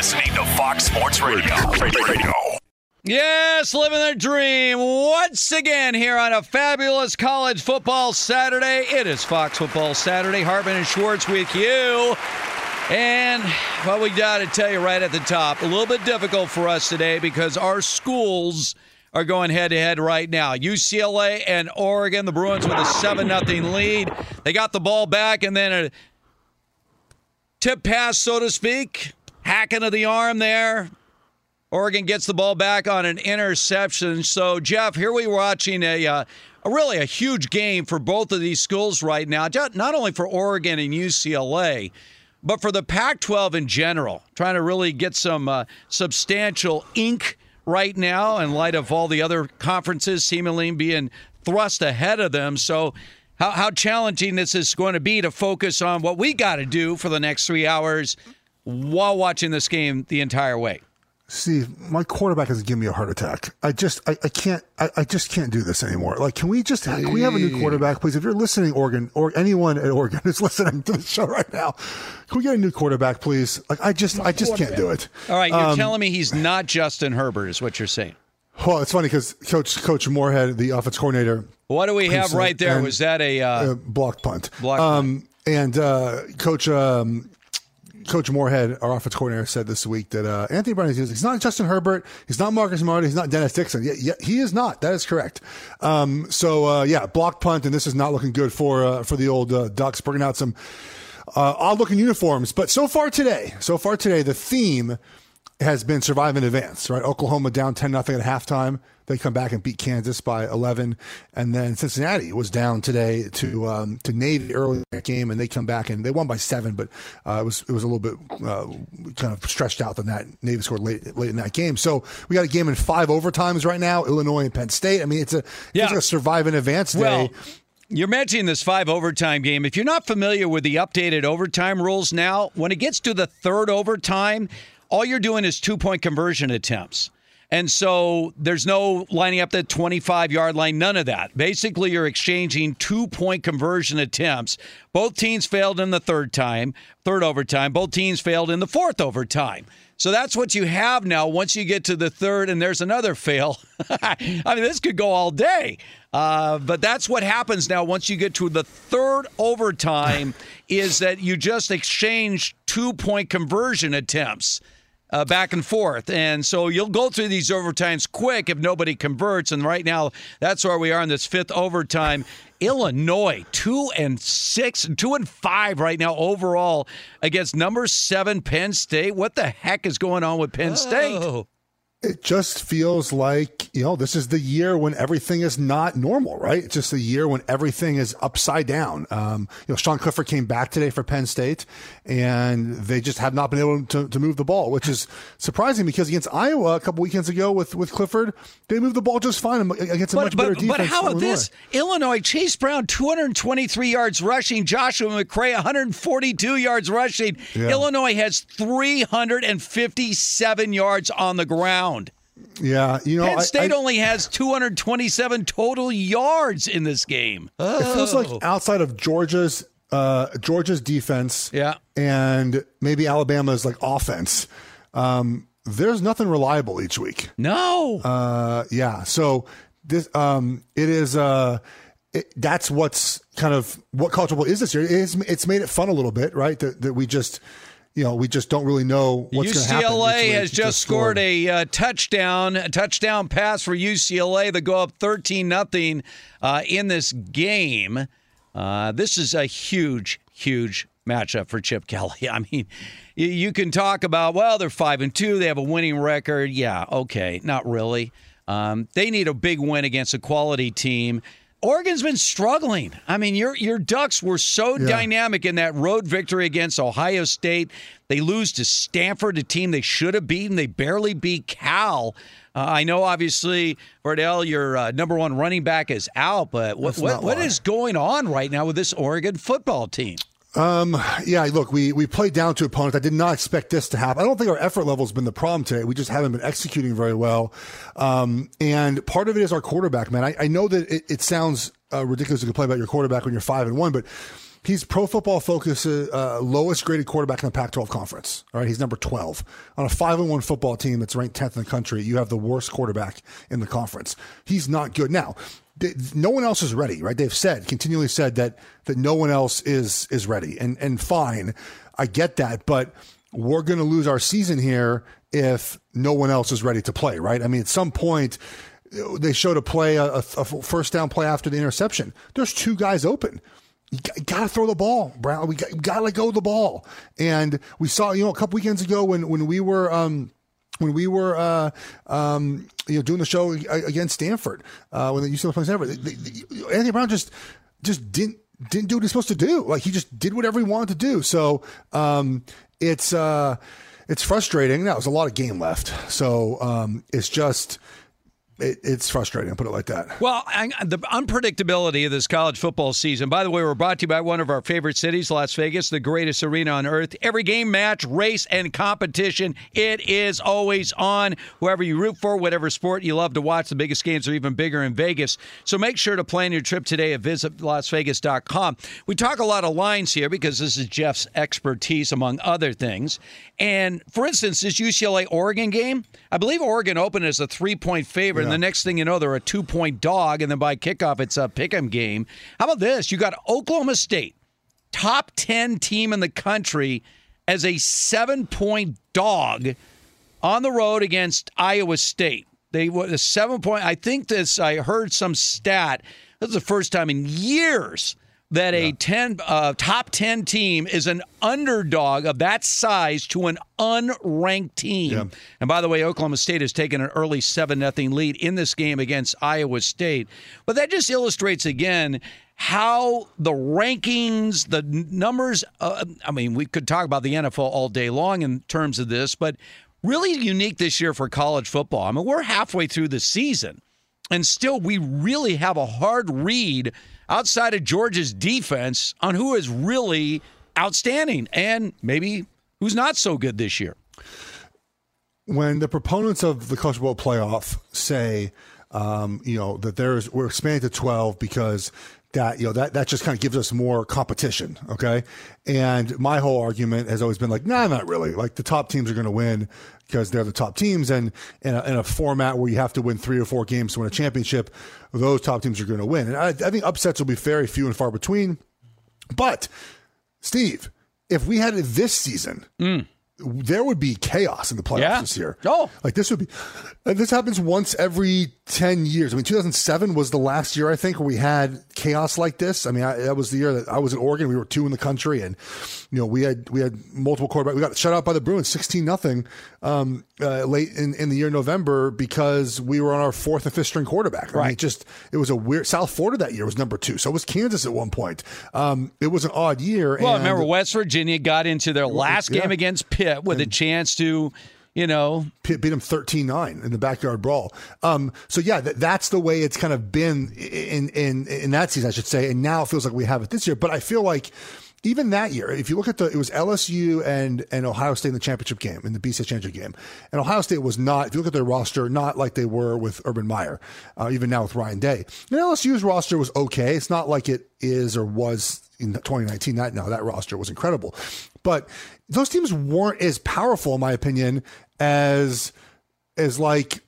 Listening to Fox Sports Radio. Radio. Yes, living the dream once again here on a fabulous college football Saturday. It is Fox Football Saturday. Hartman and Schwartz with you. And what we got to tell you right at the top, a little bit difficult for us today because our schools are going head to head right now. UCLA and Oregon, the Bruins with a 7 0 lead. They got the ball back and then a tip pass, so to speak, hack of the arm there. Oregon gets the ball back on an interception. So, Jeff, here we are watching a, uh, a really a huge game for both of these schools right now. Not only for Oregon and UCLA, but for the Pac-12 in general. Trying to really get some uh, substantial ink right now in light of all the other conferences seemingly being thrust ahead of them. So. How, how challenging this is going to be to focus on what we got to do for the next three hours while watching this game the entire way. Steve, my quarterback is giving me a heart attack. I just, I, I can't, I, I just can't do this anymore. Like, can we just, can we have a new quarterback, please? If you're listening, Oregon, or anyone at Oregon who's listening to the show right now, can we get a new quarterback, please? Like, I just, I just can't do it. All right, you're Um, telling me he's not Justin Herbert, is what you're saying. Well, it's funny because Coach Coach Moorhead, the offense coordinator, What do we have right there? and- Was that a uh, blocked punt. Blocked um, And uh, Coach um, Coach Moorhead, our offense coordinator, said this week that uh, Anthony Brown is he's not Justin Herbert, he's not Marcus Mariota, he's not Dennis Dixon. Yeah, yeah, he is not. That is correct. Um, so uh, yeah, blocked punt, and this is not looking good for uh, for the old uh, Ducks, bringing out some uh, odd looking uniforms. But so far today, so far today, the theme has been survive in advance, right? Oklahoma down 10 nothing at halftime. They come back and beat Kansas by 11. And then Cincinnati was down today to um, to Navy early in that game, and they come back and they won by seven, but uh, it was it was a little bit uh, kind of stretched out than that. Navy scored late late in that game. So we got a game in five overtimes right now, Illinois and Penn State. I mean, it's a, Yeah. it's like a survive advance day. Well, you're mentioning this five overtime game. If you're not familiar with the updated overtime rules now, when it gets to the third overtime, all you're doing is two point conversion attempts. And so there's no lining up the 25 yard line, none of that. Basically, you're exchanging two point conversion attempts. Both teams failed in the third time, third overtime. Both teams failed in the fourth overtime. So that's what you have now once you get to the third, and there's another fail. I mean, this could go all day. Uh, but that's what happens now once you get to the third overtime is that you just exchange two point conversion attempts uh, back and forth. And so you'll go through these overtimes quick if nobody converts. And right now, that's where we are in this fifth overtime. Illinois, two and six, two and five right now overall against number seven Penn State. What the heck is going on with Penn State? Oh. It just feels like you know this is the year when everything is not normal, right? It's just a year when everything is upside down. Um, you know, Sean Clifford came back today for Penn State, and they just have not been able to, to move the ball, which is surprising because against Iowa a couple weekends ago with with Clifford, they moved the ball just fine against a but, much but, better defense. But how about this? Illinois Chase Brown 223 yards rushing, Joshua McCray 142 yards rushing. Yeah. Illinois has 357 yards on the ground. Yeah, you know, Penn State I- only has 227 total yards in this game. It feels like outside of Georgia's uh, Georgia's defense, Yeah. and maybe Alabama's like offense. Um, there's nothing reliable each week. No. Uh, yeah, so this um, it is. Uh, it, that's what's kind of what college football is this year. It's, it's made it fun a little bit, right? That, that we just, you know, we just don't really know what's going to happen. UCLA has It just scored a uh, touchdown, a touchdown pass for UCLA. They go up 13 nothing uh, in this game. Uh, this is a huge, huge matchup for Chip Kelly. I mean, you, you can talk about well, they're five and two, they have a winning record. Yeah, okay, not really. Um, they need a big win against a quality team. Oregon's been struggling. I mean, your your Ducks were so Yeah. dynamic in that road victory against Ohio State. They lose to Stanford, a team they should have beaten. They barely beat Cal. Uh, I know, obviously, Verdell, your uh, number one running back is out, but what what, what is going on right now with this Oregon football team? Um, yeah, look, we we played down to opponents. I did not expect this to happen. I don't think our effort level has been the problem today. We just haven't been executing very well. Um, and part of it is our quarterback, man. I, I know that it, it sounds uh, ridiculous to complain about your quarterback when you're five and one, but he's Pro Football Focus uh, lowest graded quarterback in the Pac-12 conference. All right, he's number 12 on a five and one football team that's ranked 10th in the country. You have the worst quarterback in the conference. He's not good now. Th- No one else is ready, right? They've said continually said that that no one else is is ready, and and fine, I get that, but we're going to lose our season here if no one else is ready to play, right? I mean, at some point, they showed a play, a, a first down play after the interception. There's two guys open. You got to throw the ball, Brown. We got, got to let go of the ball. And we saw, you know, a couple weekends ago when when we were. Um, when we were, uh, um, you know, doing the show against Stanford, uh, when the UCLA playing Stanford, they- they- Anthony Brown just just didn't didn't do what he's supposed to do. Like he just did whatever he wanted to do. So um, it's uh, it's frustrating. Now there's a lot of game left, so um, it's just it, it's frustrating. I'll put it like that. Well, I, the unpredictability of this college football season. By the way, we're brought to you by one of our favorite cities, Las Vegas, the greatest arena on earth. Every game, match, race, and competition, it is always on. Whoever you root for, whatever sport you love to watch, the biggest games are even bigger in Vegas. So make sure to plan your trip today at visitlasvegas.com. We talk a lot of lines here because this is Jeff's expertise, among other things. And for instance, this UCLA Oregon game, I believe Oregon opened as a three point favorite. And the next thing you know, they're a two point dog. And then by kickoff, it's a pick 'em game. How about this? You got Oklahoma State, top 10 team in the country, as a seven point dog on the road against Iowa State. They were a seven point. I think this. I heard some stat. This is the first time in years that a ten uh, top ten team is an underdog of that size to an unranked team. And by the way, Oklahoma State has taken an early seven nothing lead in this game against Iowa State. But that just illustrates again how the rankings, the numbers. Uh, I mean, we could talk about the NFL all day long in terms of this, but really unique this year for college football. I mean, we're halfway through the season, and still we really have a hard read outside of Georgia's defense on who is really outstanding and maybe who's not so good this year. when the proponents of the college Bowl playoff say, um, you know, that there's we're expanding to twelve because that you know that that just kind of gives us more competition, okay? And my whole argument has always been like, nah, not really. Like the top teams are going to win because they're the top teams, and in a, in a format where you have to win three or four games to win a championship, those top teams are going to win. And I, I think upsets will be very few and far between. But Steve, if we had it this season, mm. There would be chaos in the playoffs Yeah. this year. Oh. like this would be. This happens once every ten years. I mean, 2007 was the last year I think where we had chaos like this. I mean, I, that was the year that I was in Oregon. We were two in the country, and you know we had we had multiple quarterbacks. We got shut out by the Bruins, 16 nothing, um, uh, late in, in the year November because we were on our fourth and fifth string quarterback. I mean, Right. it just it was a weird. South Florida that year was number two, so it was Kansas at one point. Um, it was an odd year. Well, and, remember West Virginia got into their last yeah. game against Pitt with a chance to, you know, Pitt beat them 13-9 in the backyard brawl. Um, so yeah, that, that's the way it's kind of been in, in, in that season, I should say. And now it feels like we have it this year. But I feel like even that year, if you look at the, it was LSU and, and Ohio State in the championship game, in the BCS championship game. And Ohio State was not, if you look at their roster, not like they were with Urban Meyer, uh, even now with Ryan Day. And LSU's roster was okay. It's not like it is or was in 2019. That, no, that roster was incredible. But those teams weren't as powerful, in my opinion, as, as like,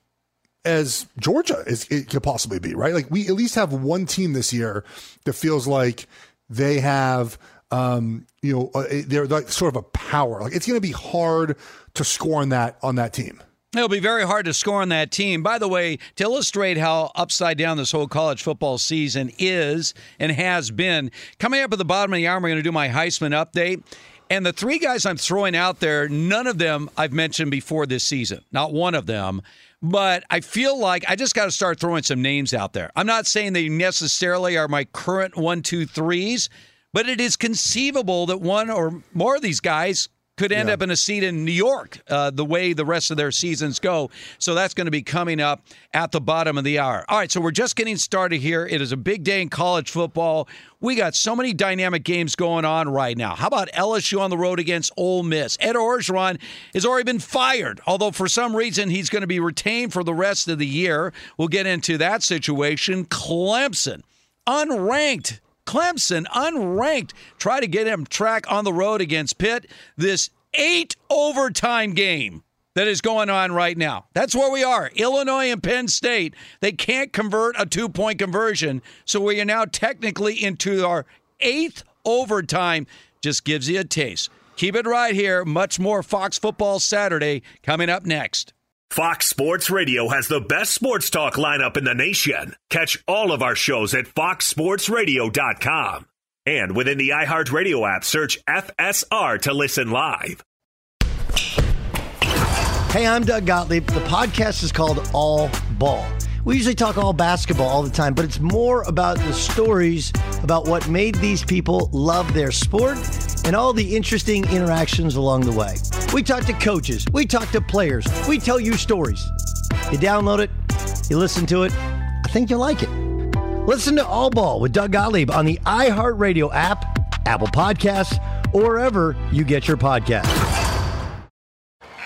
as Georgia is it could possibly be, right? Like we at least have one team this year that feels like they have um, you know, uh, they're like sort of a power. Like it's going to be hard to score on that on that team. It'll be very hard to score on that team. By the way, to illustrate how upside down this whole college football season is and has been, coming up at the bottom of the hour, we're going to do my Heisman update. And the three guys I'm throwing out there, none of them I've mentioned before this season. Not one of them. But I feel like I just got to start throwing some names out there. I'm not saying they necessarily are my current one, two, threes, but it is conceivable that one or more of these guys could end up in a seat in New York uh, the way the rest of their seasons go. So that's going to be coming up at the bottom of the hour. All right, so we're just getting started here. It is a big day in college football. We got so many dynamic games going on right now. How about LSU on the road against Ole Miss? Ed Orgeron has already been fired, although for some reason he's going to be retained for the rest of the year. We'll get into that situation. Clemson, unranked. Clemson, unranked, try to get him track on the road against Pitt. This eight overtime game that is going on right now. That's where we are. Illinois and Penn State, they can't convert a two point conversion. So we are now technically into our eighth overtime. Just gives you a taste. Keep it right here. Much more Fox Football Saturday coming up next. Fox Sports Radio has the best sports talk lineup in the nation. Catch all of our shows at foxsportsradio.com. And within the iHeartRadio app, search FSR to listen live. Hey, I'm Doug Gottlieb. The podcast is called All Ball. We usually talk all basketball all the time, but it's more about the stories about what made these people love their sport and all the interesting interactions along the way. We talk to coaches, we talk to players, we tell you stories. You download it, you listen to it, I think you'll like it. Listen to All Ball with Doug Gottlieb on the iHeartRadio app, Apple Podcasts, or wherever you get your podcasts.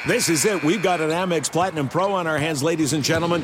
This is it. We've got an Amex Platinum Pro on our hands, ladies and gentlemen.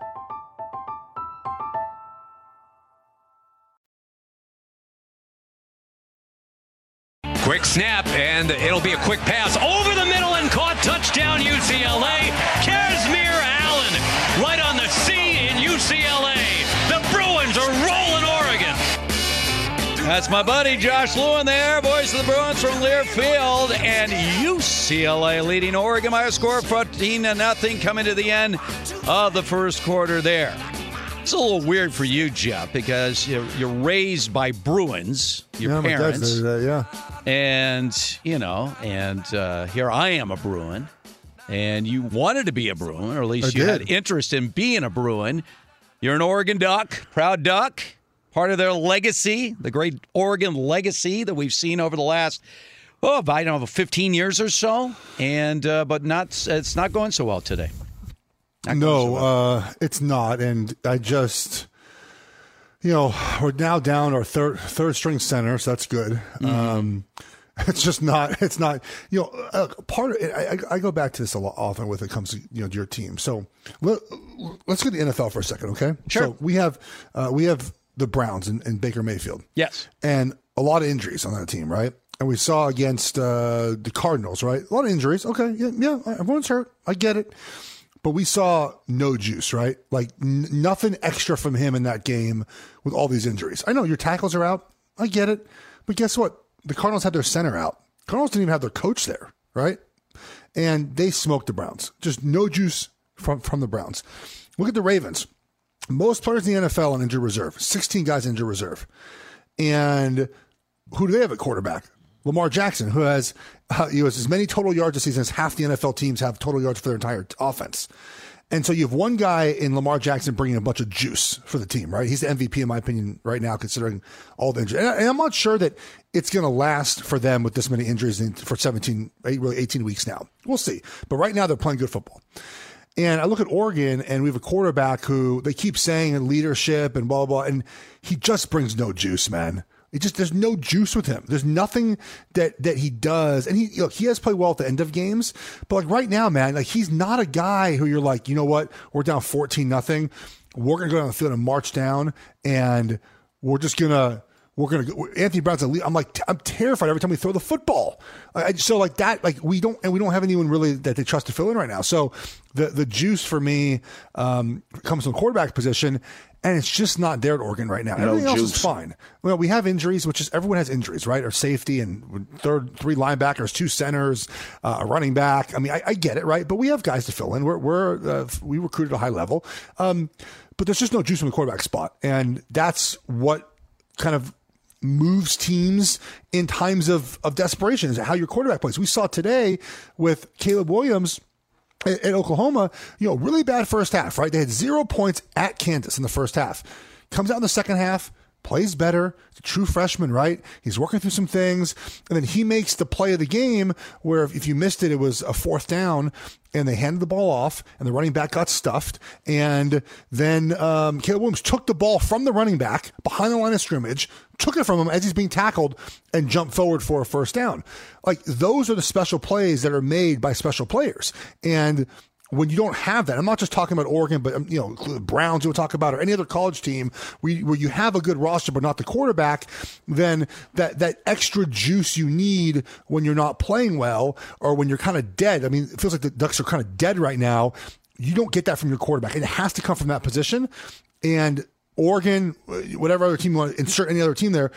Quick snap, and it'll be a quick pass over the middle and caught. Touchdown UCLA. Kazmeir Allen right on the C in UCLA. The Bruins are rolling Oregon. That's my buddy Josh Lewin there, voice of the Bruins from Learfield, and UCLA leading Oregon by a score of 14 to nothing coming to the end of the first quarter there. It's a little weird for you, Jeff, because you're, you're raised by Bruins, your yeah, parents, yeah. and you know, and uh, here I am a Bruin, and you wanted to be a Bruin, or at least I you did. had interest in being a Bruin. You're an Oregon Duck, proud Duck, part of their legacy, the great Oregon legacy that we've seen over the last. Oh, I don't know, 15 years or so, and uh, but not it's not going so well today. No, uh, it's not. And I just, you know, we're now down our third third string center, so that's good. Mm-hmm. Um, it's just not. It's not. You know, uh, part of it. I, I go back to this a lot often when it comes to you know to your team. So let, let's go to the NFL for a second, okay? Sure. So we have uh, we have the Browns and, and Baker Mayfield. Yes. and a lot of injuries on that team, right? And we saw against uh, the Cardinals, right? A lot of injuries. Okay, yeah, yeah, everyone's hurt. I get it. But we saw no juice, right? Like n- nothing extra from him in that game with all these injuries. I know your tackles are out. I get it. But guess what? The Cardinals had their center out. Cardinals didn't even have their coach there, right? And they smoked the Browns. Just no juice from, from the Browns. Look at the Ravens. Most players in the NFL on injured reserve, 16 guys injured reserve. And who do they have at quarterback? Lamar Jackson, who has uh, has as many total yards this season as half the NFL teams have total yards for their entire offense. And so you have one guy in Lamar Jackson bringing a bunch of juice for the team, right? He's the MVP in my opinion right now, considering all the injuries. And, I- I'm not sure that it's going to last for them with this many injuries in, for 17, eight, really 18 weeks now. We'll see. But right now they're playing good football. And I look at Oregon, and we have a quarterback who they keep saying leadership and blah blah, blah and he just brings no juice, man. It just there's no juice with him. There's nothing that that he does, and he look he has played well at the end of games, but like right now, man, like he's not a guy who you're like, you know what, we're down fourteen nothing, we're gonna go down the field and march down, and we're just gonna we're gonna go. Anthony Brown's lead. I'm like I'm terrified every time we throw the football. I, so like that, like we don't and we don't have anyone really that they trust to fill in right now. So the the juice for me um, comes from quarterback position. And it's just not there at Oregon right now. No Everything else is fine. Well, we have injuries, which is everyone has injuries, right? Or safety and third, three linebackers, two centers, uh, a running back. I mean, I, I get it, right? But we have guys to fill in. We're, we're uh, we recruit at a high level, um, but there's just no juice in the quarterback spot, and that's what kind of moves teams in times of, of desperation is how your quarterback plays. We saw today with Caleb Williams at, Oklahoma, you know, really bad first half, right? They had zero points at Kansas in the first half. Comes out in the second half, plays better. True freshman, right? He's working through some things. And then he makes the play of the game where if you missed it, it was a fourth down and they handed the ball off and the running back got stuffed. And then um, Caleb Williams took the ball from the running back behind the line of scrimmage, took it from him as he's being tackled and jumped forward for a first down. Like those are the special plays that are made by special players. And when you don't have that, I'm not just talking about Oregon, but um, you know, Browns we'll talk about or any other college team where you have a good roster but not the quarterback, then that that extra juice you need when you're not playing well or when you're kind of dead. I mean, it feels like the Ducks are kind of dead right now. You don't get that from your quarterback. It has to come from that position. And Oregon, whatever other team you want to insert any other team there,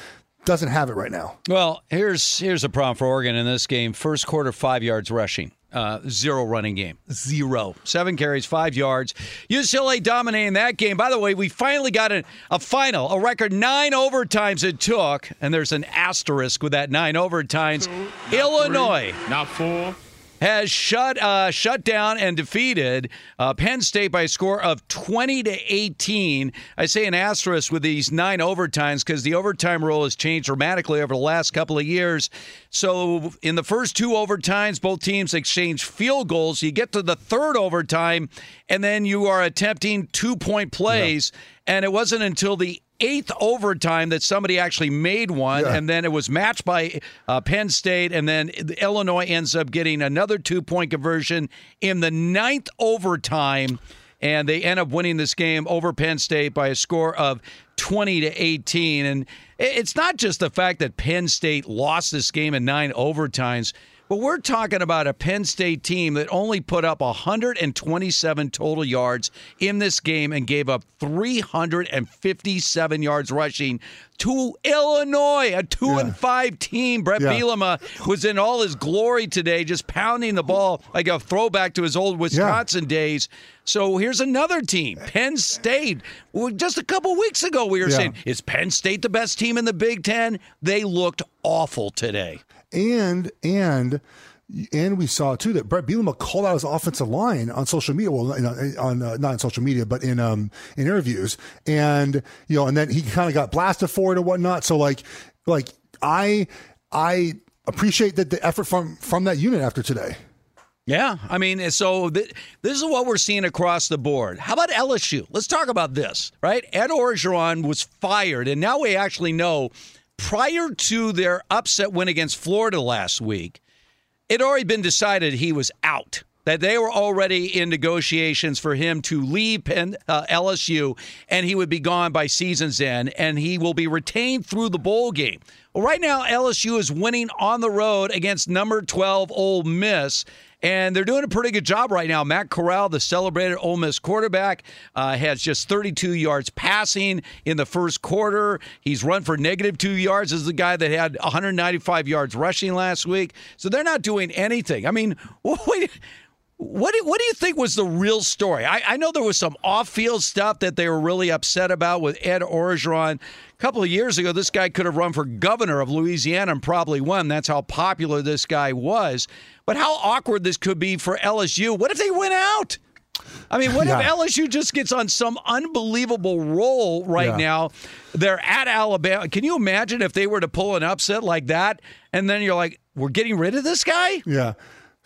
doesn't have it right now. Well, here's here's a problem for Oregon in this game. First quarter, five yards rushing, uh, zero running game, zero. Seven carries, five yards. UCLA dominating that game. By the way, we finally got a, a final, a record nine overtimes it took, and there's an asterisk with that nine overtimes. Illinois Not four. Has shut uh, shut down and defeated uh, Penn State by a score of 20 to 18. I say an asterisk with these nine overtimes because the overtime rule has changed dramatically over the last couple of years. So in the first two overtimes, both teams exchange field goals. You get to the third overtime, and then you are attempting two point plays. Yeah. And it wasn't until the eighth overtime that somebody actually made one, yeah. and then it was matched by uh, Penn State, and then Illinois ends up getting another two point conversion in the ninth overtime, and they end up winning this game over Penn State by a score of 20 to 18. And it's not just the fact that Penn State lost this game in nine overtimes. But we're talking about a Penn State team that only put up 127 total yards in this game and gave up 357 yards rushing to Illinois, a two yeah. and five team. Bret yeah. Bielema was in all his glory today, just pounding the ball like a throwback to his old Wisconsin yeah. days. So here's another team, Penn State. Just a couple weeks ago, we were saying, is Penn State the best team in the Big Ten? They looked awful today and and and we saw too that Bret Bielema called out his offensive line on social media. Well, on uh, not on social media, but in um in interviews, and you know, and then he kind of got blasted for it and whatnot. So like like I I appreciate that the effort from from that unit after today. Yeah, I mean, so th- this is what we're seeing across the board. How about LSU? Let's talk about this, right? Ed Orgeron was fired, and now we actually know prior to their upset win against Florida last week, it had already been decided he was out. That they were already in negotiations for him to leave Penn, uh, LSU and he would be gone by season's end and he will be retained through the bowl game. Well, right now, LSU is winning on the road against number 12 Ole Miss. And they're doing a pretty good job right now. Matt Corral, the celebrated Ole Miss quarterback, uh, has just 32 yards passing in the first quarter. He's run for negative two yards as the guy that had 195 yards rushing last week. So they're not doing anything. I mean, wait. What do, what do you think was the real story? I, I know there was some off field stuff that they were really upset about with Ed Orgeron. A couple of years ago, this guy could have run for governor of Louisiana and probably won. That's how popular this guy was. But how awkward this could be for LSU. What if they went out? I mean, what yeah. if LSU just gets on some unbelievable roll right yeah. now? They're at Alabama. Can you imagine if they were to pull an upset like that? And then you're like, we're getting rid of this guy? Yeah.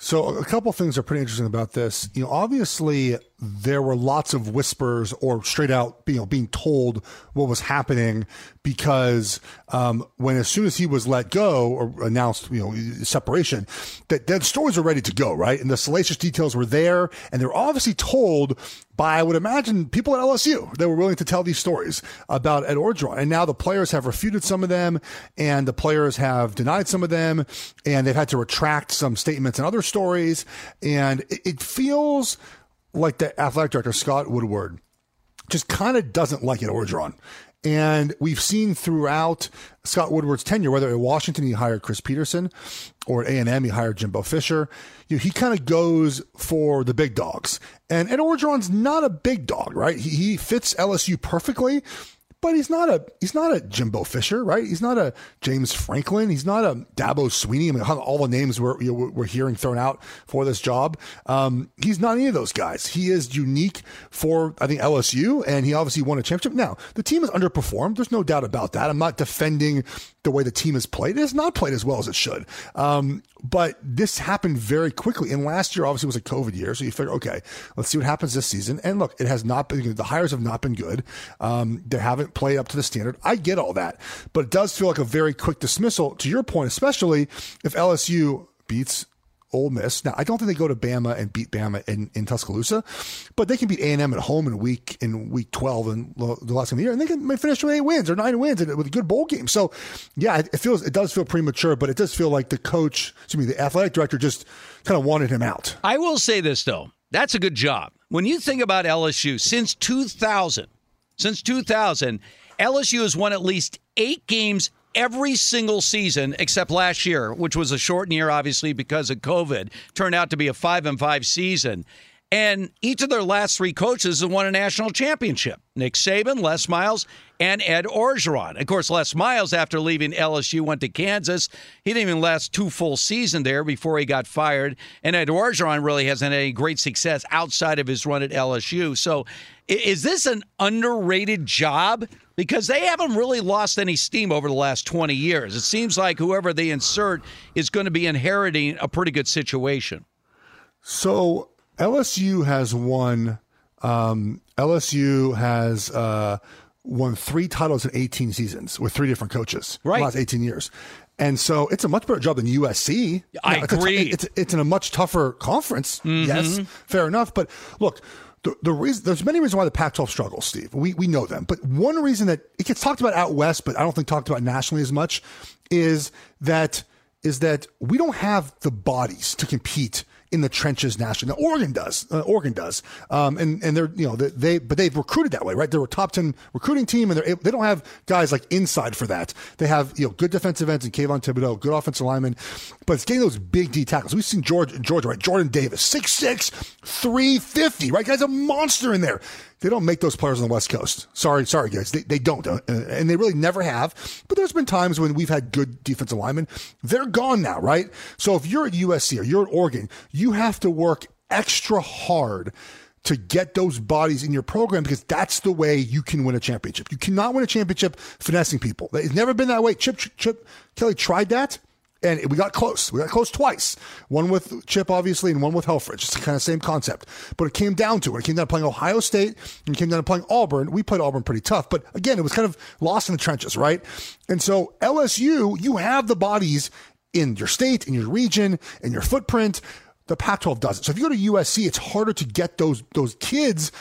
So a couple things are pretty interesting about this. You know, obviously there were lots of whispers or straight out, you know, being told what was happening because um, when as soon as he was let go or announced, you know, separation, that, that stories were ready to go, right? And the salacious details were there, and they're obviously told by, I would imagine, people at LSU that were willing to tell these stories about Ed Orgeron. And now the players have refuted some of them, and the players have denied some of them, and they've had to retract some statements and other stories. And it, it feels like the athletic director, Scott Woodward, just kind of doesn't like Ed Orgeron. And we've seen throughout Scott Woodward's tenure, whether at Washington he hired Chris Petersen or at A&M he hired Jimbo Fisher, you know, he kind of goes for the big dogs. And Ed Orgeron's not a big dog, right? He, he fits LSU perfectly, but he's not a he's not a Jimbo Fisher, right? He's not a James Franklin. He's not a Dabo Swinney. I mean, all the names we're we're hearing thrown out for this job. Um, he's not any of those guys. He is unique for I think LSU, and he obviously won a championship. Now the team has underperformed. There's no doubt about that. I'm not defending the way the team has played. It has not played as well as it should. Um, but this happened very quickly. And last year obviously was a COVID year, so you figure, okay, let's see what happens this season. And look, it has not been the hires have not been good. Um, they haven't played up to the standard. I get all that, but it does feel like a very quick dismissal. To your point, especially if LSU beats Ole Miss. Now, I don't think they go to Bama and beat Bama in, in Tuscaloosa, but they can beat A and M at home in week in week twelve and the last game of the year, and they can finish with eight wins or nine wins with a good bowl game. So, yeah, it feels it does feel premature, but it does feel like the coach, excuse me, the athletic director, just kind of wanted him out. I will say this though, that's a good job. When you think about LSU since two thousand, since two thousand, LSU has won at least eight games every single season except last year, which was a shortened year, obviously because of COVID, turned out to be a five and five season. And each of their last three coaches have won a national championship Nick Saban, Les Miles, and Ed Orgeron. Of course, Les Miles, after leaving LSU, went to Kansas. He didn't even last two full seasons there before he got fired. And Ed Orgeron really hasn't had any great success outside of his run at LSU. So is this an underrated job? Because they haven't really lost any steam over the last 20 years. It seems like whoever they insert is going to be inheriting a pretty good situation. So LSU has won. Um, LSU has uh, won three titles in 18 seasons with three different coaches. Right. The last 18 years. And so it's a much better job than USC. I it's agree. it's, it's in a much tougher conference. Yes, fair enough. But look, the, the reason there's many reasons why the Pac-12 struggles, Steve. We we know them, but one reason that it gets talked about out west, but I don't think talked about nationally as much, is that is that we don't have the bodies to compete in the trenches nationally. Now, Oregon does. Uh, Oregon does. Um, and, and they're, you know, they, they, but they've recruited that way, right? They're a top 10 recruiting team and they're, they don't have guys like inside for that. They have, you know, good defensive ends and Kayvon Thibodeaux, good offensive linemen, but it's getting those big D tackles. We've seen George, Georgia, right? Jordan Davis, 6'6, 350, right? Guy's a monster in there. They don't make those players on the West Coast. Sorry, sorry, guys. They, they don't. Uh, and they really never have. But there's been times when we've had good defensive linemen. They're gone now, right? So if you're at USC or you're at Oregon, you have to work extra hard to get those bodies in your program because that's the way you can win a championship. You cannot win a championship finessing people. It's never been that way. Chip, Chip Kelly tried that. And we got close. We got close twice. One with Chip, obviously, and one with Helfrich. It's the kind of same concept. But it came down to it. It came down to playing Ohio State and it came down to playing Auburn. We played Auburn pretty tough. But again, it was kind of lost in the trenches, right? And so LSU, you have the bodies in your state, in your region, in your footprint. The Pac-12 doesn't. So if you go to USC, it's harder to get those those kids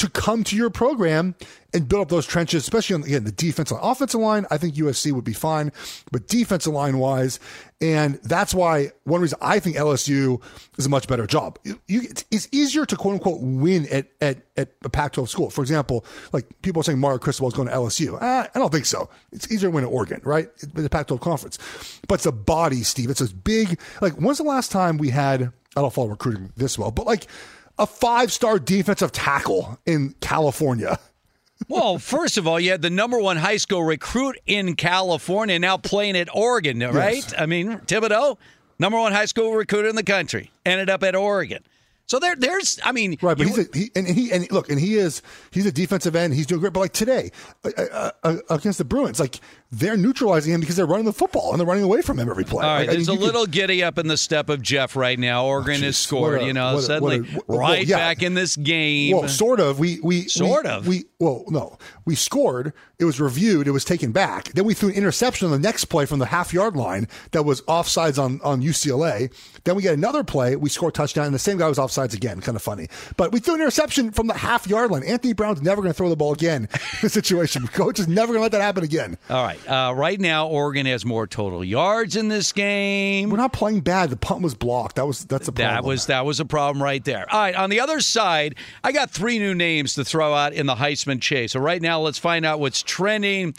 to come to your program and build up those trenches, especially on again the defensive line. Offensive line, I think USC would be fine, but defensive line wise, and that's why one reason I think LSU is a much better job. You, it's easier to quote unquote win at at, at a Pac-12 school. For example, like people are saying Mario Cristobal is going to LSU. Ah, I don't think so. It's easier to win at Oregon, right? The Pac-12 conference, but it's a body, Steve. It's this big. Like, when's the last time we had? I don't follow recruiting this well, but like a five star defensive tackle in California. Well, first of all, you had the number one high school recruit in California now playing at Oregon, right? Yes. I mean, Thibodeaux, number one high school recruit in the country, ended up at Oregon. So there, there's, I mean, Right, but you- he's a, he, and he and look, and he is he's a defensive end. He's doing great. But like today uh, uh, uh, against the Bruins, like they're neutralizing him because they're running the football and they're running away from him every play. all right, Like, I mean, a you could- little giddy up in the step of Jeff right now. Oh, Oregon Oh, has scored, a- you know, a- suddenly a- well, right yeah. back in this game. Well, sort of. We we Sort we- of. We well, no, we scored. It was reviewed. It was taken back. Then we threw an interception on the next play from the half yard line that was offsides on on UCLA. Then we get another play. We score a touchdown, and the same guy was offsides again. Kind of funny. But we threw an interception from the half yard line. Anthony Brown's never going to throw the ball again in this situation. Coach is never going to let that happen again. all right, uh, right now Oregon has more total yards in this game. We're not playing bad. The punt was blocked. That was that's a problem. That was that was a problem right there. All right, on the other side, I got three new names to throw out in the Heisman chase. So right now, let's find out what's trending.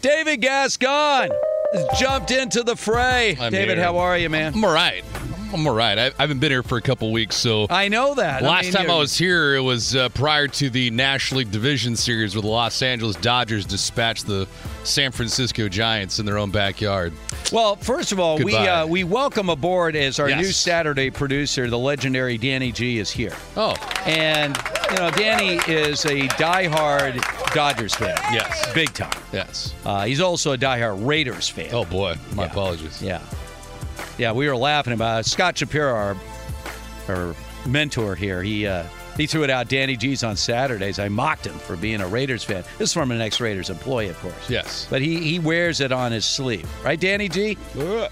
David Gascon has jumped into the fray. I'm David, here. how are you, man? I'm all right. I'm all right. I, I haven't been here for a couple weeks, so I know that. last mean, time I was here, it was uh, prior to the National League Division Series where the Los Angeles Dodgers dispatched the San Francisco Giants in their own backyard. Well, first of all, we uh, we welcome aboard as our Yes. new Saturday producer, the legendary Danny G is here. Oh, And you know, Danny is a diehard Dodgers fan. Yes. big time. yes. Uh, he's also a diehard Raiders fan. Oh boy, my Yeah. apologies. Yeah. Yeah, we were laughing about it. Scott Shapiro, our, our mentor here, he uh, he threw it out Danny G's on Saturdays. I mocked him for being a Raiders fan. This is from an ex-Raiders employee, of course. Yes. But he, he wears it on his sleeve. Right, Danny G?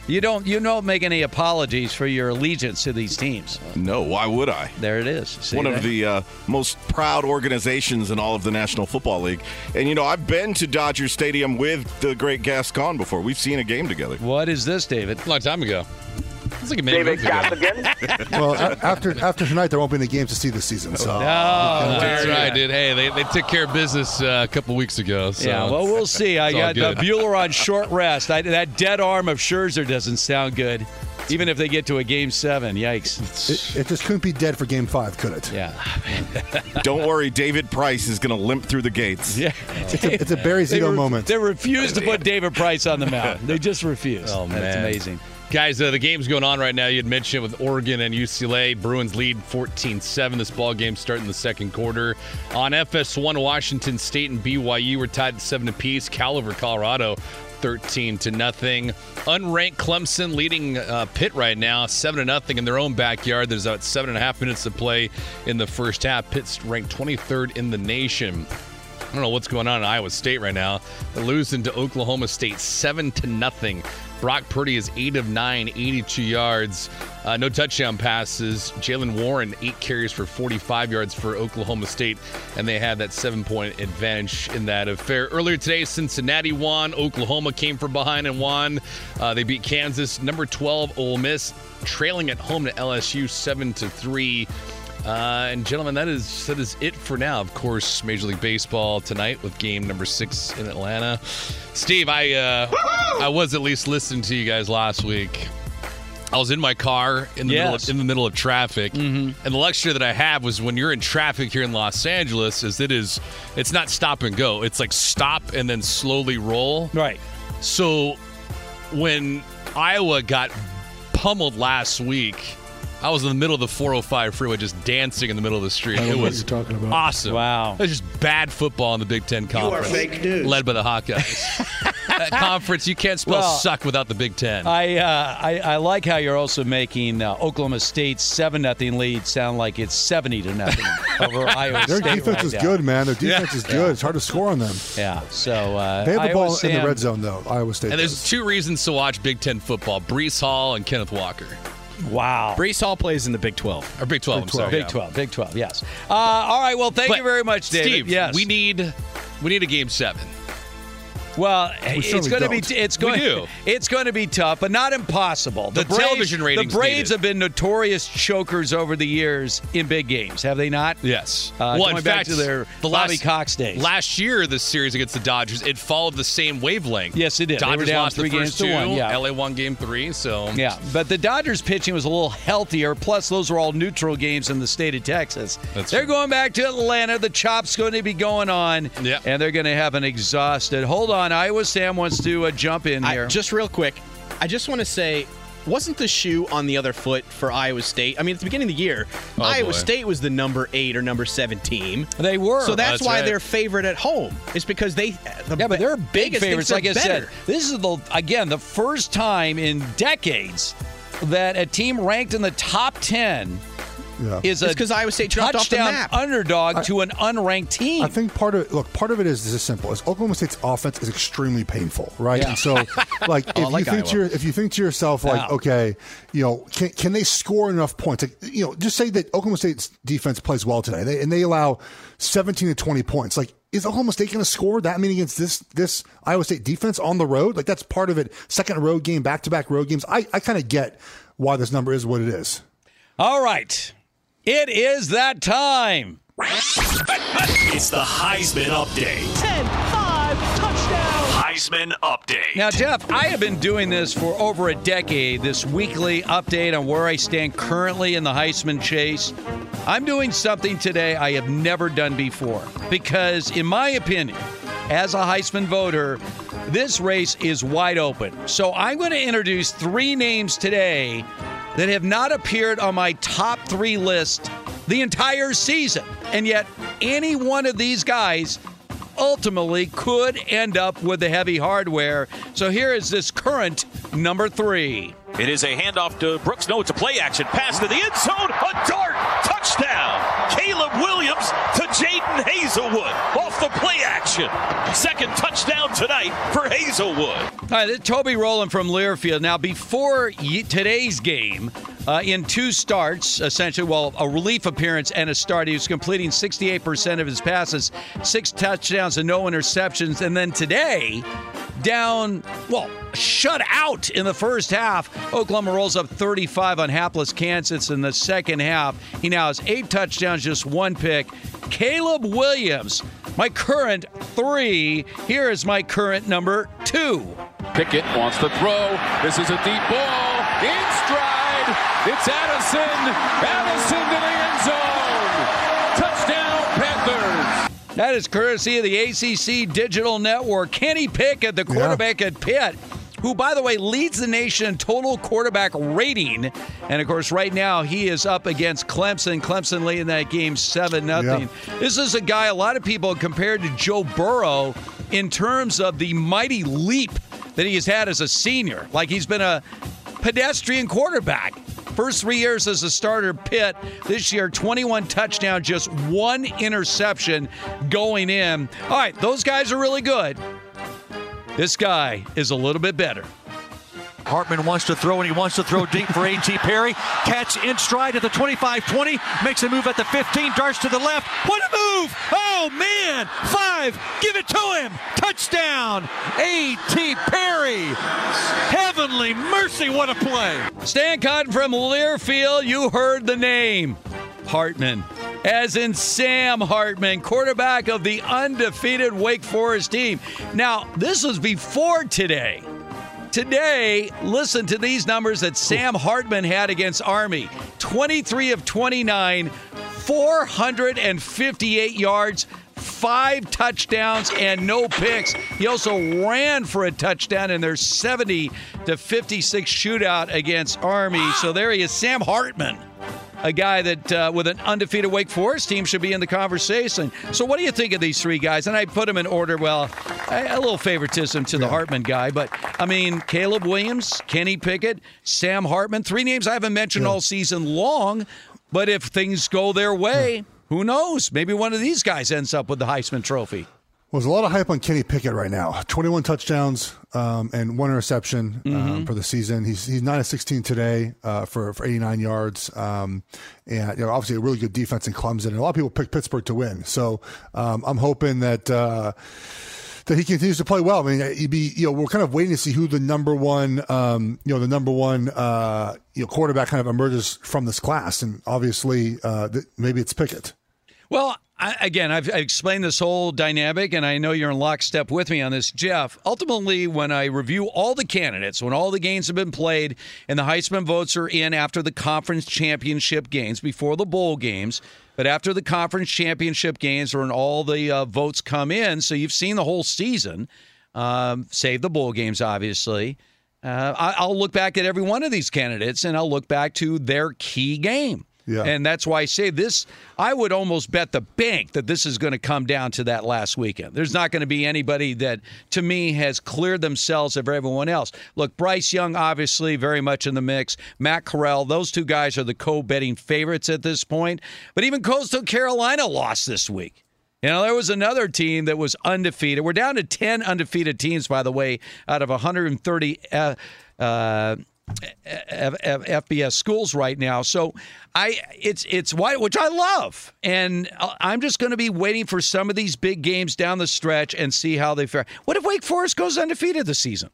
You don't you don't make any apologies for your allegiance to these teams. No, why would I? There it is. See One that? of the uh, most proud organizations in all of the National Football League. And, you know, I've been to Dodger Stadium with the great Gascon before. We've seen a game together. What is this, David? A long time ago. It's like a minute David ago. Gaffigan. well a- after after tonight. There won't be any games to see this season. So Oh, That's right, go. dude. Hey, they, they took care of business uh, a couple weeks ago. So yeah, well, we'll see. I it's all got uh. Buehler on short rest. I, that dead arm of Scherzer doesn't sound good. Even if they get to a game seven, yikes. It, it just couldn't be dead for game five, could it? Yeah. Don't worry, David Price is going to limp through the gates. Yeah. It's a, it's a Barry Zito re- moment. they refuse to put David Price on the mound. They just refuse. Oh, man, That's man. amazing. Guys, uh, the game's going on right now. You had mentioned with Oregon and UCLA. Bruins lead 14-7. This ball game starting the second quarter. On FS1, Washington State and BYU were tied at seven apiece. Cal over Colorado, 13 to nothing. Unranked Clemson leading uh, Pitt right now, seven to nothing in their own backyard. There's about seven and a half minutes to play in the first half. Pitt's ranked 23rd in the nation. I don't know what's going on in Iowa State right now. They're losing to Oklahoma State seven to nothing. Brock Purdy is eight of nine, 82 yards, uh, no touchdown passes. Jaylen Warren eight carries for 45 yards for Oklahoma State, and they had that seven-point advantage in that affair. Earlier today, Cincinnati won. Oklahoma came from behind and won. Uh, they beat Kansas, number 12, Ole Miss, trailing at home to LSU seven to three. Uh, and gentlemen, that is that is it for now. Of course, Major League Baseball tonight with game number six in Atlanta. Steve, I uh, I was at least listening to you guys last week. I was in my car in the middle of, in the middle of traffic, and the luxury that I have was when you're in traffic here in Los Angeles, is it is it's not stop and go. It's like stop and then slowly roll. Right. So when Iowa got pummeled last week, I was in the middle of the 405 freeway just dancing in the middle of the street. I don't It know what was you're talking about. awesome. Wow. It was just bad football in the Big Ten conference. You are fake news. Led by the Hawkeyes. that conference, you can't spell Well, suck without the Big Ten. I, uh, I I like how you're also making uh, Oklahoma State's seven nothing lead sound like it's seventy to nothing over Iowa State. Their State. defense right is now. good, man. Their defense is good. It's hard to score on them. Yeah. So uh, They have the Iowa ball in the red zone, though. Iowa State. and there's two reasons to watch Big Ten football Breece Hall and Kenneth Walker. Wow. Breece Hall plays in the Big 12. Or Big 12, I'm sorry. Big yeah. Twelve. Big Twelve. Yes. Uh, all right. Well, thank But, you very much, David. Steve, yes. we need we need a game seven. Well, it's going to be it's going it's going to be tough, but not impossible. The television ratings The Braves have been notorious chokers over the years in big games, have they not? Yes. Uh, well, going in back fact, to their the Bobby last, Cox days. Last year, the series against the Dodgers, it followed the same wavelength. Yes, it did. Dodgers lost three the games first to one, yeah. LA won game three. So Yeah, but the Dodgers pitching was a little healthier. Plus, those were all neutral games in the state of Texas. That's they're true. going back to Atlanta. The chop's going to be going on, Yeah. and they're going to have an exhausted. Hold on, Iowa Sam wants to uh, jump in I- just real quick, I just want to say, wasn't the shoe on the other foot for Iowa State? I mean, at the beginning of the year, Iowa boy. State was the number eight or number seven team. they were. So that's, That's why right. they're favorite at home. It's because they. The Yeah, but they're big Vegas favorites. Like I they're said, this is the again the first time in decades that a team ranked in the top ten Yeah. is It's a 'cause Iowa State dropped off the touchdown map. underdog to an unranked team. I think part of it, look, part of it is as simple as Oklahoma State's offense is extremely painful, right? And so, like, oh, if Oh, like you think to your, if you think to yourself, like, Yeah. okay, you know, can can they score enough points? Like, you know, just say that Oklahoma State's defense plays well today, they, and they allow seventeen to twenty points. Like, is Oklahoma State going to score that many against this this Iowa State defense on the road? Like, that's part of it. Second road game, back to back road games. I I kind of get why this number is what it is. All right, it is that time. It's the Heisman Update. 10 5 touchdown. Heisman Update. Now, Jeff, I have been doing this for over a decade, this weekly update on where I stand currently in the Heisman chase. I'm doing something today I have never done before because, in my opinion, as a Heisman voter, this race is wide open. So I'm going to introduce three names today that have not appeared on my top three list the entire season. And yet, any one of these guys ultimately could end up with the heavy hardware. So here is this current number three. It is a handoff to Brooks. No, it's a play action pass to the end zone. A dart touchdown. Caleb Williams to Jadon Haselwood off the play action. Second touchdown tonight for Haselwood. All right, this is Toby Rowland from Learfield. Now, before today's game, uh, in two starts, essentially, well, a relief appearance and a start, he was completing 68% of his passes, six touchdowns and no interceptions. And then today, down, well, shut out in the first half. Oklahoma rolls up 35 on hapless Kansas in the second half. He now has eight touchdowns, just one pick. Caleb Williams, my current three. Here is my current number two. Pickett wants to throw. This is a deep ball. in stride. It's Addison. Addison to the end zone. Touchdown, Panthers. That is courtesy of the ACC Digital Network. Kenny Pickett, the quarterback at Pitt, who, by the way, leads the nation in total quarterback rating. And of course, right now he is up against Clemson. Clemson leading that game 7 0. This is a guy a lot of people compared to Joe Burrow in terms of the mighty leap that he has had as a senior. Like he's been a pedestrian quarterback. First three years as a starter, Pitt. This year, 21 touchdowns, just one interception going in. All right, those guys are really good. This guy is a little bit better. Hartman wants to throw and he wants to throw deep for A.T. Perry. Catch in stride at the 25 20. Makes a move at the 15. Darts to the left. What a move! Oh, man! Five. Give it to him. Touchdown. A.T. Perry. Heavenly mercy. What a play. Stan Cotton from Learfield, you heard the name. Hartman. As in Sam Hartman, quarterback of the undefeated Wake Forest team. Now, this was before today. Today, listen to these numbers that Sam Hartman had against Army 23 of 29, 458 yards, five touchdowns, and no picks. He also ran for a touchdown in their 70 to 56 shootout against Army. So there he is, Sam Hartman a guy that uh, with an undefeated Wake Forest team should be in the conversation. So, what do you think of these three guys? And I put them in order. Well, a, a little favoritism to the Hartman guy, but I mean, Caleb Williams, Kenny Pickett, Sam Hartman, three names I haven't mentioned all season long. But if things go their way, who knows? Maybe one of these guys ends up with the Heisman Trophy. Well, there's a lot of hype on Kenny Pickett right now. 21 touchdowns um, and one interception um, Mhm. for the season. He's he's 9 of 16 today uh, for for 89 yards. Um, and you know, obviously a really good defense in Clemson. And a lot of people picked Pittsburgh to win. So um, I'm hoping that. Uh, that he continues to play well. I mean, he'd be, you know, we're kind of waiting to see who the number one, um, you know, the number one, uh, you know, quarterback kind of emerges from this class. And obviously, uh, th- maybe it's Pickett. Well, I, again, I've, I've explained this whole dynamic, and I know you're in lockstep with me on this, Jeff. Ultimately, when I review all the candidates, when all the games have been played, and the Heisman votes are in after the conference championship games, before the bowl games, but after the conference championship games, when all the uh, votes come in, so you've seen the whole season, um, save the bowl games, obviously. Uh, I, I'll look back at every one of these candidates, and I'll look back to their key game. Yeah. And that's why I say this. I would almost bet the bank that this is going to come down to that last weekend. There's not going to be anybody that, to me, has cleared themselves of everyone else. Look, Bryce Young, obviously, very much in the mix. Matt Corral, those two guys are the co betting favorites at this point. But even Coastal Carolina lost this week. You know, there was another team that was undefeated. We're down to 10 undefeated teams, by the way, out of 130 uh, uh, F- F- FBS schools right now. So I it's it's why which I love, and I- I'm just going to be waiting for some of these big games down the stretch and see how they fare. What if Wake Forest goes undefeated this season?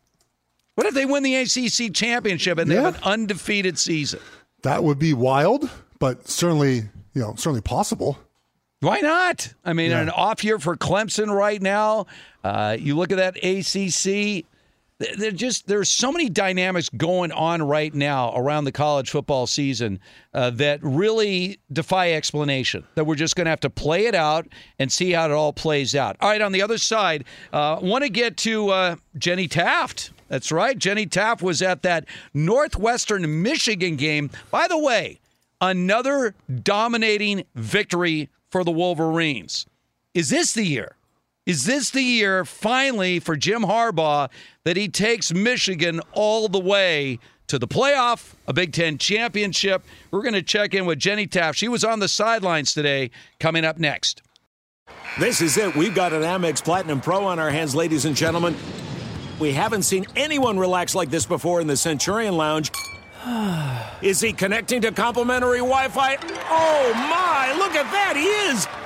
What if they win the ACC championship and they have an undefeated season? That would be wild, but certainly, you know, certainly possible. Why not? I mean, an off year for Clemson right now. Uh, you look at that ACC. Th- There just there's so many dynamics going on right now around the college football season uh, that really defy explanation. That we're just going to have to play it out and see how it all plays out. All right, on the other side, uh, want to get to uh, Jenny Taft. That's right, Jenny Taft was at that Northwestern Michigan game. By the way, another dominating victory for the Wolverines. Is this the year? Is this the year finally for Jim Harbaugh that he takes Michigan all the way to the playoff, a Big Ten championship? We're going to check in with Jenny Taft. She was on the sidelines today, coming up next. This is it. We've got an Amex Platinum Pro on our hands, ladies and gentlemen. We haven't seen anyone relax like this before in the Centurion Lounge. Is he connecting to complimentary Wi Fi? Oh my, look at that, he is!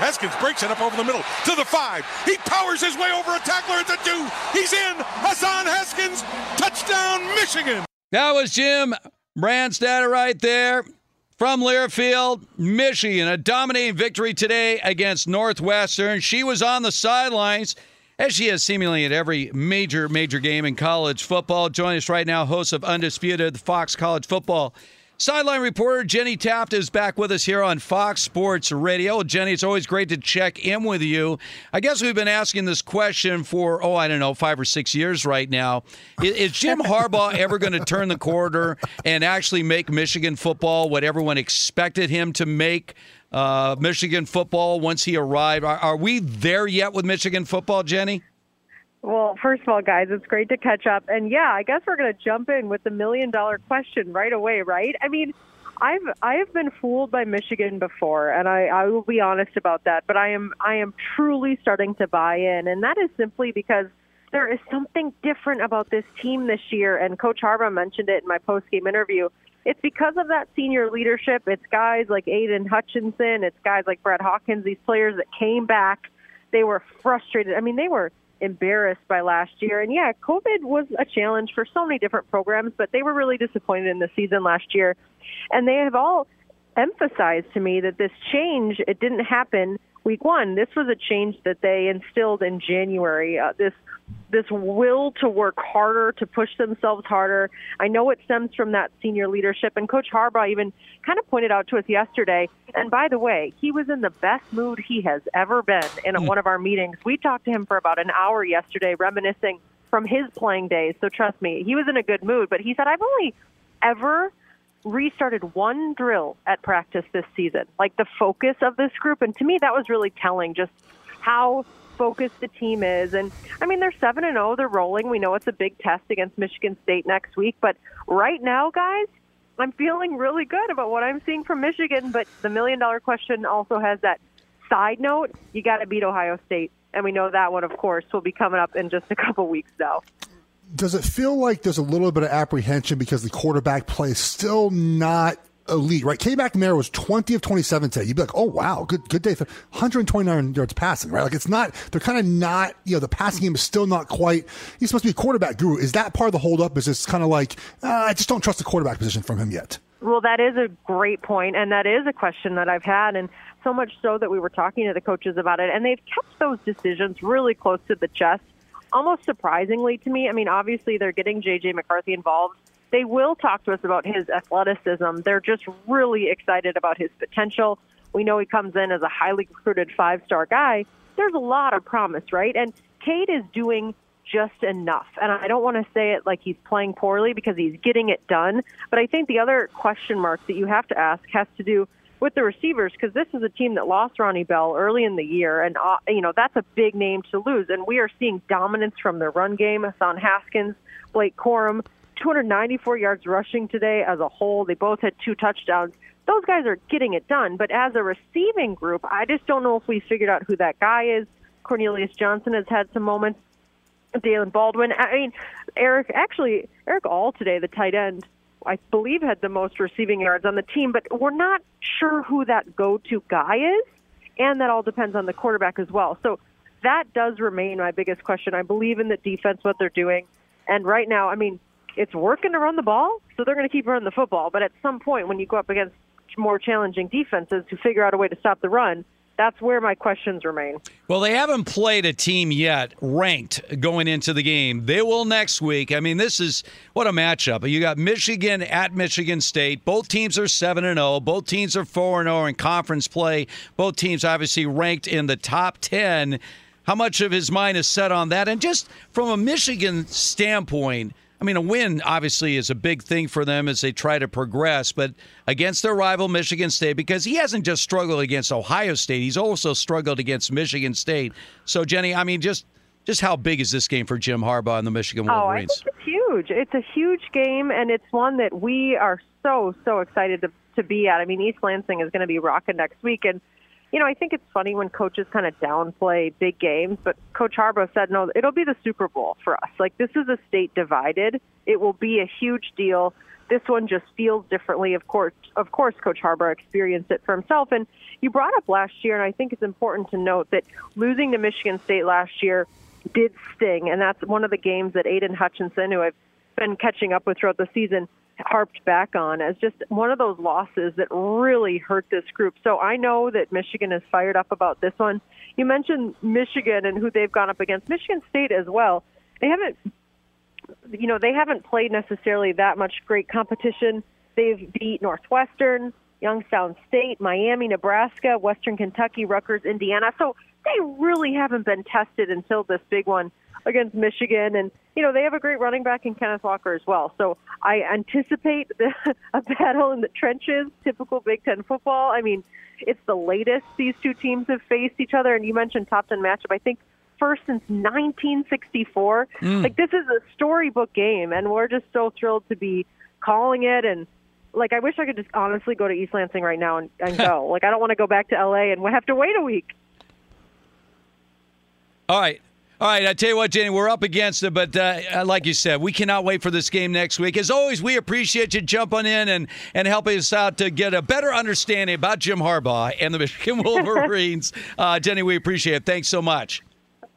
Haskins breaks it up over the middle to the five. He powers his way over a tackler at the two. He's in. Hassan Haskins, touchdown, Michigan. That was Jim Brandstatter right there from Learfield, Michigan. A dominating victory today against Northwestern. She was on the sidelines, as she is seemingly at every major, major game in college football. Join us right now, host of Undisputed, Fox College Football Sideline reporter Jenny Taft is back with us here on Fox Sports Radio. Jenny, it's always great to check in with you. I guess we've been asking this question for, oh, I don't know, five or six years right now. Is, Jim Harbaugh ever going to turn the corner and actually make Michigan football what everyone expected him to make uh, Michigan football once he arrived? Are, are we there yet with Michigan football, Jenny? Well, first of all, guys, it's great to catch up. And yeah, I guess we're going to jump in with the million dollar question right away, right? I mean, I've I have been fooled by Michigan before, and I, I will be honest about that. But I am I am truly starting to buy in, and that is simply because there is something different about this team this year. And Coach Harbaugh mentioned it in my post game interview. It's because of that senior leadership. It's guys like Aidan Hutchinson. It's guys like Brad Hawkins. These players that came back. They were frustrated. I mean, they were embarrassed by last year. And yeah, COVID was a challenge for so many different programs, but they were really disappointed in the season last year. And they have all emphasized to me that this change, it didn't happen week one. This was a change that they instilled in January. Uh, this this will to work harder, to push themselves harder. I know it stems from that senior leadership, and Coach Harbaugh even kind of pointed out to us yesterday. And by the way, he was in the best mood he has ever been in mm. one of our meetings. We talked to him for about an hour yesterday, reminiscing from his playing days. So trust me, he was in a good mood. But he said, "I've only ever." restarted one drill at practice this season, like the focus of this group. And to me, that was really telling just how focused the team is. And I mean, they're 7 and 0, they're rolling. We know it's a big test against Michigan State next week, but right now, guys, I'm feeling really good about what I'm seeing from Michigan, but the million dollar question also has that side note, you got to beat Ohio State. And we know that one, of course, will be coming up in just a couple weeks now does it feel like there's a little bit of apprehension because the quarterback play is still not elite, right? Cade McNamara was 20 of 27 today. You'd be like, oh, wow, good good day. For 129 yards passing, right? Like it's not, they're kind of not, you know, the passing game is still not quite, he's supposed to be a quarterback guru. Is that part of the holdup? Is this kind of like, uh, I just don't trust the quarterback position from him yet? Well, that is a great point, and that is a question that I've had, and so much so that we were talking to the coaches about it, and they've kept those decisions really close to the chest. Almost surprisingly to me, I mean, obviously they're getting JJ McCarthy involved they will talk to us about his athleticism. They're just really excited about his potential. We know he comes in as a highly recruited five star guy. There's a lot of promise, right? And Cade is doing just enough. And I don't want to say it like he's playing poorly because he's getting it done. But I think the other question mark that you have to ask has to do with the receivers because this is a team that lost Ronnie Bell early in the year, and uh, you know that's a big name to lose. And we are seeing dominance from their run game. Hassan Haskins, Blake Corum, 294 yards rushing today as a whole. They both had two touchdowns. Those guys are getting it done. But as a receiving group, I just don't know if we figured out who that guy is. Cornelius Johnson has had some moments. Daylen Baldwin. I mean, Eric, actually, Erick All today, the tight end, I believe had the most receiving yards on the team, but we're not sure who that go to guy is. And that all depends on the quarterback as well. So that does remain my biggest question. I believe in the defense, what they're doing. And right now, I mean, it's working to run the ball, so they're going to keep running the football. But at some point, when you go up against more challenging defenses to figure out a way to stop the run, that's where my questions remain. Well, they haven't played a team yet ranked going into the game. They will next week. I mean, this is what a matchup. You got Michigan at Michigan State. Both teams are 7 and 0. Both teams are 4 and 0 in conference play. Both teams obviously ranked in the top 10. How much of his mind is set on that? And just from a Michigan standpoint, I mean, a win obviously is a big thing for them as they try to progress, but against their rival Michigan State, because he hasn't just struggled against Ohio State, he's also struggled against Michigan State. So, Jenny, I mean, just just how big is this game for Jim Harbaugh and the Michigan Wolverines? Oh, I think it's huge. It's a huge game, and it's one that we are so so excited to to be at. I mean, East Lansing is going to be rocking next week, and you know, I think it's funny when coaches kind of downplay big games, but Coach Harbaugh said, no, it'll be the Super Bowl for us. Like, this is a state divided. It will be a huge deal. This one just feels differently. Of course, of course, Coach Harbaugh experienced it for himself. And you brought up last year, and I think it's important to note that losing to Michigan State last year did sting, and that's one of the games that Aidan Hutchinson, who I've been catching up with throughout the season, harped back on as just one of those losses that really hurt this group. So I know that Michigan is fired up about this one. You mentioned Michigan and who they've gone up against. Michigan State as well. They haven't you know, they haven't played necessarily that much great competition. They've beat Northwestern, Youngstown State, Miami, Nebraska, Western Kentucky, Rutgers, Indiana. So they really haven't been tested until this big one against Michigan. And, you know, they have a great running back in Kenneth Walker as well. So I anticipate the, a battle in the trenches, typical Big Ten football. I mean, it's the latest these two teams have faced each other. And you mentioned top 10 matchup. I think first since 1964. Mm. Like, this is a storybook game, and we're just so thrilled to be calling it. And, like, I wish I could just honestly go to East Lansing right now and, and go. like, I don't want to go back to LA and have to wait a week. All right. All right, I tell you what, Jenny, we're up against it, but uh, like you said, we cannot wait for this game next week. As always, we appreciate you jumping in and, and helping us out to get a better understanding about Jim Harbaugh and the Michigan Wolverines. uh, Jenny, we appreciate it. Thanks so much.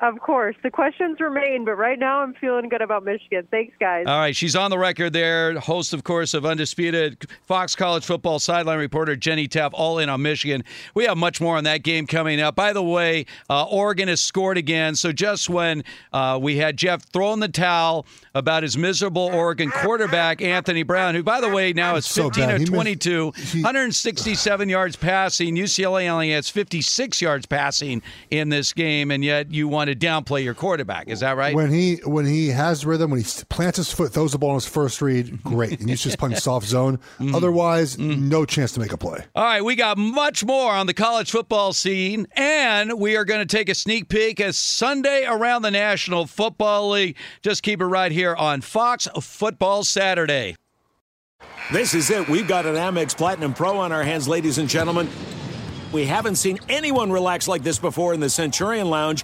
Of course. The questions remain, but right now I'm feeling good about Michigan. Thanks, guys. All right. She's on the record there. Host, of course, of Undisputed Fox College Football sideline reporter Jenny Taft, all in on Michigan. We have much more on that game coming up. By the way, uh, Oregon has scored again. So just when uh, we had Jeff throwing the towel about his miserable Oregon quarterback, Anthony Brown, who, by the way, now is 15 so of 22, missed, he, 167 yards passing. UCLA only has 56 yards passing in this game, and yet you wanted to downplay your quarterback. Is that right? When he when he has rhythm, when he plants his foot, throws the ball on his first read, great. and he's just playing soft zone. Mm-hmm. Otherwise, mm-hmm. no chance to make a play. All right, we got much more on the college football scene, and we are going to take a sneak peek as Sunday around the National Football League. Just keep it right here on Fox Football Saturday. This is it. We've got an Amex Platinum Pro on our hands, ladies and gentlemen. We haven't seen anyone relax like this before in the Centurion Lounge.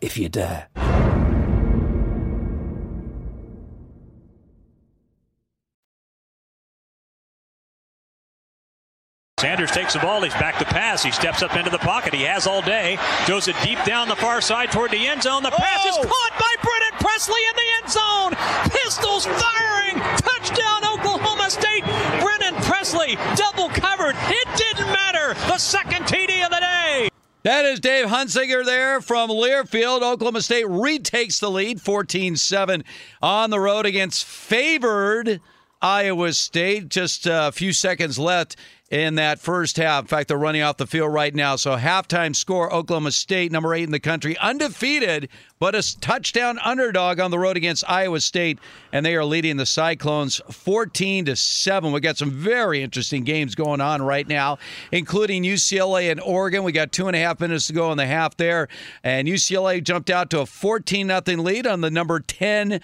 if you dare. Sanders takes the ball. He's back to pass. He steps up into the pocket. He has all day. Throws it deep down the far side toward the end zone. The pass is oh! caught by Brennan Presley in the end zone. Pistols firing. Touchdown, Oklahoma State. Brennan Presley double covered. It didn't matter. The second TD of the day. That is Dave Hunziker there from Learfield. Oklahoma State retakes the lead 14 7 on the road against favored Iowa State. Just a few seconds left in that first half. In fact, they're running off the field right now. So halftime score: Oklahoma State, number eight in the country, undefeated, but a touchdown underdog on the road against Iowa State, and they are leading the Cyclones 14 to seven. We got some very interesting games going on right now, including UCLA and Oregon. We got two and a half minutes to go in the half there, and UCLA jumped out to a 14 nothing lead on the number 10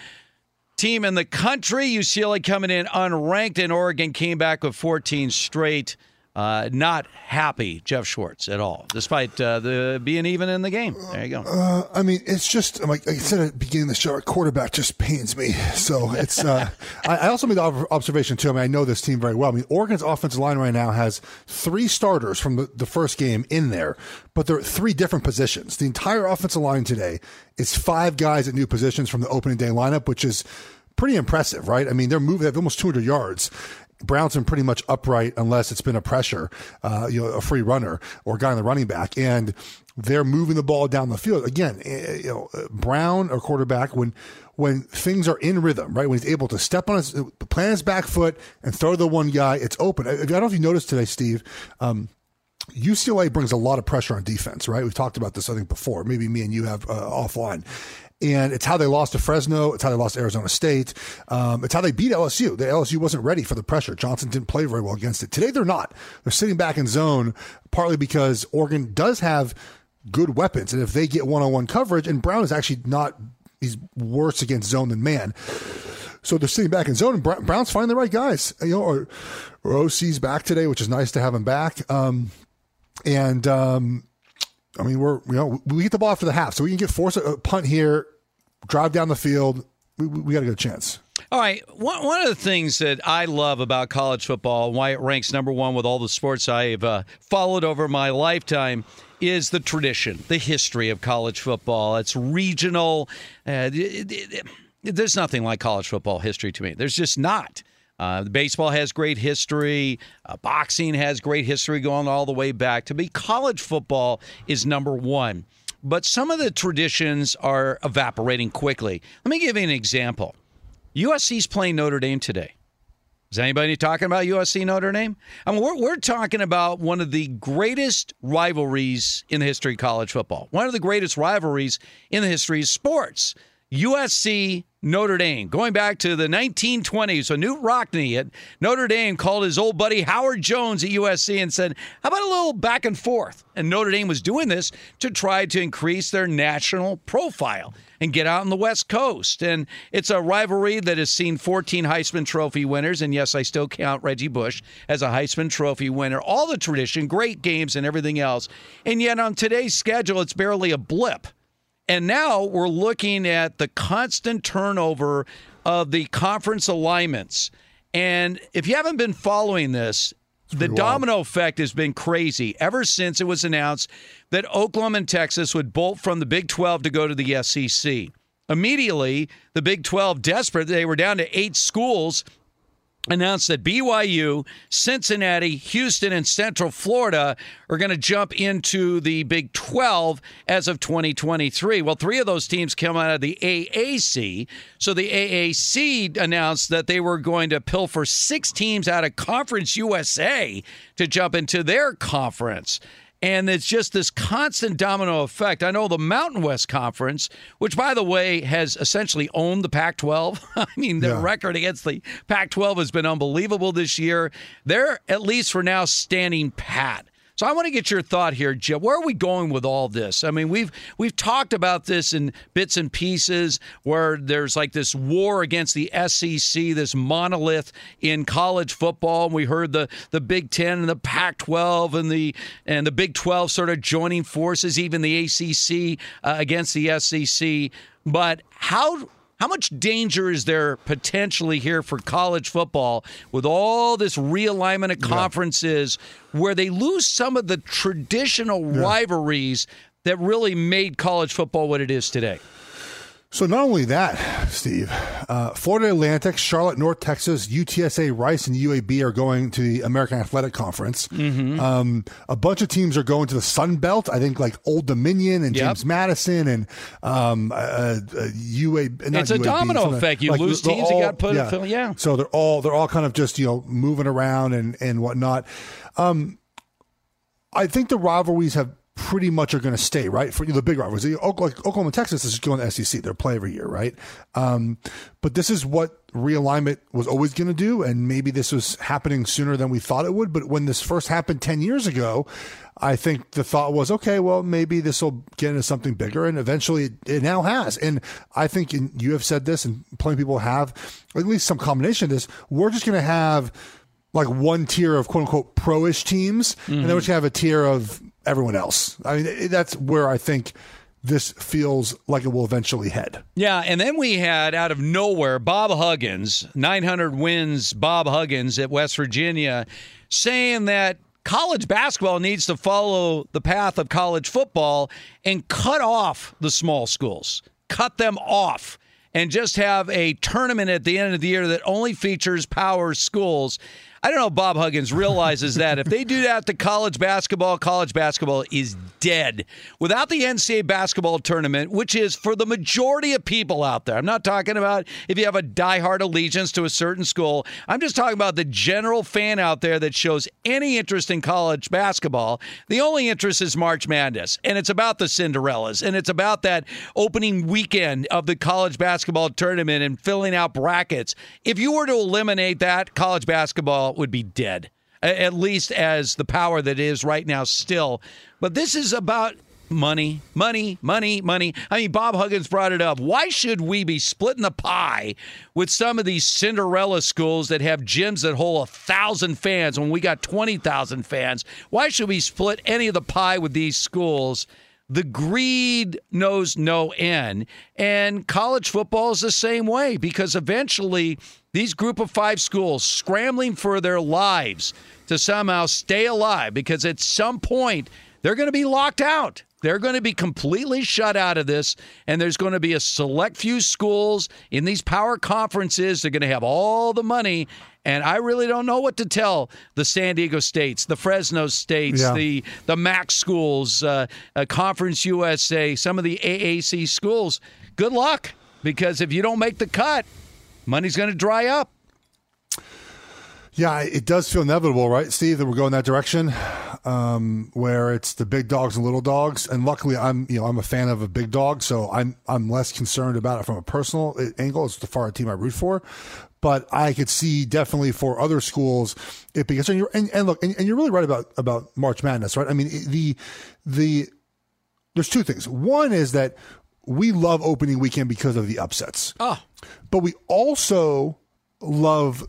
team in the country. UCLA coming in unranked, and Oregon came back with 14 straight. Uh, not happy, Jeff Schwartz, at all, despite uh, the being even in the game. There you go. Uh, I mean, it's just like I said at the beginning of the show, quarterback just pains me. So it's. Uh, I, I also made the observation too. I mean, I know this team very well. I mean, Oregon's offensive line right now has three starters from the, the first game in there, but they're at three different positions. The entire offensive line today is five guys at new positions from the opening day lineup, which is pretty impressive, right? I mean, they're moving, they have almost 200 yards. Brown's been pretty much upright unless it's been a pressure, uh, you know, a free runner or a guy in the running back. And they're moving the ball down the field. Again, you know, Brown or quarterback, when, when things are in rhythm, right? When he's able to step on his, plant his back foot and throw the one guy, it's open. I don't know if you noticed today, Steve, um, UCLA brings a lot of pressure on defense, right? We've talked about this, I think, before. Maybe me and you have uh, offline and it's how they lost to Fresno. It's how they lost to Arizona State. Um, it's how they beat LSU. The LSU wasn't ready for the pressure. Johnson didn't play very well against it. Today they're not. They're sitting back in zone, partly because Oregon does have good weapons, and if they get one-on-one coverage, and Brown is actually not. He's worse against zone than man. So they're sitting back in zone, and Brown's finding the right guys. You know, or, or OC's back today, which is nice to have him back. Um, and um, I mean, we're you know we get the ball after the half, so we can get force a punt here, drive down the field. We, we got a good chance. All right. One, one of the things that I love about college football, and why it ranks number one with all the sports I've uh, followed over my lifetime, is the tradition, the history of college football. It's regional. Uh, it, it, it, there's nothing like college football history to me. There's just not. Uh, baseball has great history. Uh, boxing has great history going all the way back. To me, college football is number one. But some of the traditions are evaporating quickly. Let me give you an example. USC's playing Notre Dame today. Is anybody talking about USC Notre Dame? I mean, we're, we're talking about one of the greatest rivalries in the history of college football. One of the greatest rivalries in the history of sports. USC Notre Dame, going back to the 1920s. So Knute Rockne at Notre Dame called his old buddy Howard Jones at USC and said, How about a little back and forth? And Notre Dame was doing this to try to increase their national profile and get out on the West Coast. And it's a rivalry that has seen 14 Heisman Trophy winners. And yes, I still count Reggie Bush as a Heisman Trophy winner. All the tradition, great games, and everything else. And yet on today's schedule, it's barely a blip. And now we're looking at the constant turnover of the conference alignments. And if you haven't been following this, the domino effect has been crazy ever since it was announced that Oklahoma and Texas would bolt from the Big 12 to go to the SEC. Immediately, the Big 12, desperate, they were down to eight schools, announced that BYU, Cincinnati, Houston, and Central Florida are going to jump into the Big 12 as of 2023. Well, three of those teams come out of the AAC. So the AAC announced that they were going to pilfer six teams out of Conference USA to jump into their conference. And it's just this constant domino effect. I know the Mountain West Conference, which, by the way, has essentially owned the Pac 12. I mean, their Yeah. record against the Pac 12 has been unbelievable this year. They're, at least for now, standing pat. So I want to get your thought here, Jim. Where are we going with all this? I mean, we've we've talked about this in bits and pieces where there's like this war against the SEC, this monolith in college football. And we heard the the Big Ten and the Pac-12 and the and the Big 12 sort of joining forces, even the ACC uh, against the SEC. But how how much danger is there potentially here for college football with all this realignment of conferences where they lose some of the traditional rivalries that really made college football what it is today? So not only that, Steve, uh, Florida Atlantic, Charlotte, North Texas, UTSA, Rice, and UAB are going to the American Athletic Conference. Mm-hmm. Um, a bunch of teams are going to the Sun Belt. I think like Old Dominion and Yep. James Madison and um, uh, uh, UAB. It's a UAB, domino effect. You like, lose teams that all- got put in- yeah. So they're all they're all kind of just you know moving around and and whatnot. Um, I think the rivalries have pretty much are going to stay right for the big rivals, Oklahoma, like Oklahoma, Texas is going to SEC. They're play every year, right? Um, but this is what realignment was always going to do, and maybe this was happening sooner than we thought it would. But when this first happened ten years ago, I think the thought was, okay, well, maybe this will get into something bigger, and eventually it, now has. And I think you have said this, and plenty of people have, at least some combination of this. We're just going to have like one tier of quote unquote pro-ish teams, and then we're gonna have a tier of everyone else. I mean, that's where I think this feels like it will eventually head. Yeah, and then we had out of nowhere Bob Huggins, 900 wins Bob Huggins at West Virginia, saying that college basketball needs to follow the path of college football and cut off the small schools, cut them off, and just have a tournament at the end of the year that only features power schools. I don't know if Bob Huggins realizes that. If they do that to college basketball, college basketball is dead. Without the NCAA basketball tournament, which is for the majority of people out there, I'm not talking about if you have a diehard allegiance to a certain school. I'm just talking about the general fan out there that shows any interest in college basketball. The only interest is March Madness, and it's about the Cinderellas, and it's about that opening weekend of the college basketball tournament and filling out brackets. If you were to eliminate that, college basketball would be dead, at least as the power that is right now still. But this is about money, money, money, money. I mean, Bob Huggins brought it up. Why should we be splitting the pie with some of these Cinderella schools that have gyms that hold a thousand fans when we got 20,000 fans? Why should we split any of the pie with these schools? The greed knows no end. And college football is the same way because eventually these group of five schools scrambling for their lives to somehow stay alive because at some point they're going to be locked out. They're going to be completely shut out of this, and there's going to be a select few schools in these power conferences. They're going to have all the money, and I really don't know what to tell the San Diego states, the Fresno states, Yeah. the the MAC schools, uh, uh, Conference USA, some of the AAC schools. Good luck, because if you don't make the cut, money's going to dry up. Yeah, it does feel inevitable, right, Steve, that we're going that direction, um, where it's the big dogs and little dogs. And luckily, I'm you know I'm a fan of a big dog, so I'm I'm less concerned about it from a personal uh, angle. It's the far team I root for, but I could see definitely for other schools it and you're and, and look and, and you're really right about about March Madness, right? I mean the the there's two things. One is that we love opening weekend because of the upsets. Oh. But we also love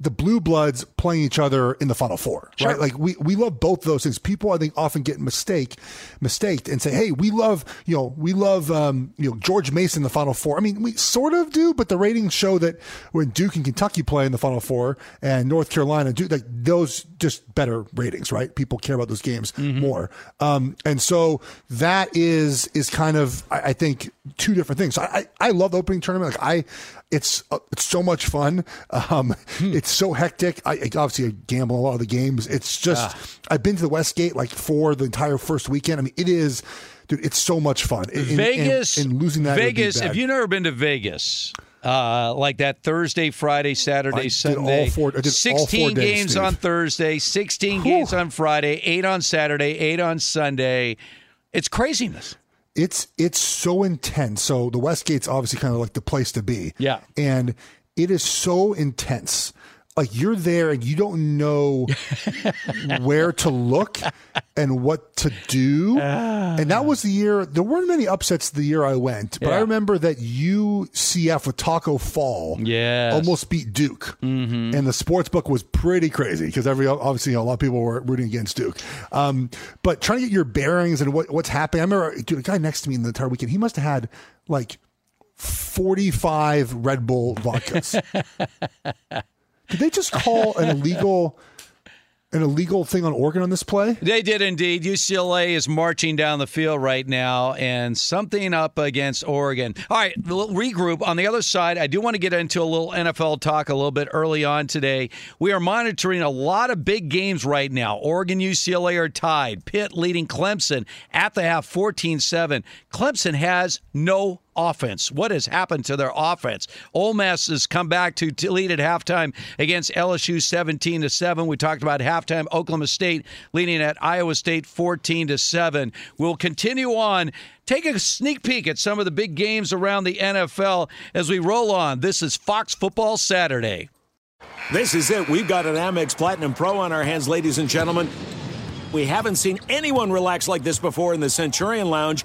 the blue bloods playing each other in the final four, Sure. right? Like we, we love both of those things. People I think often get mistake mistaked and say, Hey, we love, you know, we love, um, you know, George Mason in the final four. I mean, we sort of do, but the ratings show that when Duke and Kentucky play in the final four and North Carolina do like those just better ratings, right? People care about those games more. Um, and so that is, is kind of, I, I think two different things. I, I, I love the opening tournament. Like I, it's uh, it's so much fun. Um, It's so hectic. I, I obviously I gamble a lot of the games. It's just I've been to the Westgate like for the entire first weekend. I mean, it is, dude. It's so much fun. And- Vegas and, losing that. Vegas. If you've never been to Vegas, uh, like that Thursday, Friday, Saturday, Sunday, all four- I did all four 16 days, games Steve. on Thursday, 16 games on Friday, eight on Saturday, eight on Sunday. It's craziness. it's it's so intense. So the Westgate's obviously kind of like the place to be. Yeah. And it is so intense. Like you're there and you don't know where to look and what to do. and that was the year there weren't many upsets the year I went, but I remember that UCF with Tacko Fall Yes. almost beat Duke. Mm-hmm. And the sports book was pretty crazy because every obviously you know, a lot of people were rooting against Duke. Um, but trying to get your bearings and what, what's happening. I remember dude, a guy next to me in the entire weekend, he must have had like 45 Red Bull vodkas. Did they just call an illegal an illegal thing on Oregon on this play? They did indeed. UCLA is marching down the field right now and something up against Oregon. All right, we'll regroup. On the other side, I do want to get into a little NFL talk a little bit early on today. We are monitoring a lot of big games right now. Oregon, UCLA are tied. Pitt leading Clemson at the half 14 7. Clemson has no offense. What has happened to their offense? Ole Miss has come back to, lead at halftime against LSU 17 to 7. We talked about halftime Oklahoma State leading at Iowa State 14 to 7. We'll continue on. Take a sneak peek at some of the big games around the NFL as we roll on. This is Fox Football Saturday. This is it. We've got an Amex Platinum Pro on our hands, ladies and gentlemen. We haven't seen anyone relax like this before in the Centurion Lounge.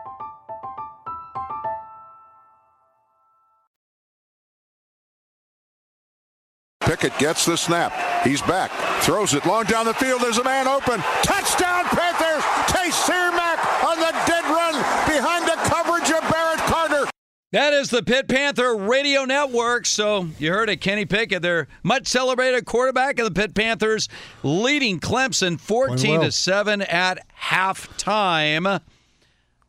Pickett gets the snap. He's back. Throws it long down the field. There's a man open. Touchdown, Panthers. Taysir Mack on the dead run behind the coverage of Barrett Carter. That is the Pitt Panther Radio Network. So you heard it, Kenny Pickett, their much celebrated quarterback of the Pitt Panthers, leading Clemson 14 well. to 7 at halftime.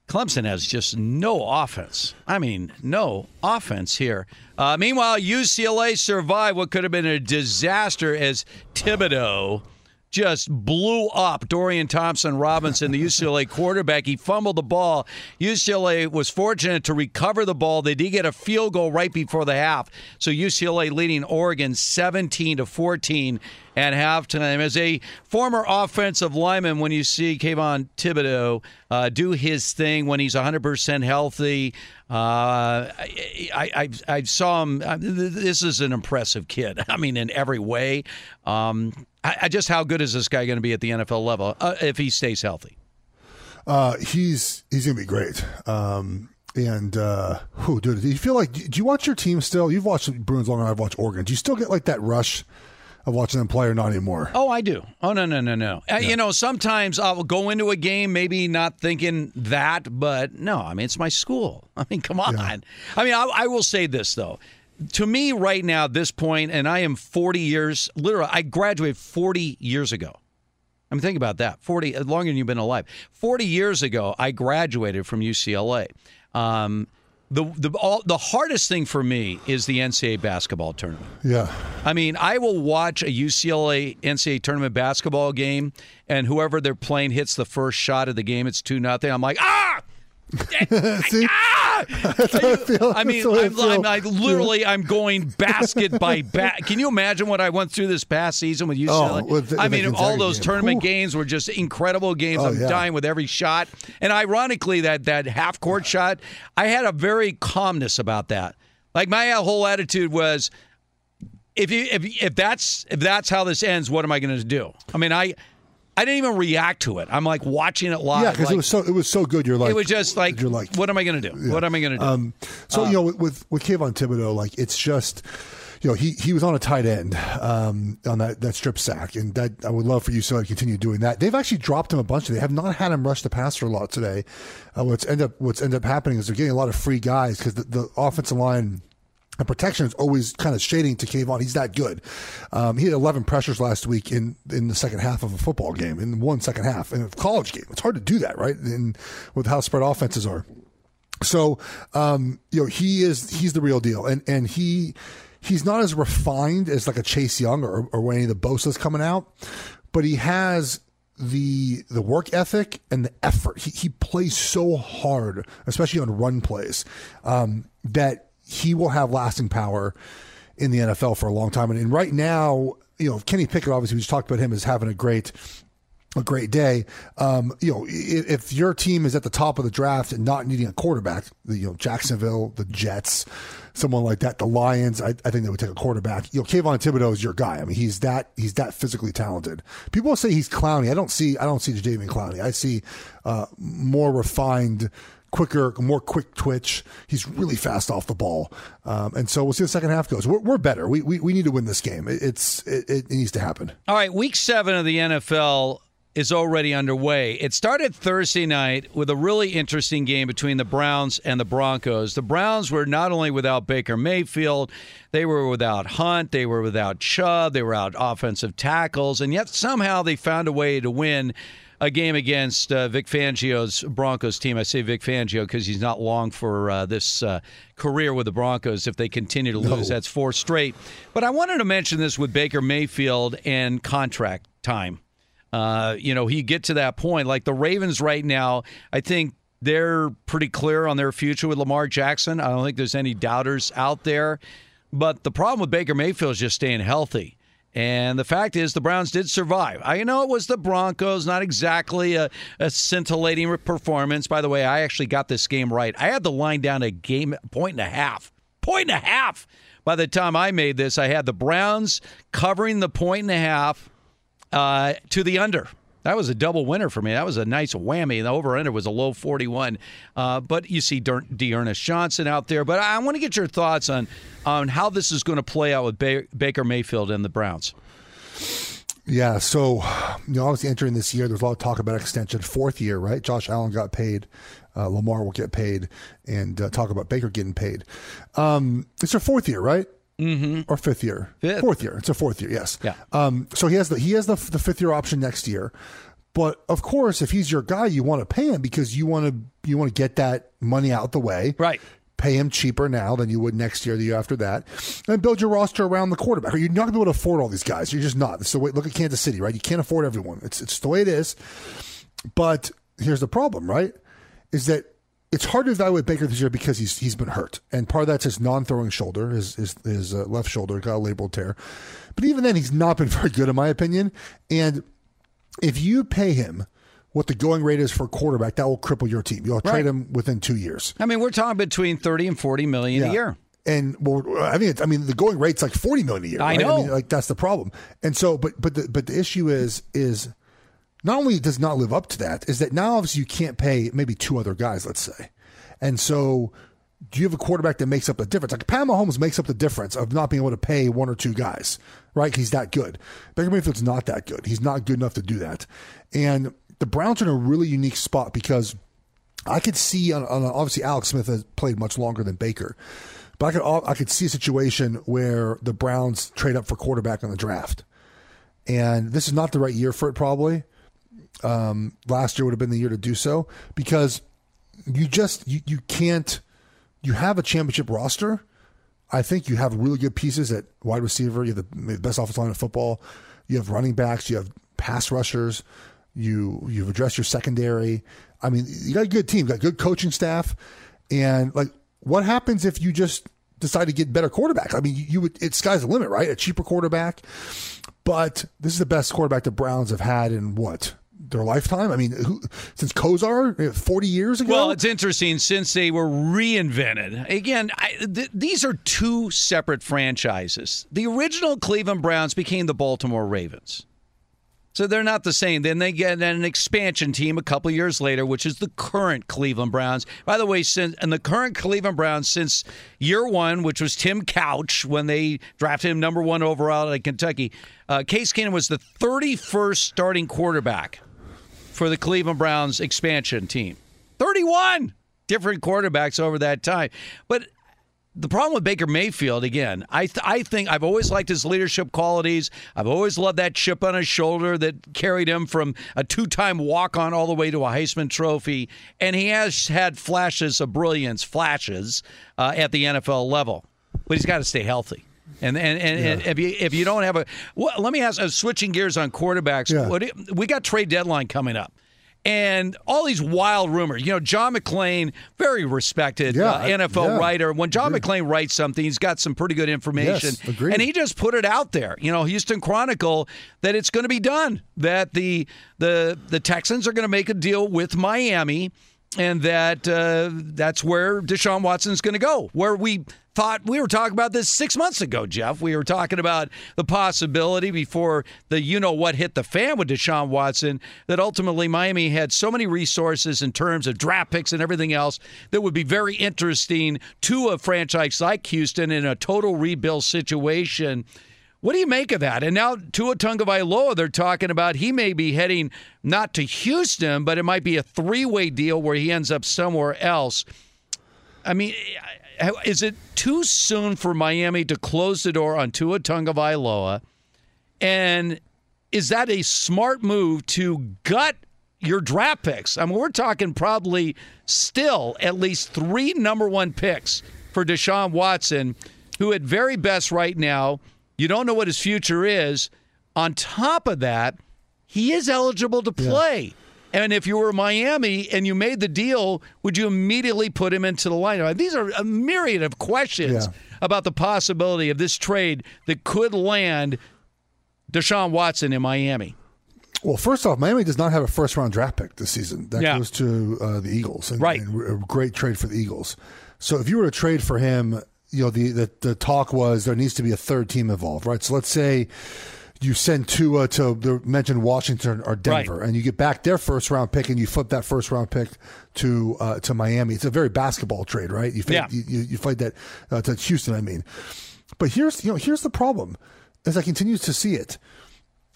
Clemson has just no offense. I mean, no offense here. Uh, meanwhile, UCLA survived what could have been a disaster as Thibodeaux just blew up Dorian Thompson Robinson, the UCLA quarterback. He fumbled the ball. UCLA was fortunate to recover the ball. They did get a field goal right before the half. So UCLA leading Oregon 17 to 14 at halftime. As a former offensive lineman, when you see Kayvon Thibodeaux uh, do his thing when he's 100% healthy, uh, I, I, I, saw him. uh, This is an impressive kid. I mean, in every way. Um, I, I just how good is this guy going to be at the NFL level uh, if he stays healthy? Uh, he's he's gonna be great. Um, and uh, who dude? Do you feel like? Do you watch your team still? You've watched Bruins longer than I've watched Oregon. Do you still get like that rush of watching them play or not anymore? Oh, I do. Oh no, no, no, no. Uh, you know, sometimes I'll go into a game maybe not thinking that, but no. I mean, it's my school. I mean, come on. I mean, I, I will say this though. To me, right now, at this point, and I am 40 years. Literally, I graduated 40 years ago. I mean, think about that. 40, uh, longer than you've been alive. 40 years ago, I graduated from UCLA. Um, the the all, the hardest thing for me is the NCAA basketball tournament. Yeah. I mean, I will watch a UCLA NCAA tournament basketball game, and whoever they're playing hits the first shot of the game. It's two nothing. I'm like, ah. See? Ah! How I feel. I mean, how I I'm. I'm, I literally, I'm going basket by basket. Can you imagine what I went through this past season with UCLA? Oh, with the- I mean, all those game. tournament games were just incredible games. Oh, I'm yeah. dying with every shot. And ironically, that that half court shot, I had a very calmness about that. Like my whole attitude was, if you if if that's if that's how this ends, what am I going to do? I mean, I I didn't even react to it. I'm like watching it live. yeah, because like- it was so it was so good. You're like it was just like, you're like what am I going to do? What am I going to do? Um, so Uh, you know, with with, with Kayvon Thibodeaux, like it's just. You know, he, he was on a tight end um, on that, that strip sack, and that I would love for you so to continue doing that. They've actually dropped him a bunch. Of they have not had him rush the passer a lot today. Uh, what's end up what's ended up happening is they're getting a lot of free guys because the, the offensive line and protection is always kind of shading to Kayvon. He's that good. Um, he had 11 pressures last week in, in the second half of a football game, in one second half, in a college game. It's hard to do that, right? In, with how spread offenses are. So, um, you know, he is, he's the real deal. And, and he, he's not as refined as like a Chase Young or, or any of the Bosa's coming out, but he has the, the work ethic and the effort. He, he plays so hard, especially on run plays, um, that he will have lasting power in the NFL for a long time. And, and right now, you know, Kenny Pickett, obviously, we just talked about him as having a great, a great day. Um, you know, if your team is at the top of the draft and not needing a quarterback, the, you know, Jacksonville, the Jets, someone like that, the Lions, I, I think they would take a quarterback. You know, Kayvon Thibodeaux is your guy. I mean, he's that he's that physically talented. People say he's Clowney. I don't see I don't see Jadeveon Clowney. I see uh, more refined. Quicker, more quick twitch. He's really fast off the ball, um, and so we'll see the second half goes. We're, we're better. We, we we need to win this game. It, it's it, it needs to happen. All right, week seven of the NFL is already underway. It started Thursday night with a really interesting game between the Browns and the Broncos. The Browns were not only without Baker Mayfield, they were without Hunt, they were without Chubb, they were out offensive tackles, and yet somehow they found a way to win a game against uh, Vic Fangio's Broncos team. I say Vic Fangio because he's not long for uh, this uh, career with the Broncos if they continue to lose. That's four straight. But I wanted to mention this with Baker Mayfield and contract time. Uh, you know, he get to that point. Like the Ravens right now, I think they're pretty clear on their future with Lamar Jackson. I don't think there's any doubters out there. But the problem with Baker Mayfield is just staying healthy. And the fact is, the Browns did survive. I know it was the Broncos, not exactly a, a scintillating performance. By the way, I actually got this game right. I had the line down a game point and a half. Point and a half. By the time I made this, I had the Browns covering the point and a half uh, to the under. That was a double winner for me. That was a nice whammy. The over under was a low 41. Uh, but you see Der- D'Ernest Johnson out there. But I want to get your thoughts on on how this is going to play out with ba- Baker Mayfield and the Browns. Yeah, so you know, obviously entering this year, there's a lot of talk about extension. Fourth year, right? Josh Allen got paid, uh, Lamar will get paid, and uh, talk about Baker getting paid. Um, it's their fourth year, right? Mm-hmm. Or fifth year? Fifth. Fourth year. It's a fourth year. Yes. Yeah. Um, so he has the he has the the fifth year option next year, but of course, if he's your guy, you want to pay him because you want to you want to get that money out the way, right? pay him cheaper now than you would next year, the year after that, and build your roster around the quarterback. You're not going to be able to afford all these guys. You're just not. So wait, look at Kansas City, right? You can't afford everyone. It's it's the way it is. But here's the problem, right? Is that it's hard to evaluate Baker this year because he's he's been hurt, and part of that's his non-throwing shoulder, his his, his uh, left shoulder got a labral tear. But even then, he's not been very good, in my opinion. And if you pay him what the going rate is for a quarterback, that will cripple your team. You'll trade him within two years. I mean, we're talking between thirty and forty million Yeah. a year. And well, I mean, it's, I mean, the going rate's like forty million a year. I right? know. mean, like that's the problem. And so, but but the, but the issue is is not only does not live up to that, is that now obviously you can't pay maybe two other guys, let's say, and so. Do you have a quarterback that makes up the difference? Like Pat Mahomes makes up the difference of not being able to pay one or two guys, right? He's that good. Baker Mayfield's not that good. He's not good enough to do that. And the Browns are in a really unique spot because I could see on, on obviously Alex Smith has played much longer than Baker, but I could I could see a situation where the Browns trade up for quarterback on the draft, and this is not the right year for it. Probably um, last year would have been the year to do so because you just you, you can't you have a championship roster. I think you have really good pieces at wide receiver. You have the best offensive line in football. You have running backs. You have pass rushers. You you've addressed your secondary. I mean, you got a good team. You got good coaching staff. And like, what happens if you just decide to get better quarterbacks? I mean, you, you would. It's sky's the limit, right? A cheaper quarterback. But this is the best quarterback the Browns have had in what their lifetime. I mean, who, since Kosar, forty years ago. Well, it's interesting since they were reinvented. Again, I, th- these are two separate franchises. The original Cleveland Browns became the Baltimore Ravens. So they're not the same. Then they get an expansion team a couple years later, which is the current Cleveland Browns. By the way, since and the current Cleveland Browns since year one, which was Tim Couch when they drafted him number one overall at Kentucky, uh, Case Keenum was the 31st starting quarterback for the Cleveland Browns expansion team. 31 different quarterbacks over that time. But the problem with Baker Mayfield, again, I th- I think I've always liked his leadership qualities. I've always loved that chip on his shoulder that carried him from a two-time walk-on all the way to a Heisman Trophy, and he has had flashes of brilliance, flashes uh, at the NFL level, but he's got to stay healthy. And and, and, and if you if you don't have a, well, let me ask. Uh, switching gears on quarterbacks, what do- we got trade deadline coming up. And all these wild rumors. You know, John McClain, very respected Yeah, uh, NFL yeah. writer. When John McClain writes something, he's got some pretty good information. Yes. And he just put it out there. You know, Houston Chronicle that it's going to be done. That the the the Texans are going to make a deal with Miami, and that uh, that's where Deshaun Watson's going to go. Where we thought we were talking about this six months ago, Jeff. We were talking about the possibility before the you know what hit the fan with Deshaun Watson that ultimately Miami had so many resources in terms of draft picks and everything else that would be very interesting to a franchise like Houston in a total rebuild situation. What do you make of that? And now Tua Tagovailoa, they're talking about he may be heading not to Houston, but it might be a three-way deal where he ends up somewhere else. I mean, is it too soon for Miami to close the door on Tua Tagovailoa? And is that a smart move to gut your draft picks? I mean, we're talking probably still at least three number one picks for Deshaun Watson, who at very best right now, you don't know what his future is. On top of that, he is eligible to play. And if you were Miami and you made the deal, would you immediately put him into the lineup? These are a myriad of questions about the possibility of this trade that could land Deshaun Watson in Miami. Well, first off, Miami does not have a first round draft pick this season. That Yeah. goes to uh, the Eagles. And, Right. and a great trade for the Eagles. So if you were to trade for him, you know, the, the, the talk was there needs to be a third team involved, right? So let's say you send Tua to the mentioned Washington or Denver, and you get back their first round pick, and you flip that first round pick to uh, to Miami. It's a very basketball trade, right? You fight, Yeah. you, you, you fight that uh, to Houston, I mean. But here's you know here's the problem, as I continue to see it,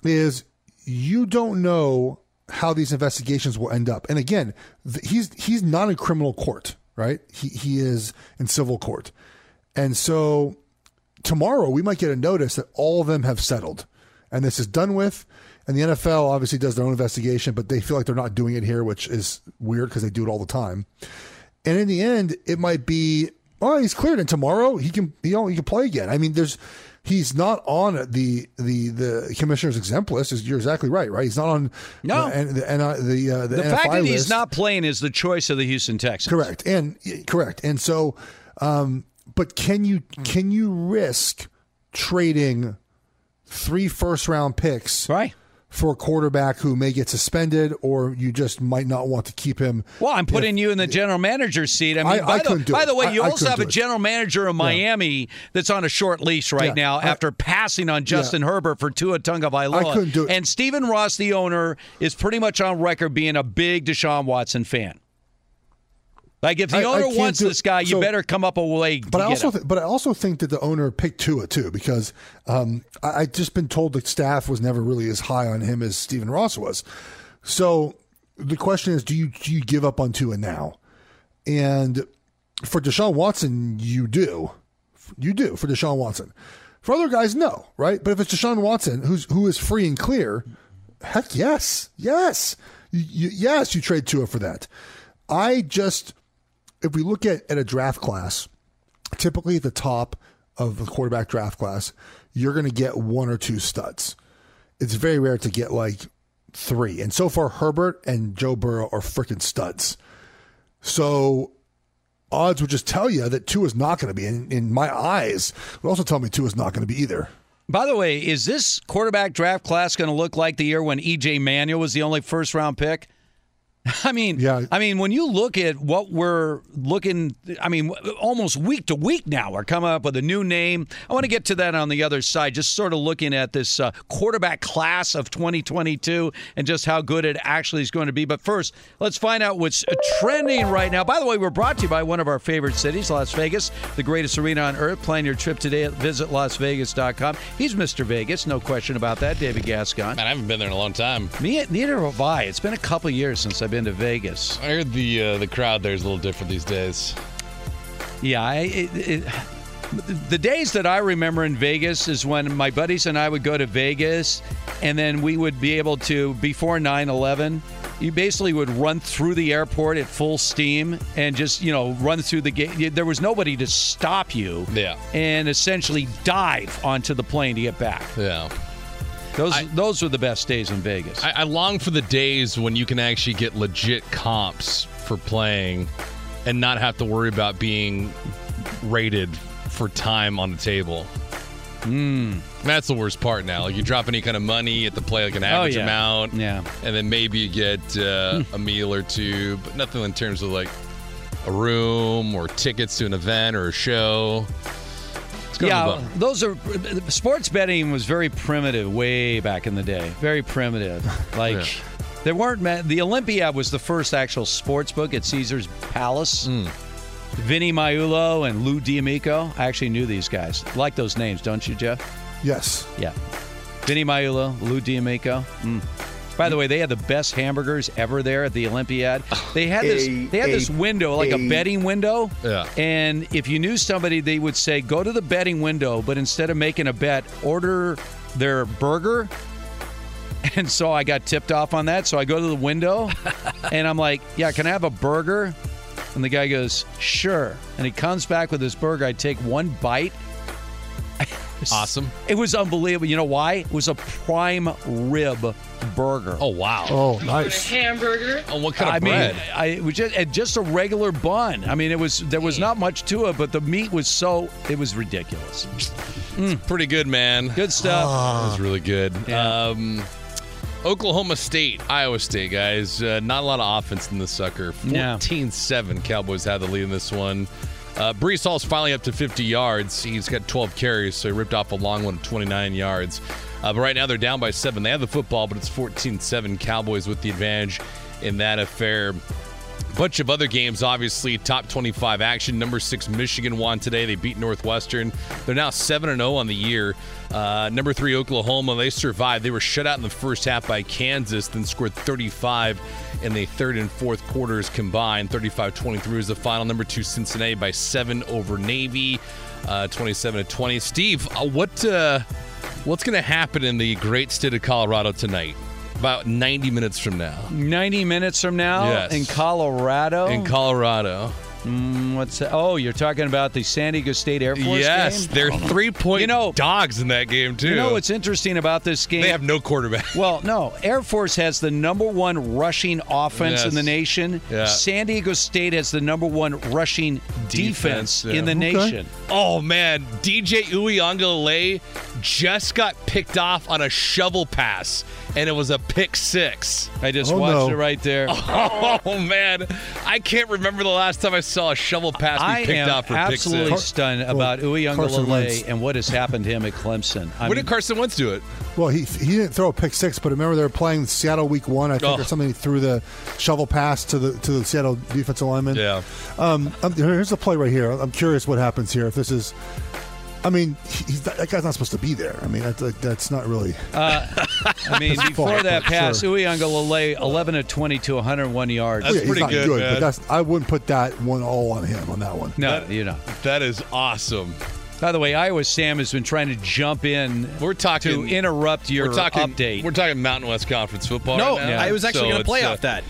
is you don't know how these investigations will end up. And again, th- he's he's not in criminal court, right? He he is in civil court, and so tomorrow we might get a notice that all of them have settled, and this is done with. And the NFL obviously does their own investigation, but they feel like they're not doing it here, which is weird because they do it all the time. And in the end, it might be Oh, he's cleared, and tomorrow he can you know he can play again. I mean, there's he's not on the the the commissioner's exempt list. You're exactly right, right? He's not on No. the the the, the, uh, the, The fact that he's not playing is the choice of the Houston Texans. Correct. And correct. And so um but can you can you risk trading three first round picks right. for a quarterback who may get suspended or you just might not want to keep him Well, I'm putting you in the general manager's seat. I mean, I- by, I the, by the way, you I also have a general manager of Miami that's on a short leash right Yeah. now after passing on Justin Herbert for Tua Tagovailoa. I couldn't do it. And Stephen Ross, the owner, is pretty much on record being a big Deshaun Watson fan. Like if the I- I owner can't wants this guy, you better come up a way. But to I also, th- but I also think that the owner picked Tua too because um, I, I just been told the staff was never really as high on him as Stephen Ross was. So the question is, do you do you give up on Tua now? And for Deshaun Watson, you do, you do for Deshaun Watson. For other guys, no, right? But if it's Deshaun Watson who's who is free and clear, heck yes, yes, you, you, yes, you trade Tua for that. I just if we look at, at a draft class, typically at the top of the quarterback draft class, you're going to get one or two studs. It's very rare to get like three. And so far, Herbert and Joe Burrow are freaking studs. So odds would just tell you that two is not going to be. In, in my eyes, would also tell me two is not going to be either. By the way, is this quarterback draft class going to look like the year when EJ Manuel was the only first round pick? I mean, yeah. I mean, when you look at what we're looking, I mean, almost week to week now, we're coming up with a new name. I want to get to that on the other side, just sort of looking at this uh, quarterback class of 2022 and just how good it actually is going to be. But first, let's find out what's trending right now. By the way, we're brought to you by one of our favorite cities, Las Vegas, the greatest arena on earth. Plan your trip today. at visitlasvegas.com. He's Mr. Vegas, no question about that. David Gascon. Man, I haven't been there in a long time. Me, neither have I. It's been a couple years since I've been to Vegas. I heard the uh, the crowd there is a little different these days. Yeah, I, it, it, the days that I remember in Vegas is when my buddies and I would go to Vegas, and then we would be able to before 9/11. You basically would run through the airport at full steam and just you know run through the gate. There was nobody to stop you. Yeah. And essentially dive onto the plane to get back. Yeah. Those those were the best days in Vegas. I, I long for the days when you can actually get legit comps for playing and not have to worry about being rated for time on the table. Mm. That's the worst part now. Like you drop any kind of money, you have to play like an average Oh, yeah. amount. Yeah. And then maybe you get uh, Hmm. a meal or two, but nothing in terms of like a room or tickets to an event or a show. Yeah, those are sports betting was very primitive way back in the day. Very primitive. Like Yeah. there weren't ma- the Olympiad was the first actual sports book at Caesar's Palace. Hmm. Vinny Maiulo and Lou D'Amico. I actually knew these guys. Like those names, don't you, Jeff? Yes. Yeah. Vinny Maiulo, Lou D'Amico. Mm. By the way, they had the best hamburgers ever there at the Olympiad. They had this. A- They had this window, like a, a- betting window. Yeah. And if you knew somebody, they would say, "Go to the betting window," but instead of making a bet, order their burger. And so I got tipped off on that. So I go to the window, and I'm like, "Yeah, can I have a burger?" And the guy goes, "Sure." And he comes back with this burger. I take one bite. Awesome. It was unbelievable. You know why? It was a prime rib burger. Oh wow. Oh, nice. Hamburger. Oh, what kind of I bread? mean, I it was just and just a regular bun. I mean, it was there was not much to it, but the meat was so it was ridiculous. Pretty good, man. Good stuff. That was really good. Um, Oklahoma State, Iowa State, guys. Uh, not a lot of offense in this sucker. Yeah. 14 7. Cowboys had the lead in this one. Uh, Breece Hall's finally up to 50 yards. He's got 12 carries, so he ripped off a long one of 29 yards. Uh, but right now they're down by seven. They have the football, but it's 14 7. Cowboys with the advantage in that affair. Bunch of other games, obviously, top 25 action. Number six, Michigan won today. They beat Northwestern. They're now 7 0 on the year. Uh, number three, Oklahoma, they survived. They were shut out in the first half by Kansas, then scored 35 in the third and fourth quarters combined. 35 23 is the final. Number two, Cincinnati by seven over Navy, uh, 27 to 20. Steve, uh, what uh, what's going to happen in the great state of Colorado tonight? About 90 minutes from now. 90 minutes from now Yes. in Colorado. In Colorado. Mm, what's that? Oh, you're talking about the San Diego State Air Force Yes, game? they're three point You know- dogs in that game too. You know what's interesting about this game? They have no quarterback. Well, no. Air Force has the number one rushing offense in the nation. Yeah. San Diego State has the number one rushing defense, yeah. in the nation. Oh man, DJ Uiagalelei just got picked off on a shovel pass, and it was a pick six. I just Oh, watched no. it right there. Oh man, I can't remember the last time I saw a shovel pass be picked am off for pick six. absolutely stunned Well, about Carson Uiagalelei and what has happened to him at Clemson. I when mean, did Carson Wentz do it? Well, he he didn't throw a pick six, but remember they were playing Seattle week one, I think, Oh. or something. He threw the shovel pass to the to the Seattle defensive lineman. Yeah. Um, um, here's the play right here. I'm curious what happens here. If this is, I mean, he's, that guy's not supposed to be there. I mean, that's, that's not really. uh, I mean, before fault, that but pass, sure. Uiagalelei 11 to 22, 101 yards. That's Yeah, he's pretty not good, man. but that's I wouldn't put that one all on him on that one. no, you know. That is awesome. By the way, Iowa Sam has been trying to jump in We're talking to interrupt your we're talking, update. We're talking Mountain West Conference football. No, right now. I was actually So going to play it's, uh, off that.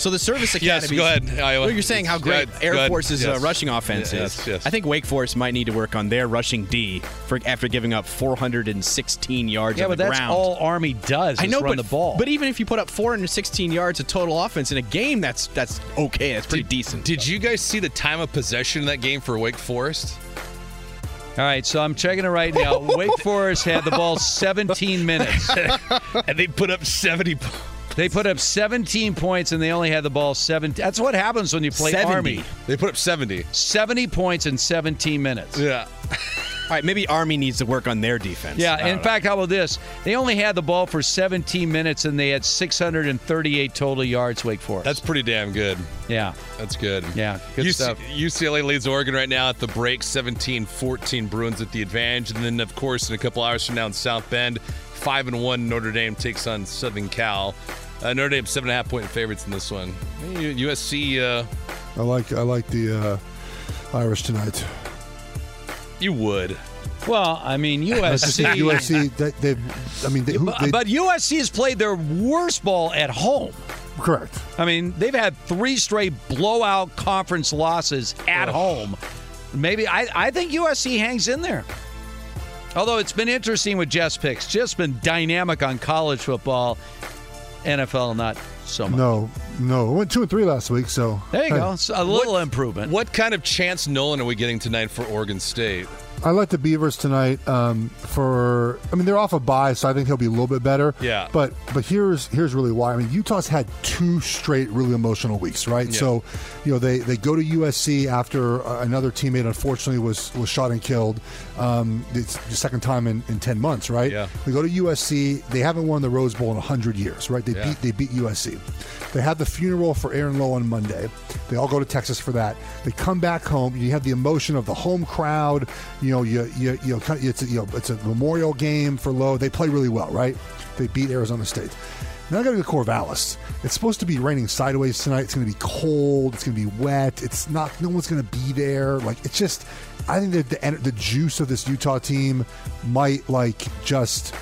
So the service academy. Yes, academy. go ahead, Iowa. Well, you're saying how great Go Air ahead. Force's Yes. uh, rushing offense Yes, is. yes. I think Wake Forest might need to work on their rushing D for after giving up 416 yards yeah, on but the that's ground. all Army does. I is know, run but, the ball. but even if you put up 416 yards of total offense in a game, that's that's okay. That's pretty decent. Did you guys see the time of possession in that game for Wake Forest? all right, so I'm checking it right now. Wake Forest had the ball 17 minutes. and they put up 70 points. They put up 17 points and they only had the ball 17. That's what happens when you play 70. Army. They put up 70. 70 points in 17 minutes. Yeah. All right, maybe Army needs to work on their defense. Yeah, in know. fact, how about this? They only had the ball for 17 minutes and they had 638 total yards, Wake Forest. That's pretty damn good. yeah, That's good. yeah, good UC- stuff. UCLA leads Oregon right now at the break, 17-14 Bruins at the advantage. And then, of course, in a couple hours from now in South Bend, 5 and one Notre Dame takes on Southern Cal. Uh, Notre Dame seven and a half point favorites in this one. USC, uh, I like I like the uh, Irish tonight. you would. Well, I mean, USC. USC. They, they, I mean, they, who, But, they, but USC has played their worst ball at home. correct. I mean, they've had three straight blowout conference losses at home. Maybe I, I think USC hangs in there. Although it's been interesting with Jess picks, just been dynamic on college football, NFL not so much. No, no, we went two and three last week. So There you hey, go. It's a little improvement. What kind of chance Nolan are we getting tonight for Oregon State? I like the Beavers tonight. Um, for I mean, they're off a bye, so I think he'll be a little bit better. Yeah. But but here's here's really why. I mean, Utah's had two straight really emotional weeks, right? Yeah. So, you know, they they go to USC after uh, another teammate unfortunately was was shot and killed. Um, it's the second time in, in ten months, right? Yeah. They go to USC. They haven't won the Rose Bowl in hundred years, right? They Yeah. beat they beat USC. They have the funeral for Aaron Lowe on Monday. They all go to Texas for that. They come back home. You have the emotion of the home crowd. You know, you you you know, it's a, you know, it's a memorial game for Lowe. They play really well, right? They beat Arizona State. Now I got to go to Corvallis. It's supposed to be raining sideways tonight. It's going to be cold. It's going to be wet. It's not. No one's going to be there. Like it's just. I think that the the juice of this Utah team might like just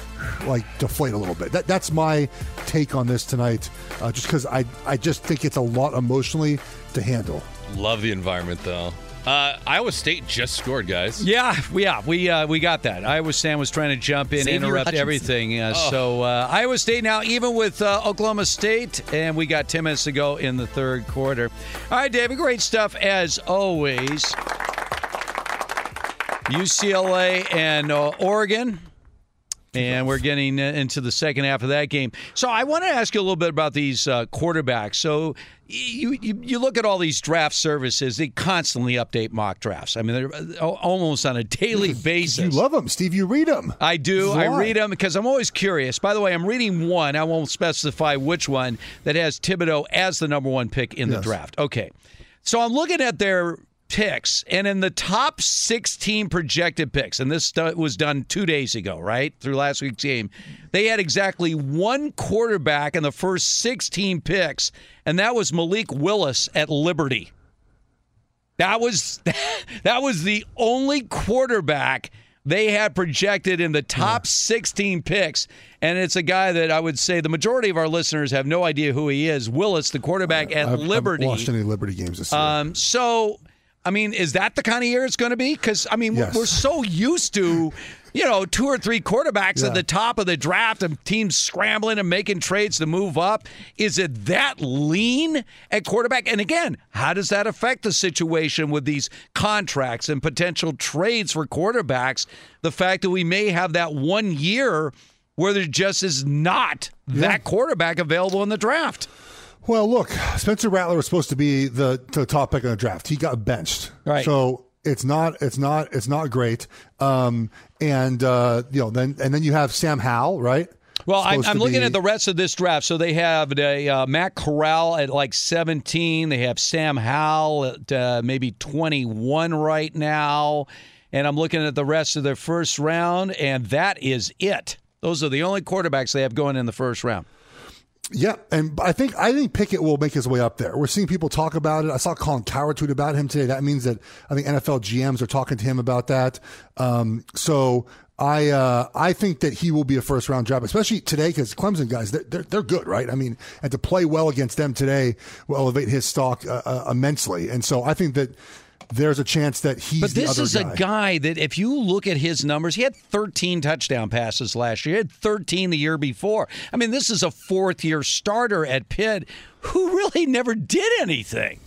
like deflate a little bit. That that's my take on this tonight. Uh, just because I I just think it's a lot emotionally to handle. Love the environment, though. Uh, Iowa State just scored, guys. Yeah, yeah, we uh, we got that. Iowa Sam was trying to jump in, Xavier interrupt Hutchinson. everything. Uh, Oh. So uh, Iowa State now even with uh, Oklahoma State, and we got ten minutes to go in the third quarter. All right, David, great stuff as always. UCLA and uh, Oregon. And we're getting uh, into the second half of that game. So I want to ask you a little bit about these uh, quarterbacks. So you, you you look at all these draft services; they constantly update mock drafts. I mean, they're uh, almost on a daily basis. You love them, Steve. You read them. I do. Why? I read them because I'm always curious. By the way, I'm reading one. I won't specify which one that has Thibodeaux as the number one pick in the draft. Okay. So I'm looking at their picks, and in the top 16 projected picks, and this was done two days ago, right? Through last week's game, they had exactly one quarterback in the first 16 picks, and that was Malik Willis at Liberty. That was that was the only quarterback they had projected in the top 16 picks, and it's a guy that I would say the majority of our listeners have no idea who he is. Willis, the quarterback at I've, Liberty. I haven't watched any Liberty games this year. Um, so I mean, is that the kind of year it's going to be? Because I mean, Yes. we're so used to, you know, two or three quarterbacks Yeah. at the top of the draft and teams scrambling and making trades to move up. Is it that lean at quarterback? And again, how does that affect the situation with these contracts and potential trades for quarterbacks? The fact that we may have that one year where there just is not that quarterback available in the draft. Well, look, Spencer Rattler was supposed to be the, the top pick in the draft. He got benched. Right. So it's not it's not it's not great. Um, and uh, you know then and then you have Sam Howell, right? Well, I'm, I'm looking be- at the rest of this draft. So they have a, uh, Matt Corral at like 17. They have Sam Howell at uh, maybe 21 right now. And I'm looking at the rest of their first round, and that is it. Those are the only quarterbacks they have going in the first round. Yeah, and I think I think Pickett will make his way up there. We're seeing people talk about it. I saw Colin Cowherd tweet about him today. That means that I think NFL GMs are talking to him about that. Um, so I uh, I think that he will be a first round draft, especially today because Clemson guys they're, they're good, right? I mean, and to play well against them today will elevate his stock uh, uh, immensely. And so I think that there's a chance that he's But this is guy. a guy that, if you look at his numbers, he had 13 touchdown passes last year. He had 13 the year before. I mean, this is a fourth year starter at Pitt who really never did anything.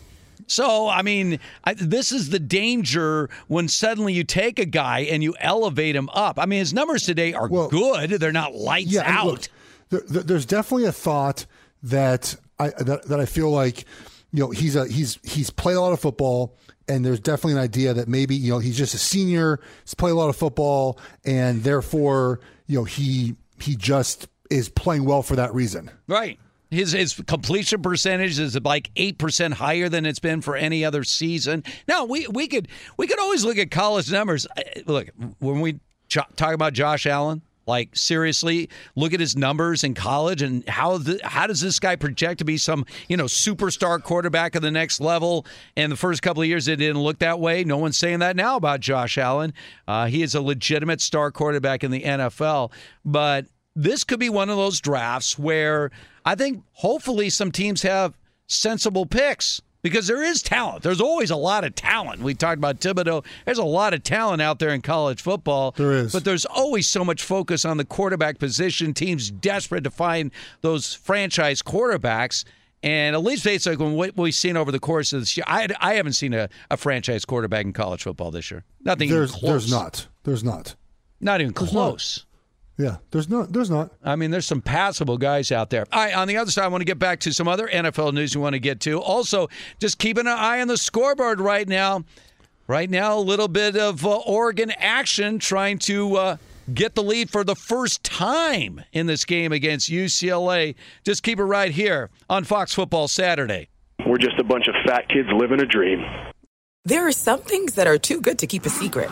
So, I mean, I, this is the danger when suddenly you take a guy and you elevate him up. I mean, his numbers today are good. They're not lights and out. look, there, there- there's definitely a thought that I that, that I feel like you know he's a he's he's played a lot of football, and there's definitely an idea that maybe you know he's just a senior, he's played a lot of football, and therefore you know he he just is playing well for that reason. Right. His his completion percentage is like eight percent higher than it's been for any other season. Now we we could we could always look at college numbers. Uh, look when we jo- talk about Josh Allen, like seriously, look at his numbers in college and how the, how does this guy project to be some you know superstar quarterback of the next level? And the first couple of years it didn't look that way. No one's saying that now about Josh Allen. Uh, he is a legitimate star quarterback in the NFL, but this could be one of those drafts where I think hopefully some teams have sensible picks because there is talent. There's always a lot of talent. We talked about Thibodeaux. There's a lot of talent out there in college football. There is. But there's always so much focus on the quarterback position. Teams desperate to find those franchise quarterbacks. And at least based on what we've seen over the course of this year, I, I haven't seen a, a franchise quarterback in college football this year. Nothing even There's close. there's not there's not Not even There's not. Close. yeah there's not there's not I mean, there's some passable guys out there. All right, on the other side, I want to get back to some other NFL news we want to get to. Also, just keeping an eye on the scoreboard right now. Right now, a little bit of uh, Oregon action trying to uh, get the lead for the first time in this game against UCLA. Just keep it right here on Fox Football Saturday. We're just a bunch of fat kids living a dream. There are some things that are too good to keep a secret.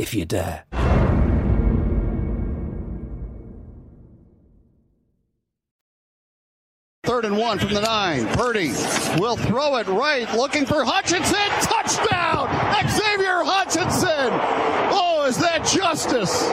if you dare. Third and one from the nine. Purdy will throw it right, looking for Hutchinson. Touchdown! Xavier Hutchinson! Oh, is that justice?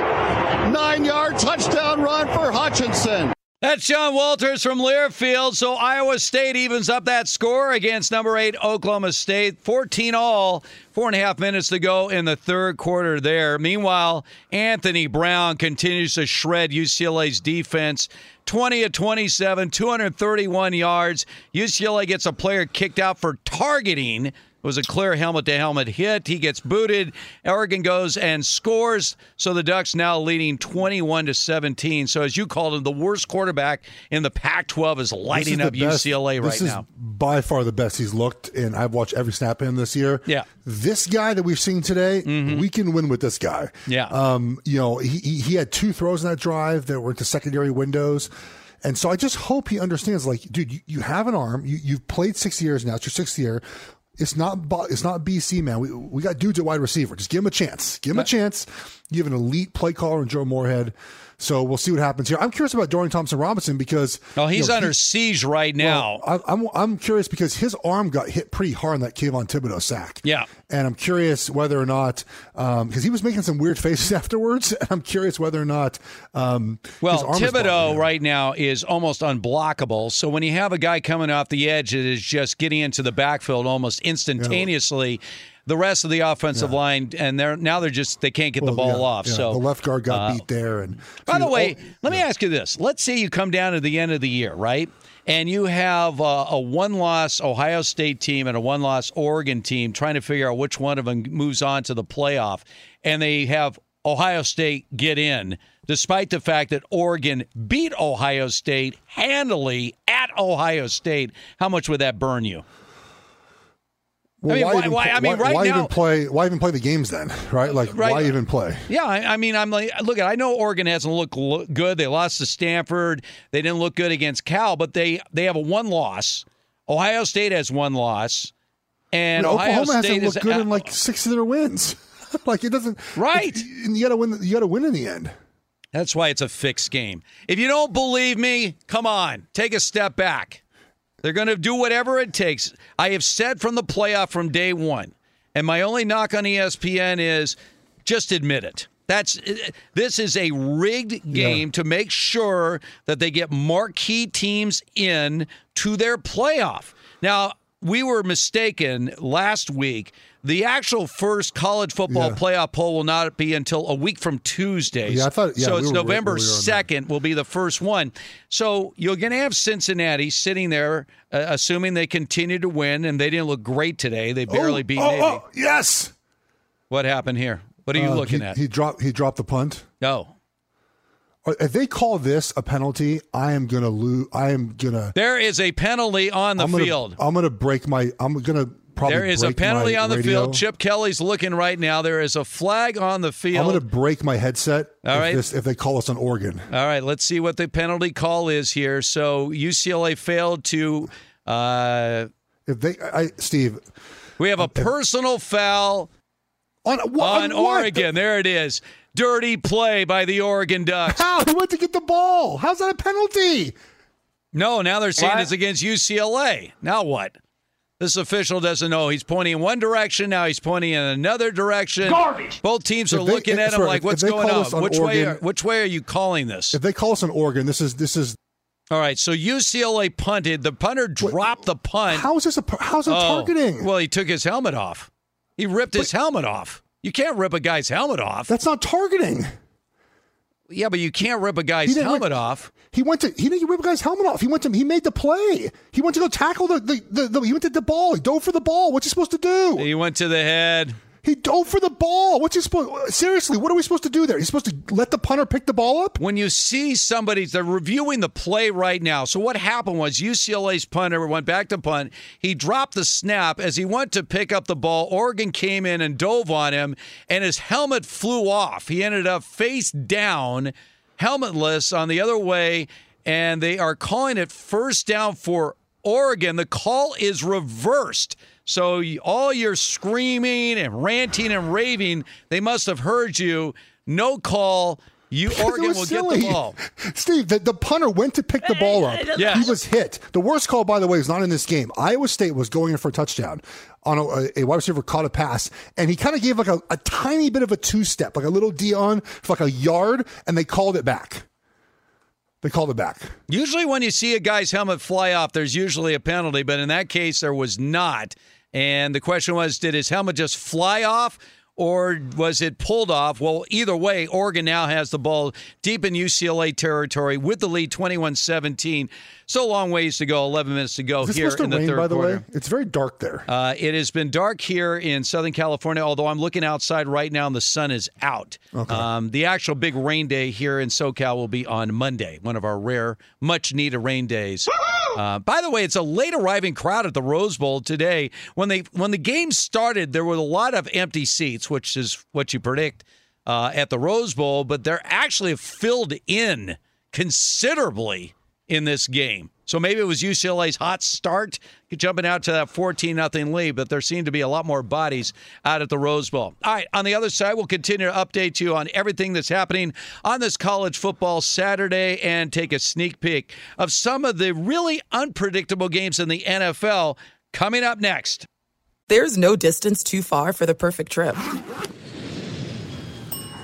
Nine yard touchdown run for Hutchinson. That's John Walters from Learfield. So Iowa State evens up that score against number eight Oklahoma State. 14 all, four and a half minutes to go in the third quarter there. Meanwhile, Anthony Brown continues to shred UCLA's defense. 20 of 27, 231 yards. UCLA gets a player kicked out for targeting. Was a clear helmet to helmet hit. He gets booted. Oregon goes and scores. So the Ducks now leading 21 to 17. So as you called him, the worst quarterback in the Pac-12 is lighting This up best- UCLA right this is now. by far the best he's looked, and I've watched every snap of him this year. Yeah. This guy that we've seen today, we can win with this guy. Yeah. Um, you know, he, he he had two throws in that drive that were into secondary windows. And so I just hope he understands, like, dude, you, you have an arm. You, you've played six years now. It's your sixth year. It's not it's not BC, man. We, we got dudes at wide receiver. Just give him a chance. Give him a chance. You have an elite play caller in Joe Moorhead. So we'll see what happens here. I'm curious about Dorian Thompson Robinson because Oh, he's you know, under he- siege right now. well, I, I'm I'm curious because his arm got hit pretty hard in that Kayvon Thibodeaux sack. Yeah. and I'm curious whether or not because he was making some weird faces afterwards. And I'm curious whether or not um, his Well, arm is bothering Thibodeaux right now is almost unblockable. So when you have a guy coming off the edge that is just getting into the backfield almost instantaneously, the rest of the offensive line and they're now they're just they can't get the ball yeah, off. yeah, So the left guard got uh, beat there. And By the way, oh, let me ask you this. Let's say you come down to the end of the year, right? And you have uh, a one loss Ohio State team and a one loss Oregon team trying to figure out which one of them moves on to the playoff. And they have Ohio State get in, despite the fact that Oregon beat Ohio State handily at Ohio State. How much would that burn you? Well, I mean, why, why- even, why- play- I mean, right why now- even play? Why even play the games then? Right? Like, Right. why even play? Yeah, I, I mean, I'm like, look, at I know Oregon hasn't looked lo- good. They lost to Stanford. They didn't look good against Cal, but they they have a one loss. Ohio State has one loss, and Ohio Oklahoma State hasn't is looked good in like six of their wins. like it doesn't. Right. And you got to win. You got to win in the end. That's why it's a fixed game. If you don't believe me, come on, take a step back. They're going to do whatever it takes. I have said from the playoff from day one, and my only knock on ESPN is just admit it. That's this is a rigged game to make sure that they get marquee teams in to their playoff. Now, we were mistaken last week. The actual first college football Yeah. playoff poll will not be until a week from Tuesday. Yeah, I thought- yeah, so we it's right- November we were on that. 2nd will be the first one. So you're going to have Cincinnati sitting there, uh, assuming they continue to win, and they didn't look great today. They barely oh, beat oh, Navy. oh, yes. What happened here? What are you Uh, looking he, at? He dropped. He dropped the punt. no. Uh, If they call this a penalty, I am gonna lose. I am gonna. There is a penalty on the I'm gonna, field. I'm gonna break my. I'm gonna probably. There is a penalty on the radio. field. Chip Kelly's looking right now. There is a flag on the field. I'm gonna break my headset. All if right. This, if they call us on Oregon. All right, let's see what the penalty call is here. So UCLA failed to. Uh, if they, I, Steve, we have a personal foul on, on what? Oregon. There it is. Dirty play by the Oregon Ducks. How he went to get the ball? How's that a penalty? No, now they're saying What? it's against UCLA. Now what? This official doesn't know. He's pointing in one direction. Now he's pointing in another direction. Garbage. Both teams are they- looking at him like, "What's going on? on Which way? Are, which way are you calling this?" If they call us on Oregon, this is this is. All right, so UCLA punted. The punter dropped the punt. How is this a? How's it Oh, targeting? Well, he took his helmet off. He ripped his helmet off. You can't rip a guy's helmet off. That's not targeting. Yeah, but you can't rip a guy's helmet off. He went to he didn't rip a guy's helmet off. He went to he made the play. He went to go tackle the the, the, the he went to the ball. He dove for the ball. What's he supposed to do? He went to the head. He dove for the ball. What's he supposed? Seriously, what are we supposed to do there? He's supposed to let the punter pick the ball up? When you see somebody, they're reviewing the play right now. So what happened was UCLA's punter went back to punt. He dropped the snap as he went to pick up the ball. Oregon came in and dove on him, and his helmet flew off. He ended up face down, helmetless on the other way, and they are calling it first down for Oregon. The call is reversed. So all your screaming and ranting and raving, they must have heard you. No call. You Oregon will silly. get the ball. Steve, the, the punter went to pick the ball up. Yes. He was hit. The worst call, by the way, is not in this game. Iowa State was going in for a touchdown on a, a wide receiver caught a pass, and he kind of gave like a, a tiny bit of a two step, like a little Deion for like a yard, and they called it back. They called it back. Usually, when you see a guy's helmet fly off, there's usually a penalty, but in that case, there was not. And the question was, did his helmet just fly off? Or was it pulled off? Well, either way, Oregon now has the ball deep in UCLA territory with the lead 21 17. So long ways to go, 11 minutes to go here in the rain, third by the quarter. way? It's very dark there. Uh, it has been dark here in Southern California, although I'm looking outside right now and the sun is out. Okay. Um, the actual big rain day here in SoCal will be on Monday, one of our rare, much needed rain days. Uh, by the way, it's a late arriving crowd at the Rose Bowl today. When they when the game started, there were a lot of empty seats, which is what you predict uh, at the Rose Bowl, but they're actually filled in considerably in this game. So maybe it was UCLA's hot start jumping out to that 14 nothing lead, but there seemed to be a lot more bodies out at the Rose Bowl. All right, on the other side, we'll continue to update you on everything that's happening on this college football Saturday and take a sneak peek of some of the really unpredictable games in the NFL coming up next. There's no distance too far for the perfect trip.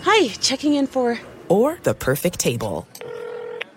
Hi, checking in for. Or the perfect table.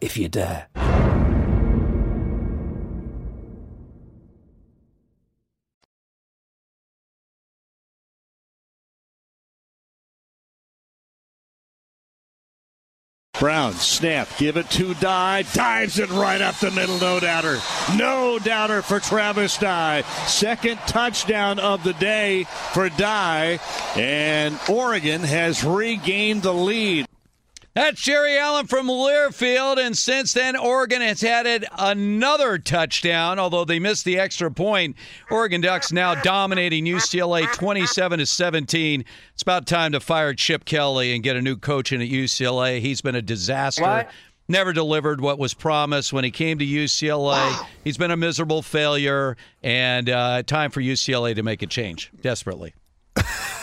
if you dare. Brown, snap, give it to Dye, dives it right up the middle, no doubter. No doubter for Travis Dye. Second touchdown of the day for Dye, and Oregon has regained the lead. That's Jerry Allen from Learfield, and since then, Oregon has added another touchdown. Although they missed the extra point, Oregon Ducks now dominating UCLA 27 to 17. It's about time to fire Chip Kelly and get a new coach in at UCLA. He's been a disaster. What? Never delivered what was promised when he came to UCLA. He's been a miserable failure, and uh, time for UCLA to make a change desperately.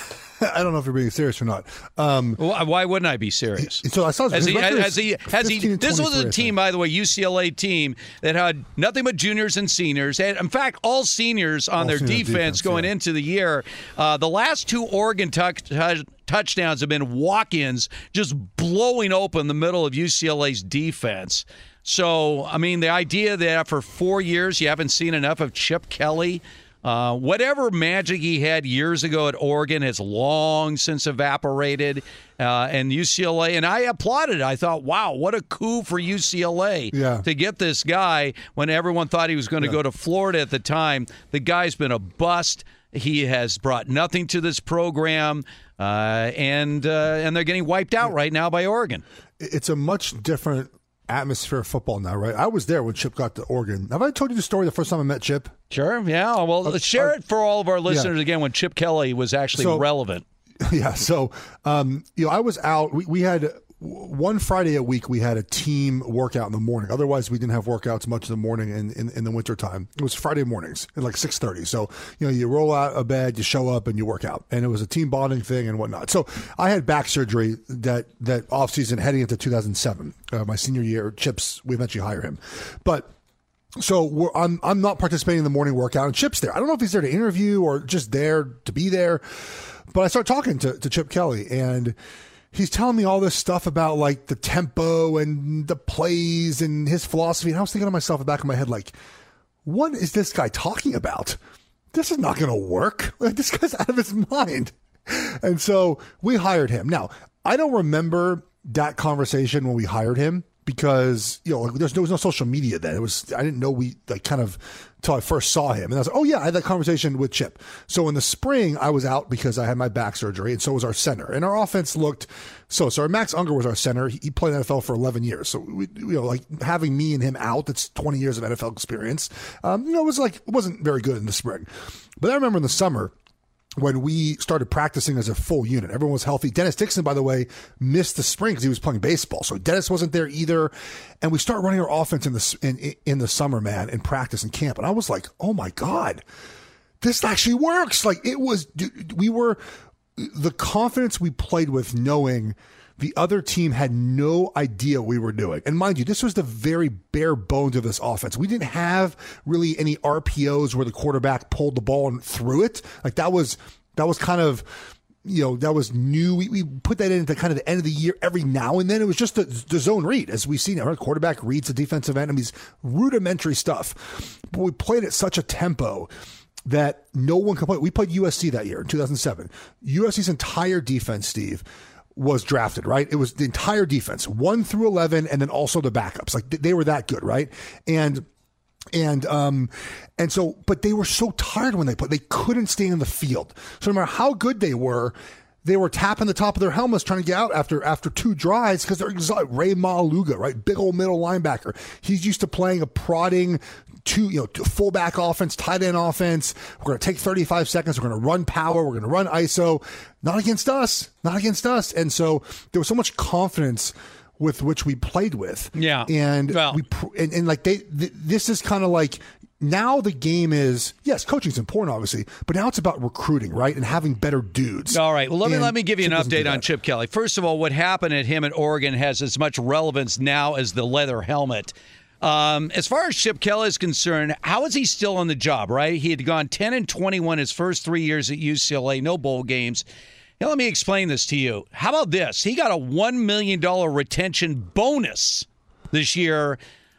I don't know if you're being serious or not. Um, why, why wouldn't I be serious? so I saw he, has he, has he, this was a team, by the way, UCLA team that had nothing but juniors and seniors. And in fact, all seniors on All their senior defense, defense, going into the year. Uh, the last two Oregon touch, touch, touchdowns have been walk ins, just blowing open the middle of UCLA's defense. So, I mean, the idea that for four years you haven't seen enough of Chip Kelly. Uh, whatever magic he had years ago at Oregon has long since evaporated. Uh, and UCLA, and I applauded. I thought, wow, what a coup for UCLA Yeah. to get this guy when everyone thought he was going to go to Florida at the time. The guy's been a bust. He has brought nothing to this program, uh, and uh, and they're getting wiped out right now by Oregon. it's a much different atmosphere of football now, right? I was there when Chip got to Oregon. Have I told you the story the first time I met Chip? Sure. Yeah. Well, let's share it for all of our listeners again when Chip Kelly was actually So- relevant. yeah. So, um, you know, I was out. We, we had one Friday a week. We had a team workout in the morning. Otherwise, we didn't have workouts much in the morning in, in, in the wintertime. It was Friday mornings at like six thirty. So, you know, you roll out of bed, you show up, and you work out. And it was a team bonding thing and whatnot. So, I had back surgery that that off season heading into two thousand seven, uh, my senior year. Chips, we eventually hire him, but so I'm I'm not participating in the morning workout, and Chip's there. I don't know if he's there to interview or just there to be there, but I start talking to, to Chip Kelly, and he's telling me all this stuff about like the tempo and the plays and his philosophy. And I was thinking to myself in the back of my head, like, what is this guy talking about? This is not going to work. Like, this guy's out of his mind. And so we hired him. Now, I don't remember that conversation when we hired him because, you know, like, there was no social media then. It was, I didn't know we, like, kind of, till I first saw him. And I was like, oh, yeah, I had that conversation with Chip. So in the spring, I was out because I had my back surgery, and so was our center. And our offense looked so. So Max Unger was our center. He, he played NFL for 11 years. So, we, you know, like having me and him out, that's 20 years of NFL experience, um, you know, it was like, it wasn't very good in the spring. But I remember in the summer, when we started practicing as a full unit. Everyone was healthy. Dennis Dixon, by the way, missed the spring because he was playing baseball. So Dennis wasn't there either. And we start running our offense in the in, in the summer, man, in practice and camp. And I was like, oh my god, this actually works. Like it was. We were the confidence we played with, knowing. The other team had no idea we were doing. And mind you, this was the very bare bones of this offense. We didn't have really any RPOs where the quarterback pulled the ball and threw it. Like that was that was kind of you know, that was new. We, we put that into kind of the end of the year every now and then. It was just the, the zone read, as we've seen. Quarterback reads the defensive and rudimentary stuff. But we played at such a tempo that no one could play. We played USC that year in 2007. USC's entire defense, Steve, was drafted, right? It was the entire defense, one through 11, and then also the backups. Like they were that good, right? And, and, um, and so, but they were so tired when they put, they couldn't stay in the field. So no matter how good they were, they were tapping the top of their helmets trying to get out after after two drives because they're exhausted. Rey Maualuga, right? Big old middle linebacker. He's used to playing a prodding two, you know, fullback offense, tight end offense. We're going to take 35 seconds. We're going to run power. We're going to run ISO. Not against us. Not against us. And so there was so much confidence with which we played with. Yeah. And we and, and like they th- this is kind of like now the game is yes, coaching's important obviously, but now it's about recruiting, right? And having better dudes. All right. Well, let me And let me give you an Chip doesn't update on. Chip Kelly. First of all, what happened at him at Oregon has as much relevance now as the leather helmet. Um, as far as Chip Kelly is concerned, how is he still on the job? Right? He had gone ten and twenty-one his first three years at UCLA, no bowl games. Now, let me explain this to you. How about this? He got a one million dollar retention bonus this year,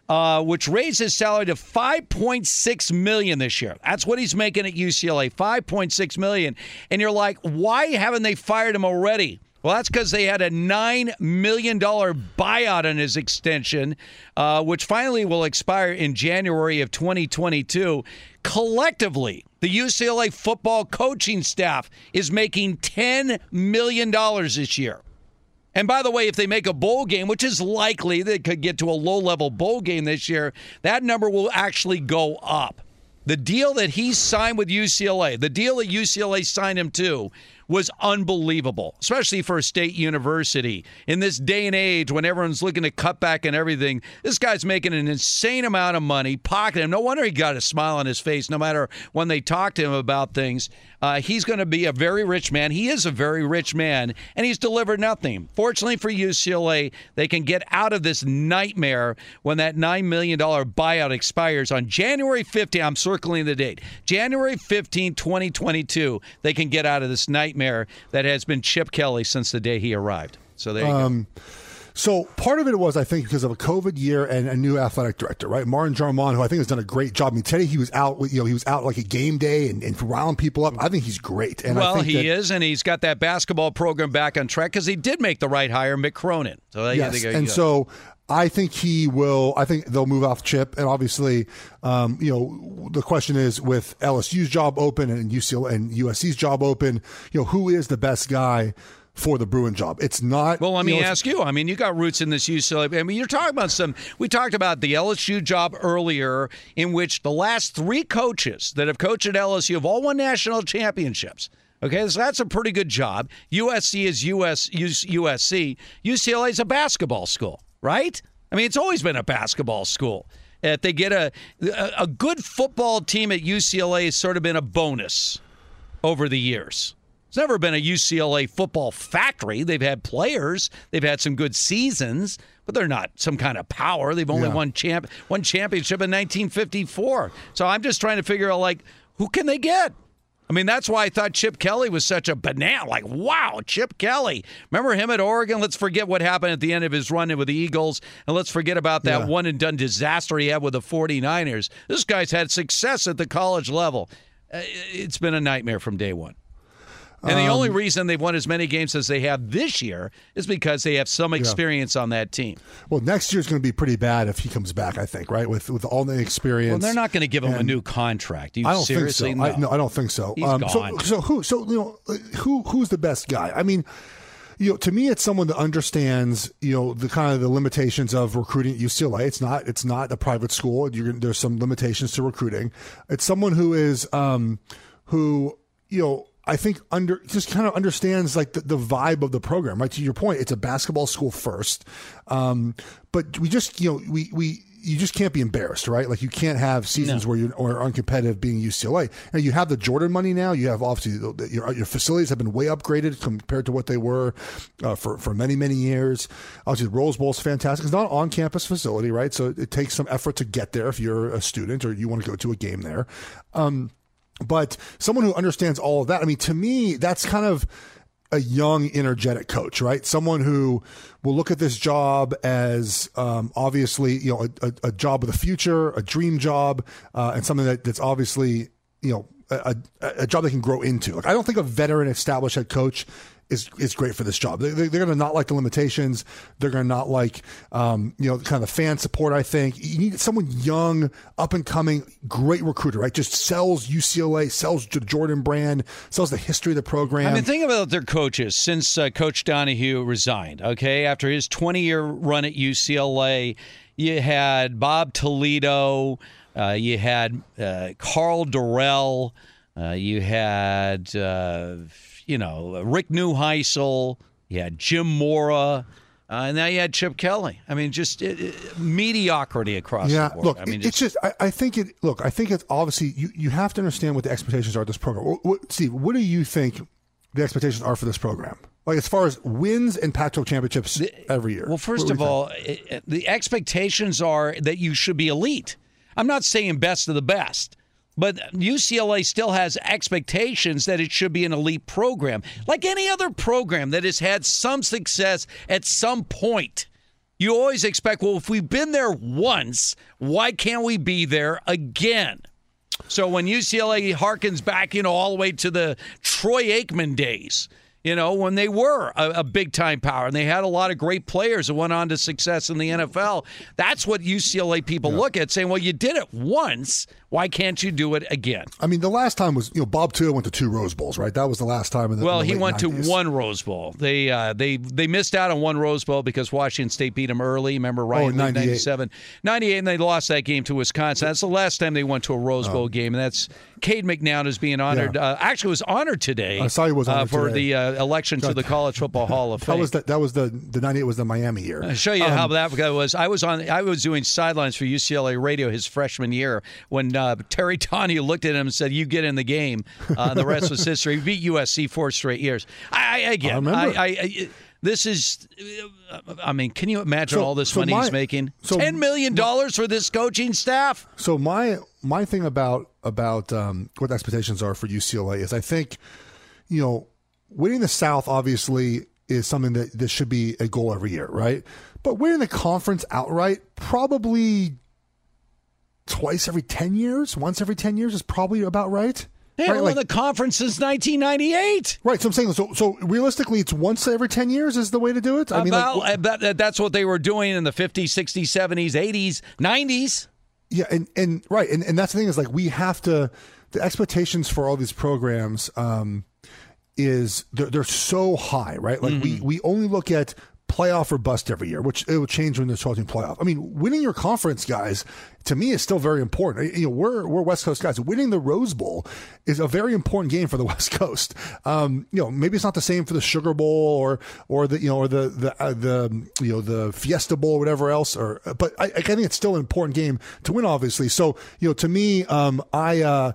uh, which raised his salary to five point six million this year. That's what he's making at UCLA, five point six million. And you're like, why haven't they fired him already? Well, that's because they had a $9 million buyout on his extension, uh, which finally will expire in January of 2022. Collectively, the UCLA football coaching staff is making $10 million this year. And by the way, if they make a bowl game, which is likely they could get to a low level bowl game this year, that number will actually go up. The deal that he signed with UCLA, the deal that UCLA signed him to, was unbelievable, especially for a state university. In this day and age when everyone's looking to cut back and everything, this guy's making an insane amount of money, pocketing him. No wonder he got a smile on his face no matter when they talk to him about things. Uh, he's going to be a very rich man. He is a very rich man, and he's delivered nothing. Fortunately for UCLA, they can get out of this nightmare when that $9 million buyout expires on January 15. I'm circling the date. January 15, 2022, they can get out of this nightmare that has been Chip Kelly since the day he arrived. So there you Um, go. So part of it was, I think, because of a COVID year and a new athletic director, right? Martin Jarmond, who I think has done a great job. I mean, Teddy, he was out, with, you know, he was out like a game day and, and riling people up. I think he's great. And well, I think he that, is, and he's got that basketball program back on track because he did make the right hire, Mick Cronin. So Yes, and so I think he will. I think they'll move off Chip, and obviously, um, you know, the question is with LSU's job open and UCLA and USC's job open. You know, who is the best guy for the Bruin job? It's not. Well, let you me know, ask you. I mean, you got roots in this UCLA. I mean, you're talking about some. We talked about the LSU job earlier, in which the last three coaches that have coached at LSU have all won national championships. Okay, so that's a pretty good job. USC is US, USC. UCLA is a basketball school, right? I mean, it's always been a basketball school. If they get a a, good football team at UCLA has sort of been a bonus over the years. It's never been a UCLA football factory. They've had players, they've had some good seasons, but they're not some kind of power. They've only Yeah. won champ one championship in 1954. So I'm just trying to figure out like who can they get? I mean, that's why I thought Chip Kelly was such a banana. Like, wow, Chip Kelly. Remember him at Oregon? Let's forget what happened at the end of his run with the Eagles, and let's forget about that Yeah. one and done disaster he had with the 49ers. This guy's had success at the college level. Uh, It's been a nightmare from day one. And the Um, only reason they've won as many games as they have this year is because they have some experience on that team. Well, next year's going to be pretty bad if he comes back. I think, right? With with all the experience. Well, they're not going to give him a new contract. You I don't seriously think so. I, no, I don't think so. He's so, gone. so who? So you know, who who's the best guy? I mean, you know, to me, it's someone that understands you know the kind of the limitations of recruiting at UCLA. It's not it's not a private school. You're, there's some limitations to recruiting. It's someone who is um, who you know. I think under just kind of understands like the, the vibe of the program, right? To your point, it's a basketball school first, um, but we just you know we we you just can't be embarrassed, right? Like you can't have seasons where you're or uncompetitive being UCLA. And you have the Jordan money now. You have obviously your, your facilities have been way upgraded compared to what they were uh, for for many many years. Obviously, the Rose Bowl is fantastic. It's not on campus facility, right? So it takes some effort to get there if you're a student or you want to go to a game there. Um, but someone who understands all of that, I mean, to me, that's kind of a young, energetic coach, right? Someone who will look at this job as um, obviously, you know, a, a, job of the future, a dream job, uh, and something that, that's obviously, you know, a, a, a job they can grow into. Like, I don't think a veteran, established head coach is is great for this job. They, they're going to not like the limitations. They're going to not like, um, you know, kind of the fan support. I think you need someone young, up and coming, great recruiter, right? Just sells UCLA, sells the Jordan brand, sells the history of the program. I mean, think about their coaches since uh, Coach Donahue resigned. Okay, after his 20-year run at UCLA, you had Bob Toledo, uh, you had uh, Karl Dorrell, uh, you had uh, you know Rick Neuheisel, you had Jim Mora. Uh, and now you had Chip Kelly. I mean, just it, it- mediocrity across yeah, the board. look, I mean, it's just I, I think it. Look, I think it's obviously you, you have to understand what the expectations are of this program. What, what, Steve, what do you think the expectations are for this program? Like as far as wins and Pac-12 championships every year. Well, first What of all, it- the expectations are that you should be elite. I'm not saying best of the best, but UCLA still has expectations that it should be an elite program. Like any other program that has had some success at some point, you always expect, well, if we've been there once, why can't we be there again? So when UCLA harkens back, you know, all the way to the Troy Aikman days, you know, when they were a, a big time power and they had a lot of great players that went on to success in the NFL, that's what UCLA people look at saying, well, you did it once. Why can't you do it again? I mean, the last time was you know Bob Tua went to two Rose Bowls, right? That was the last time. In the, well, in the he went 90s. to one Rose Bowl. They uh, they they missed out on one Rose Bowl because Washington State beat them early. Remember, right? Oh, 98. 97. 98, and they lost that game to Wisconsin. That's the last time they went to a Rose. Bowl game, and that's Cade McNown is being honored. Uh, actually, was honored today. I saw he was uh, for today. the uh, election to the College Football Hall of Fame. That was the, that was the the ninety eight was the Miami year. I'll show you Um, how that was. I was on. I was doing sidelines for UCLA radio his freshman year when uh, Terry Donahue looked at him and said, "You get in the game." Uh, the rest was history. He beat USC four straight years. I, I again. I. I, I, this is. I mean, can you imagine So- all this so money my- he's making? so- Ten million dollars for this coaching staff. So my my thing about about um, what the expectations are for UCLA is I think you know winning the South obviously is something that, this should be a goal every year, right? But winning the conference outright probably twice every ten years, once every ten years is probably about right. They right? haven't won the conference since 1998. right. So I'm saying so. So realistically, it's once every ten years is the way to do it. I mean, About, like, uh, that- that- that's what they were doing in the 50s, 60s, 70s, 80s, 90s. Yeah, and and right, and and that's the thing is like we have to the expectations for all these programs um, is they're, they're so high, right? Like we we only look at playoff or bust every year, which it will change when 12 team playoff. I mean, winning your conference, guys, to me is still very important. You know, we're we're West Coast guys. Winning the Rose Bowl is a very important game for the West Coast. Um, you know, maybe it's not the same for the Sugar Bowl or or the you know or the the uh, the you know the Fiesta Bowl or whatever else. Or but I, I think it's still an important game to win, obviously. So you know, to me, um, I uh,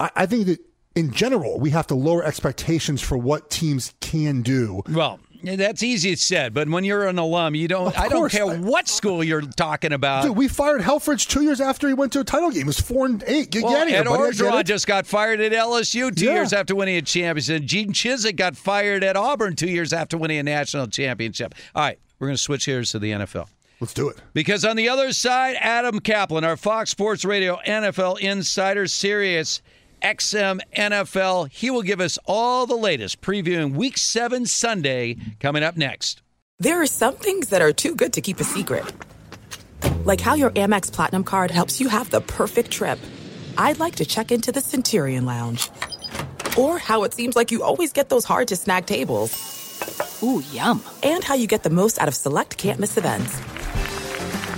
I, I think that in general we have to lower expectations for what teams can do. Well, that's easy said, but when you're an alum, you don't. I don't care what school you're talking about. Dude, we fired Helfrich two years after he went to a title game. It was four and eight. Get, well, get out of here, Ed buddy. I get Orgeron just got fired at LSU two Yeah. years after winning a championship. Gene Chizik got fired at Auburn two years after winning a national championship. All right, we're going to switch gears to the NFL. Let's do it. Because on the other side, Adam Kaplan, our Fox Sports Radio NFL insider, Sirius XM NFL, he will give us all the latest, previewing Week Seven Sunday coming up next. There are some things that are too good to keep a secret. Like how your Amex Platinum card helps you have the perfect trip. I'd like to check into the Centurion Lounge. Or how it seems like you always get those hard to snag tables. Ooh, yum. And how you get the most out of select can't miss events.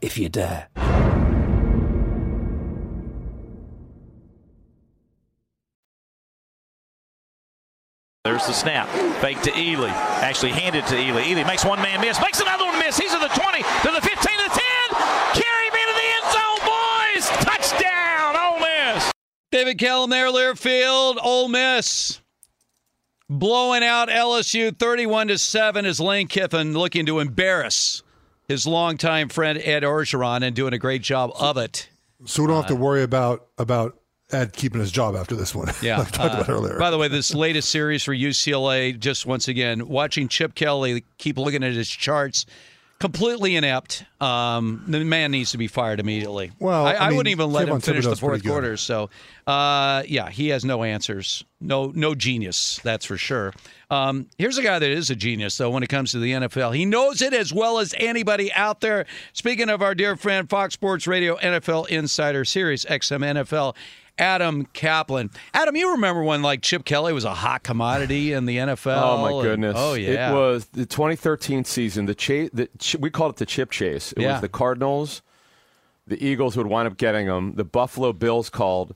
if you dare. There's the snap. Fake to Ealy. Actually handed to Ealy. Ealy makes one man miss. Makes another one miss. He's at the 20, to the 15, to the 10. Carry me to the end zone, boys. Touchdown, Ole Miss. David Kellum there, Learfield, Ole Miss. Blowing out LSU 31 to 7 as Lane Kiffin looking to embarrass his longtime friend Ed Orgeron and doing a great job of it. So we don't have to worry about about Ed keeping his job after this one. Yeah, like I talked about Uh, earlier. By the way, this latest series for UCLA, just once again, watching Chip Kelly keep looking at his charts, completely inept. Um, the man needs to be fired immediately. Well, I, I I mean, wouldn't even let him finish the Thibodeau's pretty fourth quarter. So, uh, yeah, he has no answers. No, no genius. That's for sure. Um, here's a guy that is a genius, though, when it comes to the NFL. He knows it as well as anybody out there. Speaking of our dear friend, Fox Sports Radio NFL Insider Sirius, XM NFL. Adam Kaplan. Adam, you remember when like Chip Kelly was a hot commodity in the NFL? Oh my and- goodness! oh yeah. It was the 2013 season. The chase. The, we called it the chip chase. It Yeah. was the Cardinals. The Eagles would wind up getting them. The Buffalo Bills called.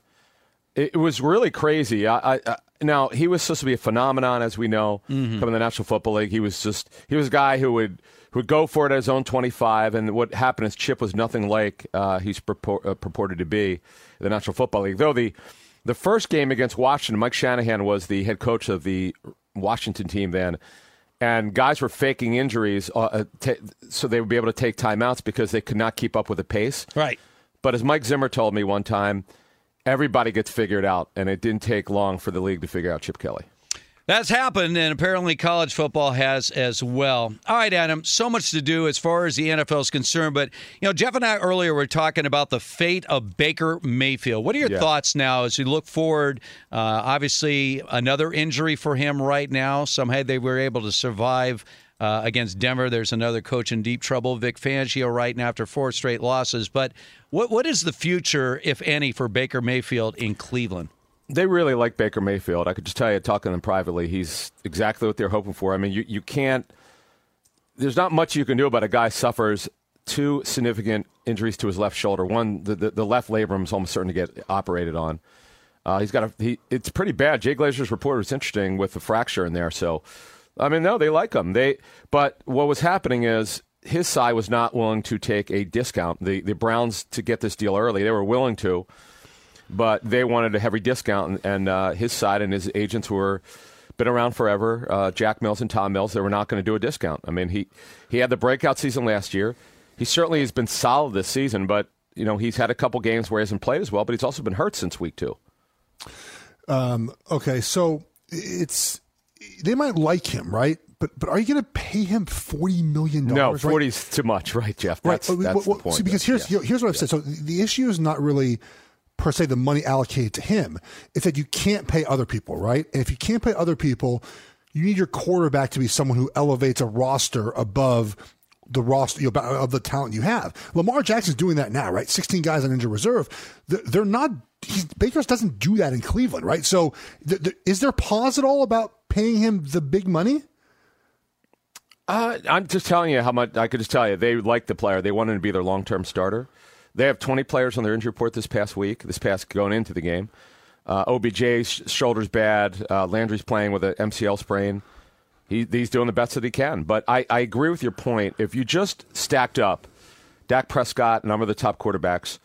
It, it was really crazy. I, I, I now he was supposed to be a phenomenon, as we know, Mhm. from the National Football League. He was just he was a guy who would who would go for it at his own 25. And what happened is Chip was nothing like uh, he's purport, uh, purported to be the National Football League. Though the the first game against Washington, Mike Shanahan was the head coach of the Washington team then. And guys were faking injuries uh, uh, ta so they would be able to take timeouts because they could not keep up with the pace. Right. But as Mike Zimmer told me one time, everybody gets figured out, and it didn't take long for the league to figure out Chip Kelly. That's happened, and apparently college football has as well. All right, Adam, so much to do as far as the NFL is concerned, but you know, Jeff and I earlier were talking about the fate of Baker Mayfield. What are your Yeah. thoughts now as we look forward? Uh, obviously, another injury for him right now. Somehow they were able to survive. Uh, against Denver, there's another coach in deep trouble, Vic Fangio, right now after four straight losses. But what what is the future, if any, for Baker Mayfield in Cleveland? They really like Baker Mayfield. I could just tell you, talking to them privately, he's exactly what they're hoping for. I mean, you, you can't, there's not much you can do about a guy suffers two significant injuries to his left shoulder. One, the, the, the left labrum is almost certain to get operated on. Uh, he's got a, he, it's pretty bad. Jay Glazer's report was interesting with the fracture in there. So, I mean, no, they like him. They, but what was happening is his side was not willing to take a discount. The, the Browns, to get this deal early, they were willing to but they wanted a heavy discount, and, and uh, his side and his agents were been around forever, uh, Jack Mills and Tom Mills, they were not going to do a discount. I mean, he he had the breakout season last year. He certainly has been solid this season, but you know he's had a couple games where he hasn't played as well, but he's also been hurt since week two. Um, okay, so it's they might like him, right? But but are you going to pay him forty million No, dollars? forty is too much, right, Jeff? That's, right. that's well, the point. See, because here's here's what I've said. So the issue is not really per se the money allocated to him. It's that you can't pay other people, right? And if you can't pay other people, you need your quarterback to be someone who elevates a roster above the roster you know, of the talent you have. Lamar Jackson's doing that now, right? 16 guys on injured reserve. They're, not. Baker's doesn't do that in Cleveland, right? So, th- th- is there pause at all about paying him the big money? Uh, I'm just telling you how much I could just tell you they like the player. They want him to be their long term starter. They have 20 players on their injury report this past week. This past going into the game, uh, OBJ's shoulder's bad. Uh, Landry's playing with an MCL sprain. He, he's doing the best that he can. But I, I agree with your point. If you just stacked up Dak Prescott, a number of the top quarterbacks,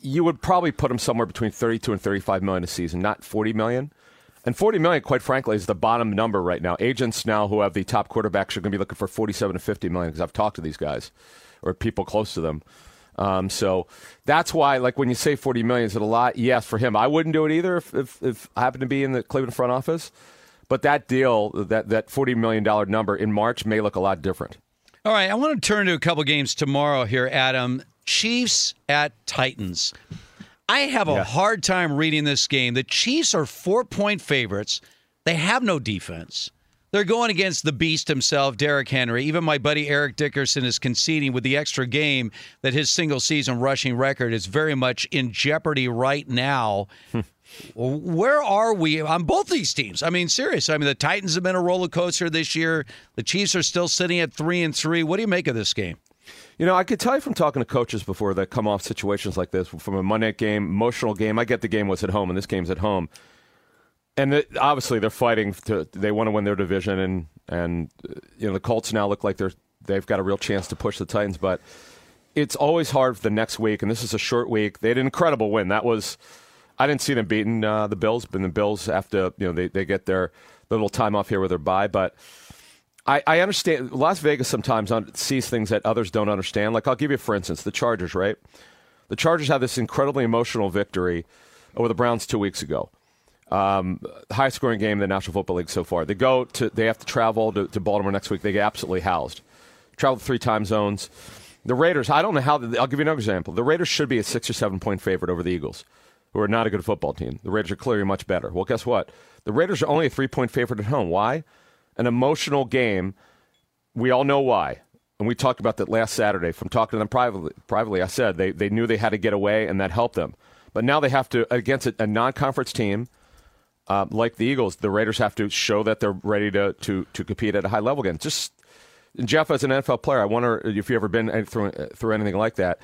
you would probably put him somewhere between 32 and 35 million a season, not 40 million. And 40 million, quite frankly, is the bottom number right now. Agents now who have the top quarterbacks are going to be looking for 47 to 50 million because I've talked to these guys or people close to them. Um, so that's why, like, when you say 40 million, is it a lot? Yes, for him. I wouldn't do it either if, if, if I happened to be in the Cleveland front office. But that deal, that, that $40 million number in March may look a lot different. All right, I want to turn to a couple games tomorrow here, Adam. Chiefs at Titans. I have a Yeah. hard time reading this game. The Chiefs are four point favorites. They have no defense. They're going against the beast himself, Derrick Henry. Even my buddy Eric Dickerson is conceding with the extra game that his single season rushing record is very much in jeopardy right now. Where are we on both these teams? I mean, serious. I mean, the Titans have been a roller coaster this year. The Chiefs are still sitting at three and three. What do you make of this game? You know, I could tell you from talking to coaches before that come off situations like this, from a Monday game, emotional game. I get the game was at home, and this game's at home, and it, obviously they're fighting to. They want to win their division, and and you know the Colts now look like they're they've got a real chance to push the Titans, but it's always hard for the next week, and this is a short week. They had an incredible win. That was I didn't see them beating uh, the Bills, but the Bills after you know they, they get their little time off here with their bye, but. I, I understand Las Vegas sometimes sees things that others don't understand. Like I'll give you, for instance, the Chargers. Right, the Chargers have this incredibly emotional victory over the Browns two weeks ago. Um, high scoring game in the National Football League so far. They go to they have to travel to, to Baltimore next week. They get absolutely housed. Travel three time zones. The Raiders. I don't know how. I'll give you another example. The Raiders should be a six or seven point favorite over the Eagles, who are not a good football team. The Raiders are clearly much better. Well, guess what? The Raiders are only a three point favorite at home. Why? An emotional game. We all know why. And we talked about that last Saturday. From talking to them privately, privately, I said they, they knew they had to get away, and that helped them. But now they have to against a, a non-conference team uh, like the Eagles. The Raiders have to show that they're ready to to, to compete at a high level again. Just Jeff, as an NFL player, I wonder if you've ever been through through anything like that.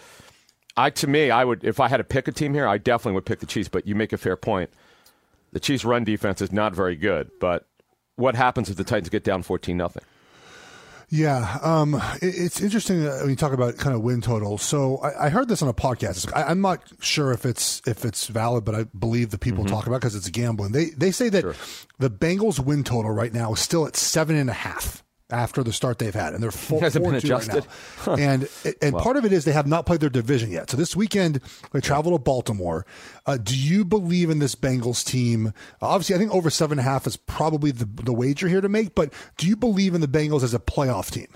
I to me, I would if I had to pick a team here, I definitely would pick the Chiefs. But you make a fair point. The Chiefs' run defense is not very good. But what happens if the Titans get down fourteen nothing? Yeah, um, it, it's interesting when you talk about kind of win totals. So I, I heard this on a podcast. I, am not sure if it's if it's valid, but I believe the people Mm-hmm. talk about because it's gambling. They they say that Sure. the Bengals win total right now is still at seven and a half after the start they've had, and they're four, Hasn't been two right. And and Wow. part of it is they have not played their division yet. So this weekend they travel to Baltimore. Uh, do you believe in this Bengals team? Obviously, I think over seven and a half is probably the the wager here to make. But do you believe in the Bengals as a playoff team?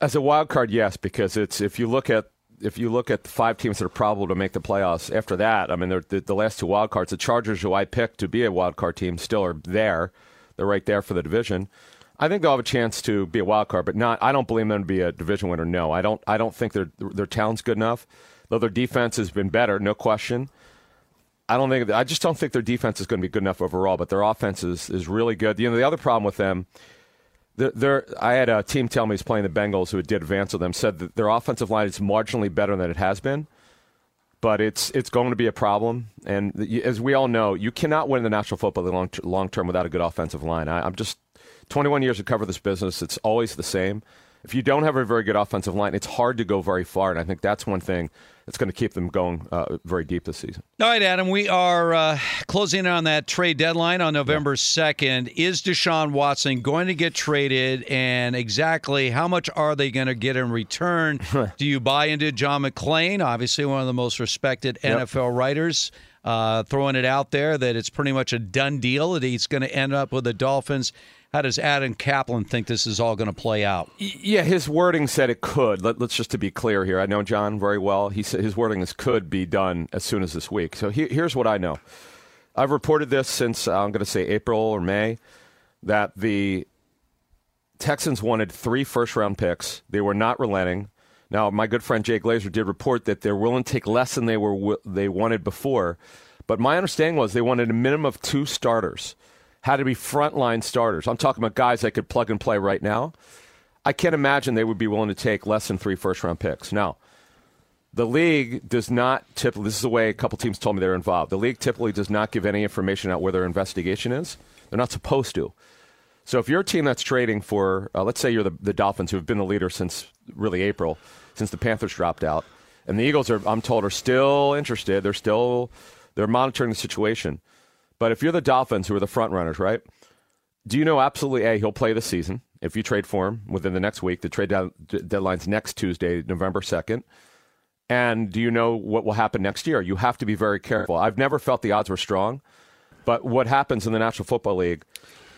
As a wild card, yes, because it's if you look at if you look at the five teams that are probable to make the playoffs after that, I mean, they're, the, the last two wild cards, the Chargers, who I picked to be a wild card team, still are there. They're right there for the division. I think they'll have a chance to be a wild card, but not. I don't believe them to be a division winner. No, I don't. I don't think their their talent's good enough. Though their defense has been better, no question. I don't think. I just don't think their defense is going to be good enough overall. But their offense is, is really good. You know, the other problem with them they're, they're, I had a team tell me he's playing the Bengals who did advance with them said that their offensive line is marginally better than it has been, but it's it's going to be a problem. And as we all know, you cannot win the National Football League long, long term without a good offensive line. I, I'm just 21 years to cover this business. It's always the same. If you don't have a very good offensive line, it's hard to go very far. And I think that's one thing that's going to keep them going uh, very deep this season. All right, Adam, we are uh, closing in on that trade deadline on November 2nd. Is Deshaun Watson going to get traded, and exactly how much are they going to get in return? Do you buy into John McClain, obviously one of the most respected Yep. NFL writers, uh, throwing it out there that it's pretty much a done deal that he's going to end up with the Dolphins? How does Adam Kaplan think this is all going to play out? Yeah, his wording said it could. Let, us just to be clear here. I know John very well. He said his wording is could be done as soon as this week. So he, here's what I know. I've reported this since uh, I'm going to say April or May that the Texans wanted three first round picks. They were not relenting. Now, my good friend Jay Glazer did report that they're willing to take less than they were they wanted before, but my understanding was they wanted a minimum of two starters, had to be frontline starters. I'm talking about guys that could plug and play right now. I can't imagine they would be willing to take less than three first round picks. Now, the league does not typically, this is the way a couple teams told me they're involved. The league typically does not give any information out where their investigation is. They're not supposed to. So if you're a team that's trading for, uh, let's say you're the, the Dolphins, who have been the leader since really April, since the Panthers dropped out, and the Eagles are, I'm told, are still interested. They're still, they're monitoring the situation. But if you're the Dolphins, who are the front runners, right? Do you know absolutely a he'll play the season if you trade for him within the next week? The trade down, d- deadline's next Tuesday, November second. And do you know what will happen next year? You have to be very careful. I've never felt the odds were strong, but what happens in the National Football League?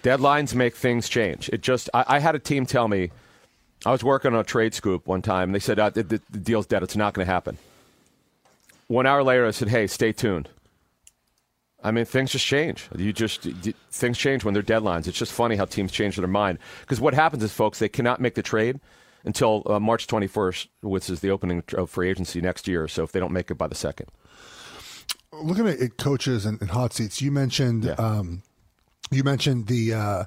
Deadlines make things change. It just I, I had a team tell me I was working on a trade scoop one time. They said uh, the, the deal's dead. It's not going to happen. One hour later, I said, "Hey, stay tuned." I mean, things just change. You just things change when they're deadlines. It's just funny how teams change their mind. Because what happens is, folks, they cannot make the trade until uh, March 21st, which is the opening of free agency next year. So if they don't make it by the second, looking at coaches and, and hot seats, you mentioned um, you mentioned the uh,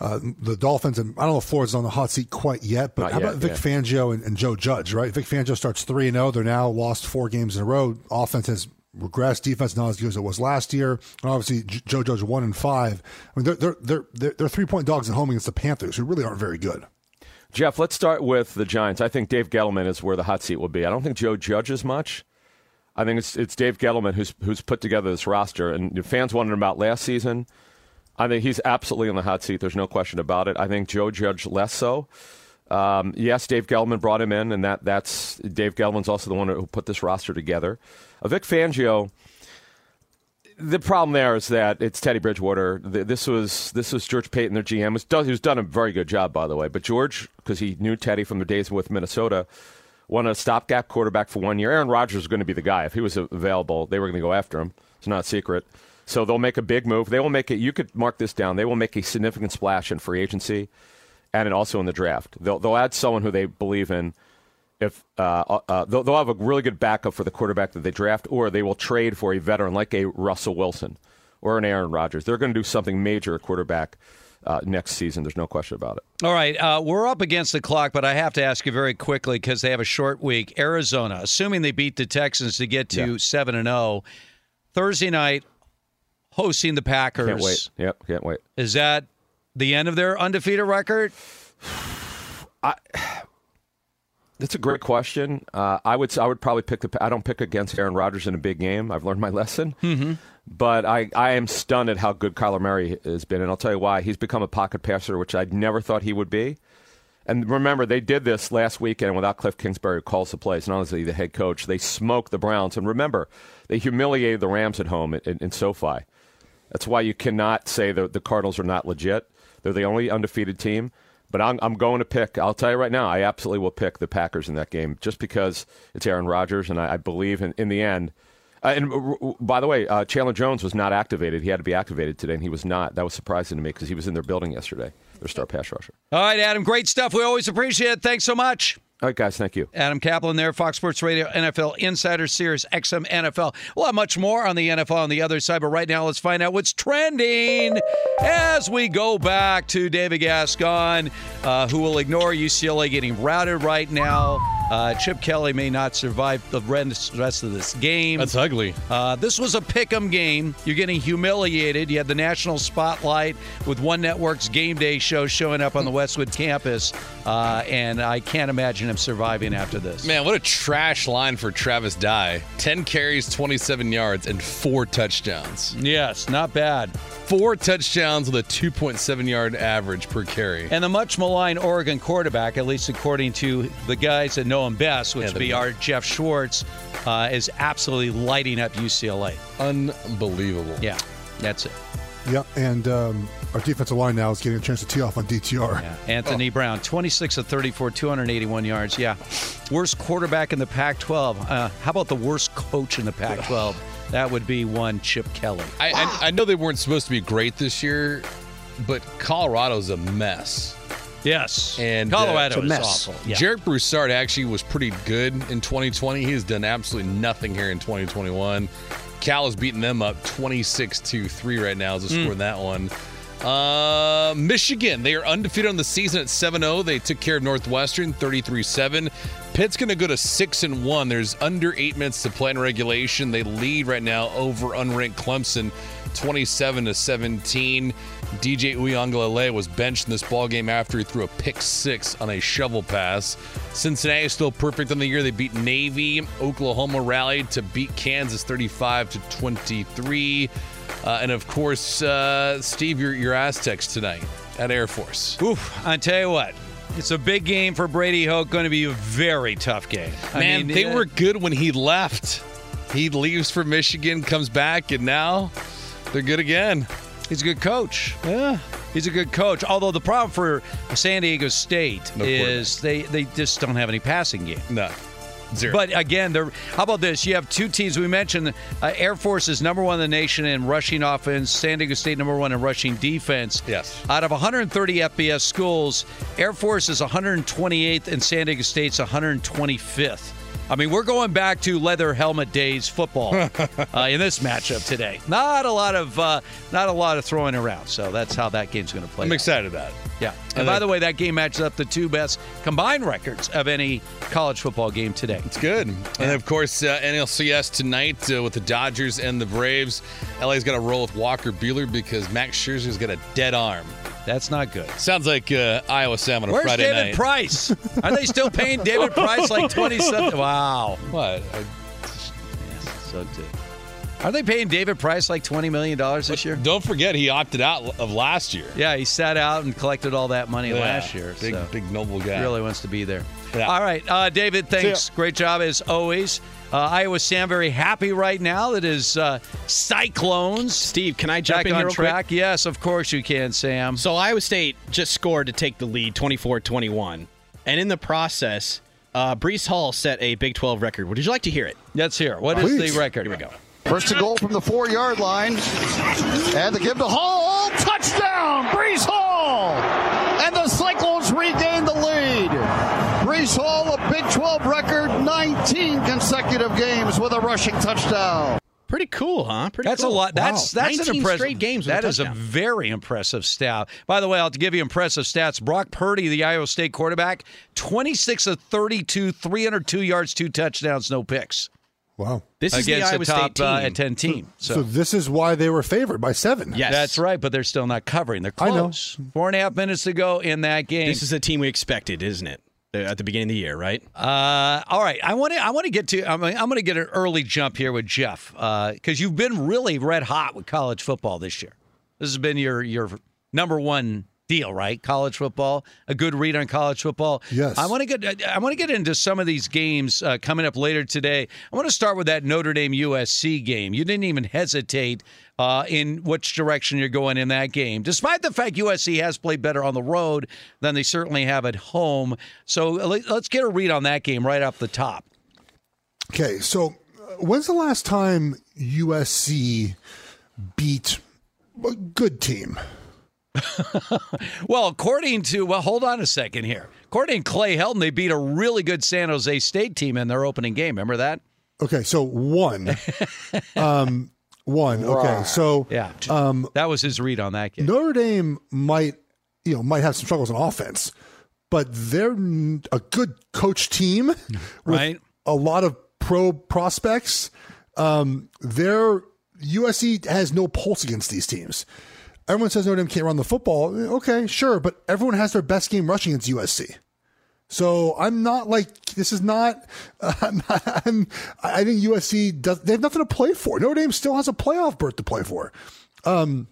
uh, the Dolphins, and I don't know if Florida's on the hot seat quite yet, but Not how yet, about Vic yeah. Fangio and, and Joe Judge? Right, Vic Fangio starts three and zero. They're now lost four games in a row. Offense has regressed. Defense not as good as it was last year. And obviously, Joe Judge one and five. I mean, they're they're they're they're, three point dogs at home against the Panthers, who really aren't very good. Jeff, let's start with the Giants. I think Dave Gettleman is where the hot seat will be. I don't think Joe Judge as much. I think it's it's Dave Gettleman who's who's put together this roster, and fans wondered about last season. I think he's absolutely in the hot seat. There's no question about it. I think Joe Judge less so. Um, yes, Dave Gettleman brought him in, and that that's Dave Gettleman's also the one who put this roster together. Uh, Vic Fangio, the problem there is that it's Teddy Bridgewater. This was this was George Paton, their GM, who's done, who's done a very good job, by the way. But George, because he knew Teddy from the days with Minnesota, wanted a stopgap quarterback for one year. Aaron Rodgers was going to be the guy if he was available. They were going to go after him. It's not a secret. So they'll make a big move. They will make it. You could mark this down. They will make a significant splash in free agency, and also in the draft. They'll they'll add someone who they believe in if uh, uh, they'll, they'll have a really good backup for the quarterback that they draft, or they will trade for a veteran like a Russell Wilson or an Aaron Rodgers. They're going to do something major at quarterback uh, next season. There's no question about it. All right, uh, we're up against the clock, but I have to ask you very quickly because they have a short week. Arizona, assuming they beat the Texans to get to seven and zero, Thursday night, hosting the Packers. Can't wait. Yep, can't wait. Is that the end of their undefeated record? That's a great question. Uh, I would I would probably pick the. I don't pick against Aaron Rodgers in a big game. I've learned my lesson. Mm-hmm. But I, I am stunned at how good Kyler Murray has been, and I'll tell you why. He's become a pocket passer, which I never thought he would be. And remember, they did this last weekend without Cliff Kingsbury, who calls the plays, and honestly, the head coach. They smoked the Browns, and remember, they humiliated the Rams at home in, in, in SoFi. That's why you cannot say the the Cardinals are not legit. They're the only undefeated team. But I'm, I'm going to pick. I'll tell you right now, I absolutely will pick the Packers in that game, just because it's Aaron Rodgers, and I, I believe in, in the end. Uh, and by the way, uh, Chandler Jones was not activated. He had to be activated today, and he was not. That was surprising to me because he was in their building yesterday. Their star pass rusher. All right, Adam, great stuff. We always appreciate it. Thanks so much. All right, guys, thank you. Adam Caplan there, Fox Sports Radio, NFL Insider Sirius, XM NFL. We'll have much more on the NFL on the other side, but right now let's find out what's trending as we go back to David Gascon, uh, who will ignore UCLA getting routed right now. Uh, Chip Kelly may not survive the rest rest of this game. That's ugly. Uh, this was a pick 'em game. You're getting humiliated. You had the national spotlight with One Network's Game Day show showing up on the Westwood campus, uh, and I can't imagine him surviving after this. Man, what a trash line for Travis Dye. 10 carries, 27 yards, and four touchdowns. Yes, not bad. Four touchdowns with a 2.7 yard average per carry. And the much maligned Oregon quarterback, at least according to the guys that know him best, which Yeah, would be our Jeff Schwartz, uh, is absolutely lighting up UCLA. Unbelievable. Yeah, that's it. Yeah, and um, our defensive line now is getting a chance to tee off on DTR. Anthony Brown, 26 of 34, 281 yards. Yeah. Worst quarterback in the Pac 12. Uh, how about the worst coach in the Pac 12? That would be one Chip Kelly. I, I, I know they weren't supposed to be great this year, but Colorado's a mess. Yes. And Colorado uh, is awful. Yeah. Jarek Broussard actually was pretty good in 2020. He has done absolutely nothing here in 2021. Cal is beating them up 26 to 3 right now as a Hmm. score in that one. Uh, Michigan, they are undefeated on the season at 7 0. They took care of Northwestern 33 7. Pitt's going to go to 6 and 1. There's under eight minutes to play in regulation. They lead right now over unranked Clemson 27 to 17. DJ Uiagalelei was benched in this ball game after he threw a pick six on a shovel pass. Cincinnati is still perfect on the year. They beat Navy. Oklahoma rallied to beat Kansas 35 to 23. Uh, and of course, uh, Steve, your, your Aztecs tonight at Air Force. Oof, I tell you what, it's a big game for Brady Hoke. Going to be a very tough game. I Man, mean, they uh, were good when he left. He leaves for Michigan, comes back, and now they're good again. He's a good coach. Yeah. He's a good coach. Although the problem for San Diego State No is they, they just don't have any passing game. No. Zero. But again, they're, how about this? You have two teams. We mentioned uh, Air Force is number one in the nation in rushing offense. San Diego State number one in rushing defense. Yes. Out of 130 FBS schools, Air Force is 128th and San Diego State's 125th. I mean, we're going back to leather helmet days football uh, in this matchup today. Not a lot of uh, not a lot of throwing around. So that's how that game's going to play. I'm out. excited about it. Yeah. And, And by the way, that game matches up the two best combined records of any college football game today. It's good. And of course, uh, NLCS tonight uh, with the Dodgers and the Braves. LA's got to roll with Walker Buehler because Max Scherzer's got a dead arm. That's not good. Sounds like uh, Iowa Sam on a Where's Friday David night. Price? Are they still paying David Price like twenty something? Wow. What? Yes, So good. Are they paying David Price like twenty million dollars this year? Don't forget he opted out of last year. Yeah, he sat out and collected all that money Yeah, last year. Big, so big noble guy. really wants to be there. Yeah. All right, uh, David. Thanks. Great job as always. Uh, Iowa Sam very happy right now that his uh, Cyclones. Steve, can I jump back in on here real track? quick? Yes, of course you can, Sam. So Iowa State just scored to take the lead 24-21. And in the process, uh, Breece Hall set a Big 12 record. Would you like to hear it? Let's hear. What is Please. the record? Here we go. First and goal from the four yard line. And the give to Hall. Touchdown, Breece Hall. And the Cyclones regain the lead. Breece Hall, a Big 12 record, 19 consecutive games with a rushing touchdown. Pretty cool, huh? Pretty That's cool. a lot. That's Wow. that's an impressive. straight games with That a is a very impressive stat. By the way, I'll give you impressive stats. Brock Purdy, the Iowa State quarterback, 26 of 32, 302 yards, two touchdowns, no picks. Wow. This is the against Iowa top State uh, team. 10 team. So, So, this is why they were favored by seven. Yes. that's right, but they're still not covering. They're I know. close. Four and a half minutes to go in that game. This is a team we expected, isn't it? Uh, At the beginning of the year, right? Uh, all right, I want to. I want to get to. I'm, I'm going to get an early jump here with Jeff because you've been really red hot with college football this year. This has been your your number one deal, right? College football, a good read on college football. Yes. I want to get. I want to get into some of these games uh, coming up later today. I want to start with that Notre Dame USC game. You didn't even hesitate uh, in which direction you're going in that game, despite the fact USC has played better on the road than they certainly have at home. So let- let's get a read on that game right off the top. Okay, so uh, when's the last time USC beat a good team? Well, according to well, hold on a second here. According to Clay Helton, they beat a really good San Jose State team in their opening game. Remember that? Okay, so one. um, one. Okay, so Yeah. um, that was his read on that game. Notre Dame might, you know, might have some struggles on offense, but they're n- a good coach team, with Right. A lot of pro prospects. Um, their USC has no pulse against these teams. Everyone says Notre Dame can't run the football. Okay, sure, but everyone has their best game rushing against USC. So I'm not like this is not. Uh, I'm, not- I'm, I think USC does. They have nothing to play for. Notre Dame still has a playoff berth to play for. Um,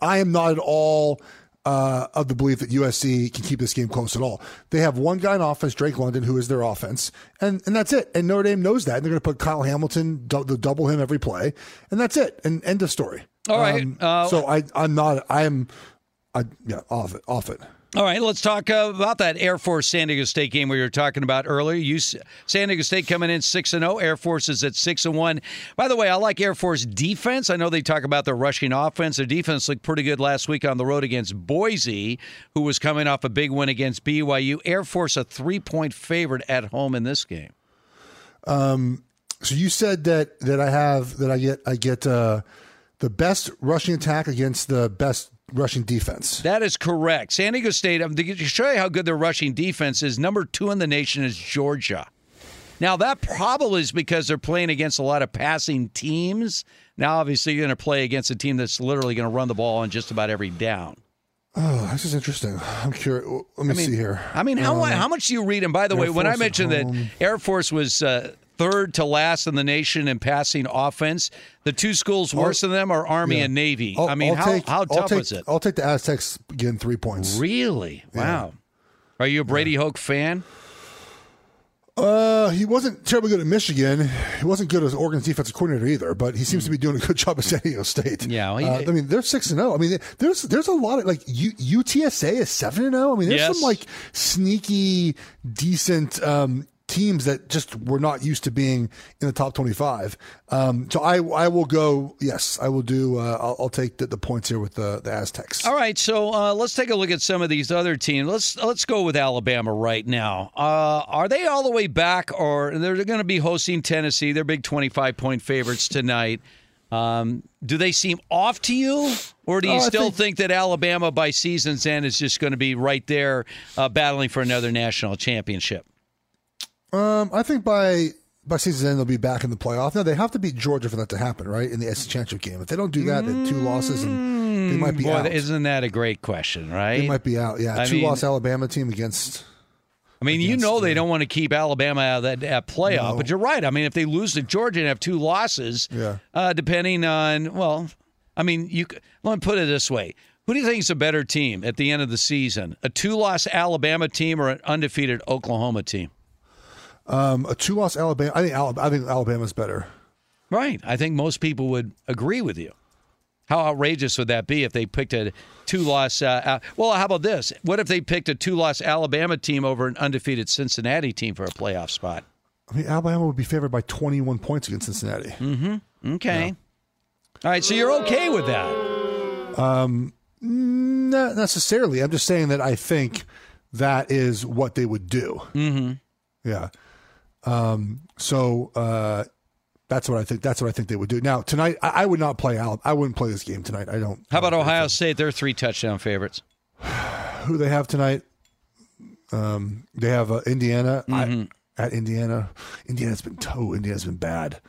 I am not at all uh, of the belief that USC can keep this game close at all. They have one guy in offense, Drake London, who is their offense, and and that's it. And Notre Dame knows that. And they're going to put Kyle Hamilton, they'll double him every play, and that's it. And end of story. All right, Um, uh, so I I'm not. I am. I yeah off it off it. All right, let's talk uh, about that Air Force San Diego State game we were talking about earlier. You San Diego State coming in six and zero. Air Force is at six and one. By the way, I like Air Force defense. I know they talk about their rushing offense. Their defense looked pretty good last week on the road against Boise, who was coming off a big win against BYU. Air Force a three point favorite at home in this game. Um, so you said that that I have that I get I get uh, the best rushing attack against the best rushing defense. That is correct. San Diego State, um, to show you how good their rushing defense is, number two in the nation is Georgia. Now, that probably is because they're playing against a lot of passing teams. Now, obviously, you're going to play against a team that's literally going to run the ball on just about every down. Oh, this is interesting. I'm curious. Let me I mean- see here. I mean, how, Uh, how much do you read? And by the Air way, when I mentioned that. Air Force was uh, third to last in the nation in passing offense, the two schools worse than them are Army Yeah. and Navy. I'll- I mean, I'll how, take- how tough take- was it? I'll take the Aztecs getting three points. Really? Wow. Are you a Brady Hoke fan? Uh, he wasn't terribly good at Michigan. He wasn't good as Oregon's defensive coordinator either, but he seems to be doing a good job at San Diego State. Yeah, well, he- uh, I mean they're six and zero. I mean there's there's a lot of like U, UTSA is seven and zero. I mean there's Yes. some like sneaky decent um, teams that just were not used to being in the top twenty five. Um, so I I will go. Yes, I will do. Uh, I'll, I'll take the, the points here with the the Aztecs. All right, so uh, let's take a look at some of these other teams. Let's let's go with Alabama right now. Uh, are they all the way back, or they're going to be hosting Tennessee? They're big twenty-five point favorites tonight. Um, do they seem off to you, or do you Oh, still think- think, that Alabama by season's end is just going to be right there uh, battling for another national championship? Um, I think by by season's end they'll be back in the playoff. Now they have to beat Georgia for that to happen, right? In the SEC championship game. If they don't do that, have two losses and they might be Boy, out. isn't that a great question, right? They might be out. Yeah, I two mean- loss Alabama team against. I mean, you know they don't want to keep Alabama out of that, that playoff, No. but you're right. I mean, if they lose to Georgia and have two losses, Yeah. uh, depending on well, I mean, you let me put it this way: Who do you think is a better team at the end of the season? A two-loss Alabama team or an undefeated Oklahoma team? Um, a two-loss Alabama. I think Alabama, I think Alabama's better. Right. I think most people would agree with you. How outrageous would that be if they picked a two-loss? Uh, uh, well, how about this? What if they picked a two-loss Alabama team over an undefeated Cincinnati team for a playoff spot? I mean, Alabama would be favored by 21 points against Cincinnati. Mm-hmm. Okay. All right. So you're okay with that? Um, not necessarily. I'm just saying that I think that is what they would do. Mm-hmm. Yeah. Um, so uh, that's what I think. That's what I think they would do. Now tonight, I, I would not play Al. I wouldn't play this game tonight. I don't. How about Ohio State? They're three touchdown favorites. Who they have tonight? Um, they have uh, Indiana Mm-hmm. I, at Indiana. Indiana's been toe. Indiana's been bad.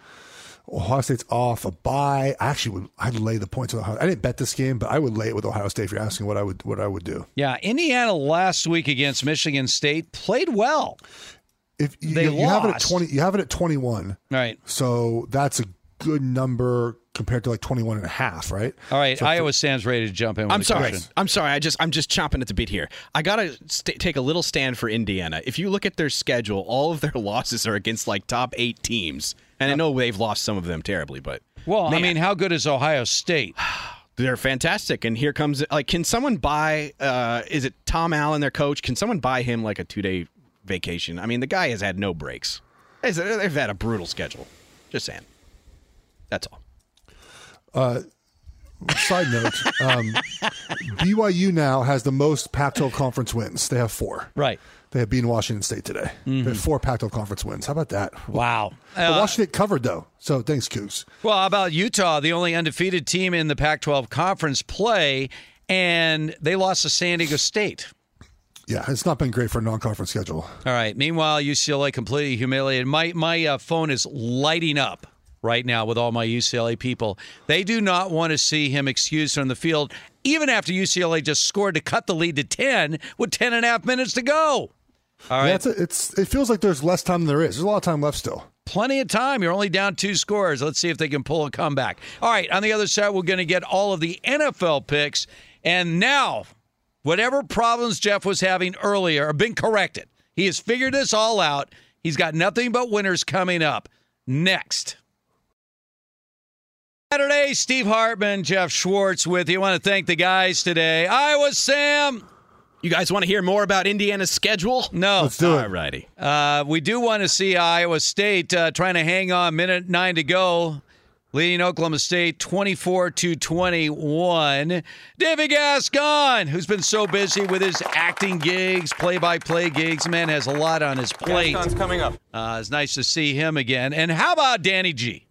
Ohio State's off a bye. I actually would. I'd lay the points with Ohio. I didn't bet this game, but I would lay it with Ohio State. If you're asking what I would, what I would do. Yeah, Indiana last week against Michigan State played well. If you, They you have it at twenty, you have it at twenty one. Right. So that's a good number compared to like 21 and a half, right? All right, So Iowa Sam's ready to jump in. With I'm a sorry. question. I'm sorry. I just I'm just chomping at the bit here. I gotta st- take a little stand for Indiana. If you look at their schedule, all of their losses are against like top eight teams, and I know they've lost some of them terribly, but Well, I mean, how good is Ohio State? they're fantastic. And here comes like, can someone buy? uh Is it Tom Allen, their coach? Can someone buy him like a two day vacation? I mean, the guy has had no breaks. They've they've had a brutal schedule. Just saying. That's all. Uh, side note: um, BYU now has the most Pac-12 conference wins. They have four. Right. They have beaten Washington State today. They have four Pac-12 conference wins. How about that? Mm-hmm. Wow. But Uh, Washington covered though, so thanks, Cougs. Well, how about Utah, the only undefeated team in the Pac 12 conference play, and they lost to San Diego State. Yeah, it's not been great for a non-conference schedule. All right. Meanwhile, UCLA completely humiliated. My my uh, phone is lighting up right now with all my UCLA people. They do not want to see him excused from the field, even after UCLA just scored to cut the lead to ten with 10 and a half minutes to go. All right. Yeah, a, it's it feels like there's less time than there is. There's a lot of time left still. Plenty of time. You're only down two scores. Let's see if they can pull a comeback. All right. On the other side, we're going to get all of the NFL picks. And now, whatever problems Jeff was having earlier have been corrected. He has figured this all out. He's got nothing but winners coming up next. Saturday, Steve Hartman, Jeff Schwartz with you. I want to thank the guys today. Iowa Sam. You guys want to hear more about Indiana's schedule? No. Let's do it. Alrighty. Uh, we do want to see Iowa State uh, trying to hang on. Minute nine to go. Leading Oklahoma State 24 to 21. David Gascon, who's been so busy with his acting gigs, play by play gigs, man has a lot on his plate. Gascon's coming up. Uh, it's nice to see him again. And how about Danny G?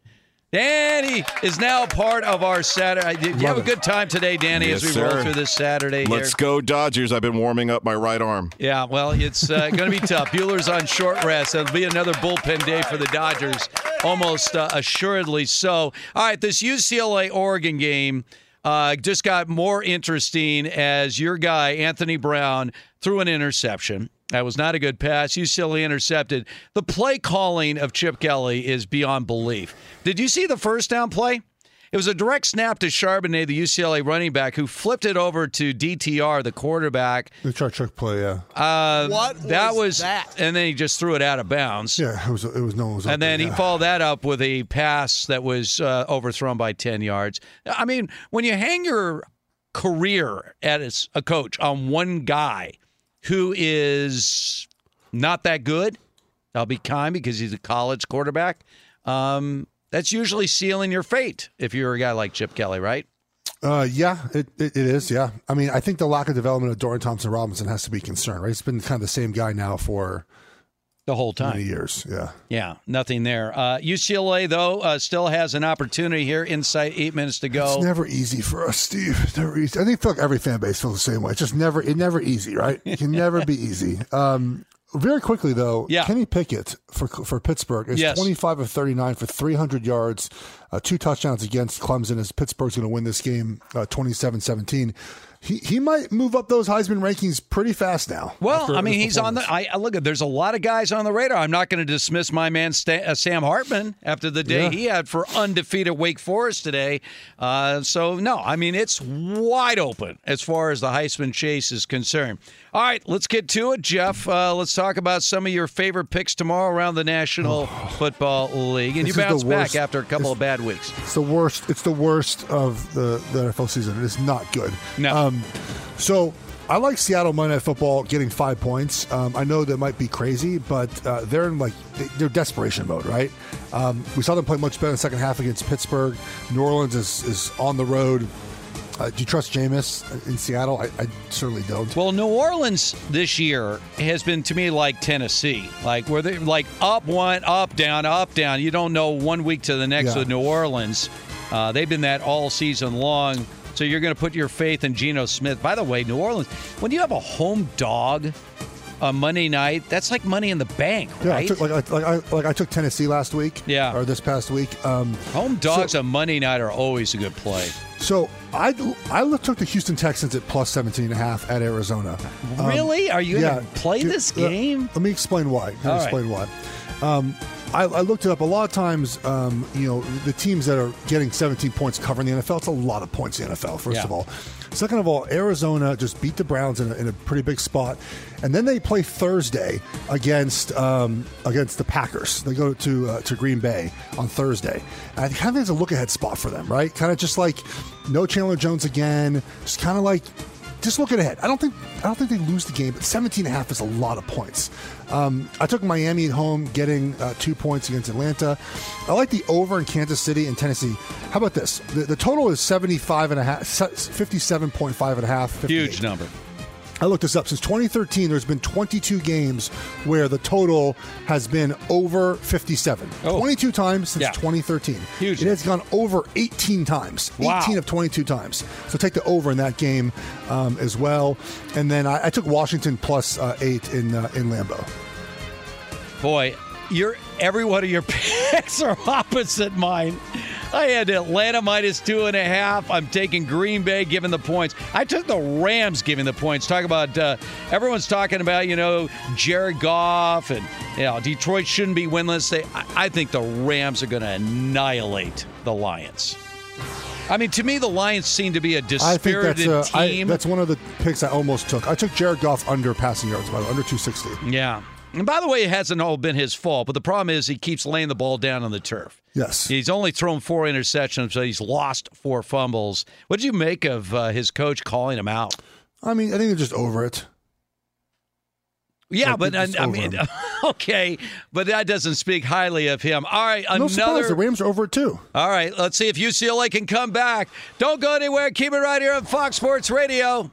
Danny is now part of our Saturday. Did you have a good time today, Danny, Yes, as we roll through this Saturday? Let's go Dodgers. I've been warming up my right arm. Yeah, well, it's uh, going to be tough. Buehler's on short rest. It'll be another bullpen day for the Dodgers, almost uh, assuredly so. All right, this UCLA Oregon game uh, just got more interesting as your guy, Anthony Brown, threw an interception. That was not a good pass. UCLA intercepted. The play calling of Chip Kelly is beyond belief. Did you see the first down play? It was a direct snap to Charbonnet, the UCLA running back, who flipped it over to DTR, the quarterback. The chart trick play, yeah. Uh, What that was was that? And then he just threw it out of bounds. Yeah, it was. It was no one was. up And then there, he yeah. followed that up with a pass that was uh, overthrown by 10 yards. I mean, when you hang your career as a coach on one guy who is not that good, I'll be kind because he's a college quarterback, um, that's usually sealing your fate if you're a guy like Chip Kelly, right? Uh, yeah, it, it, it is. Yeah, I mean, I think the lack of development of Dorian Thompson Robinson has to be concerned, right? It's been kind of the same guy now for the whole time, many years. Yeah, Yeah, nothing there. Uh, UCLA, though, uh, still has an opportunity here inside eight minutes to go. it's never easy for us, Steve. It's never easy. I think feel like every fan base feels the same way. It's just never, it never easy, right? It can never be easy. Um, very quickly though, Yeah. Kenny Pickett for for Pittsburgh is Yes. 25 of 39 for 300 yards, uh, two touchdowns against Clemson as Pittsburgh's going to win this game uh, 27-17. He, he might move up those Heisman rankings pretty fast now. Well, I mean, he's on the. I, I look at. There's a lot of guys on the radar. I'm not going to dismiss my man Sta- uh, Sam Hartman after the day Yeah. he had for undefeated Wake Forest today. Uh, so no, I mean it's wide open as far as the Heisman chase is concerned. All right, let's get to it, Jeff. Uh, let's talk about some of your favorite picks tomorrow around the National Football League, and you bounce back after a couple This- of bad weeks. It's the worst. It's the worst of the, the NFL season. It is not good. No. Um, so I like Seattle Monday Night Football getting five points. Um, I know that might be crazy, but uh, they're in like they- they're desperation mode, right? Um, we saw them play much better in the second half against Pittsburgh. New Orleans is, is on the road. Uh, do you trust Jameis in Seattle? I, I certainly don't. Well, New Orleans this year has been to me like Tennessee, like where they like up one, up down, up down. You don't know one week to the next Yeah. with New Orleans. Uh, they've been that all season long. So you're going to put your faith in Geno Smith. By the way, New Orleans, when you have a home dog on Monday night, that's like money in the bank, Yeah, I right? took, like, I, like, I, like I took Tennessee last week. Yeah. or this past week. Um, home dogs on Monday night are always a good play. So I I took the Houston Texans at plus 17 and a half at Arizona. Um, Really? Are you gonna play Dude, this uh, game? let me explain why. Let me All right. explain why. Um, I, I looked it up. A lot of times, um, you know, the teams that are getting 17 points covering the NFL, it's a lot of points in the NFL, first Yeah. of all. Second of all, Arizona just beat the Browns in a, in a pretty big spot. And then they play Thursday against um, against the Packers. They go to uh, to Green Bay on Thursday. And I kind of think it's a look ahead spot for them, right? Kind of just like no Chandler Jones again. Just kind of like just looking ahead. I don't think I don't think they lose the game, but 17 and a half is a lot of points. Um, I took Miami at home, getting uh, two points against Atlanta. I like the over in Kansas City and Tennessee. How about this? The, the total is 75 and a half, 57.5 and a half. 58. Huge number. I looked this up. Since 2013, there's been 22 games where the total has been over 57. Oh. 22 times since. Yeah. 2013. Huge. It has gone over 18 times. Wow. 18 of 22 times. So take the over in that game um, as well. And then I, I took Washington plus uh, eight in uh, in Lambeau. Boy, your every one of your picks are opposite mine. I had Atlanta minus two and a half. I'm taking Green Bay giving the points. I took the Rams giving the points. Talk about uh, everyone's talking about you know Jared Goff and you know Detroit shouldn't be winless. They, I, I think the Rams are going to annihilate the Lions. I mean, to me, the Lions seem to be a I think dispirited that's I, team. that's one of the picks I almost took. I took Jared Goff under passing yards, by the way, under 260. Yeah. And by the way, it hasn't all been his fault, but the problem is he keeps laying the ball down on the turf. Yes. He's only thrown four interceptions, so he's lost four fumbles. What did you make of uh, his coach calling him out? I mean, I think they're just over it. Yeah, Like, but I, I mean, okay, but that doesn't speak highly of him. All right, No surprise, another. the Rams are over it too. All right, let's see if UCLA can come back. Don't go anywhere. Keep it right here on Fox Sports Radio.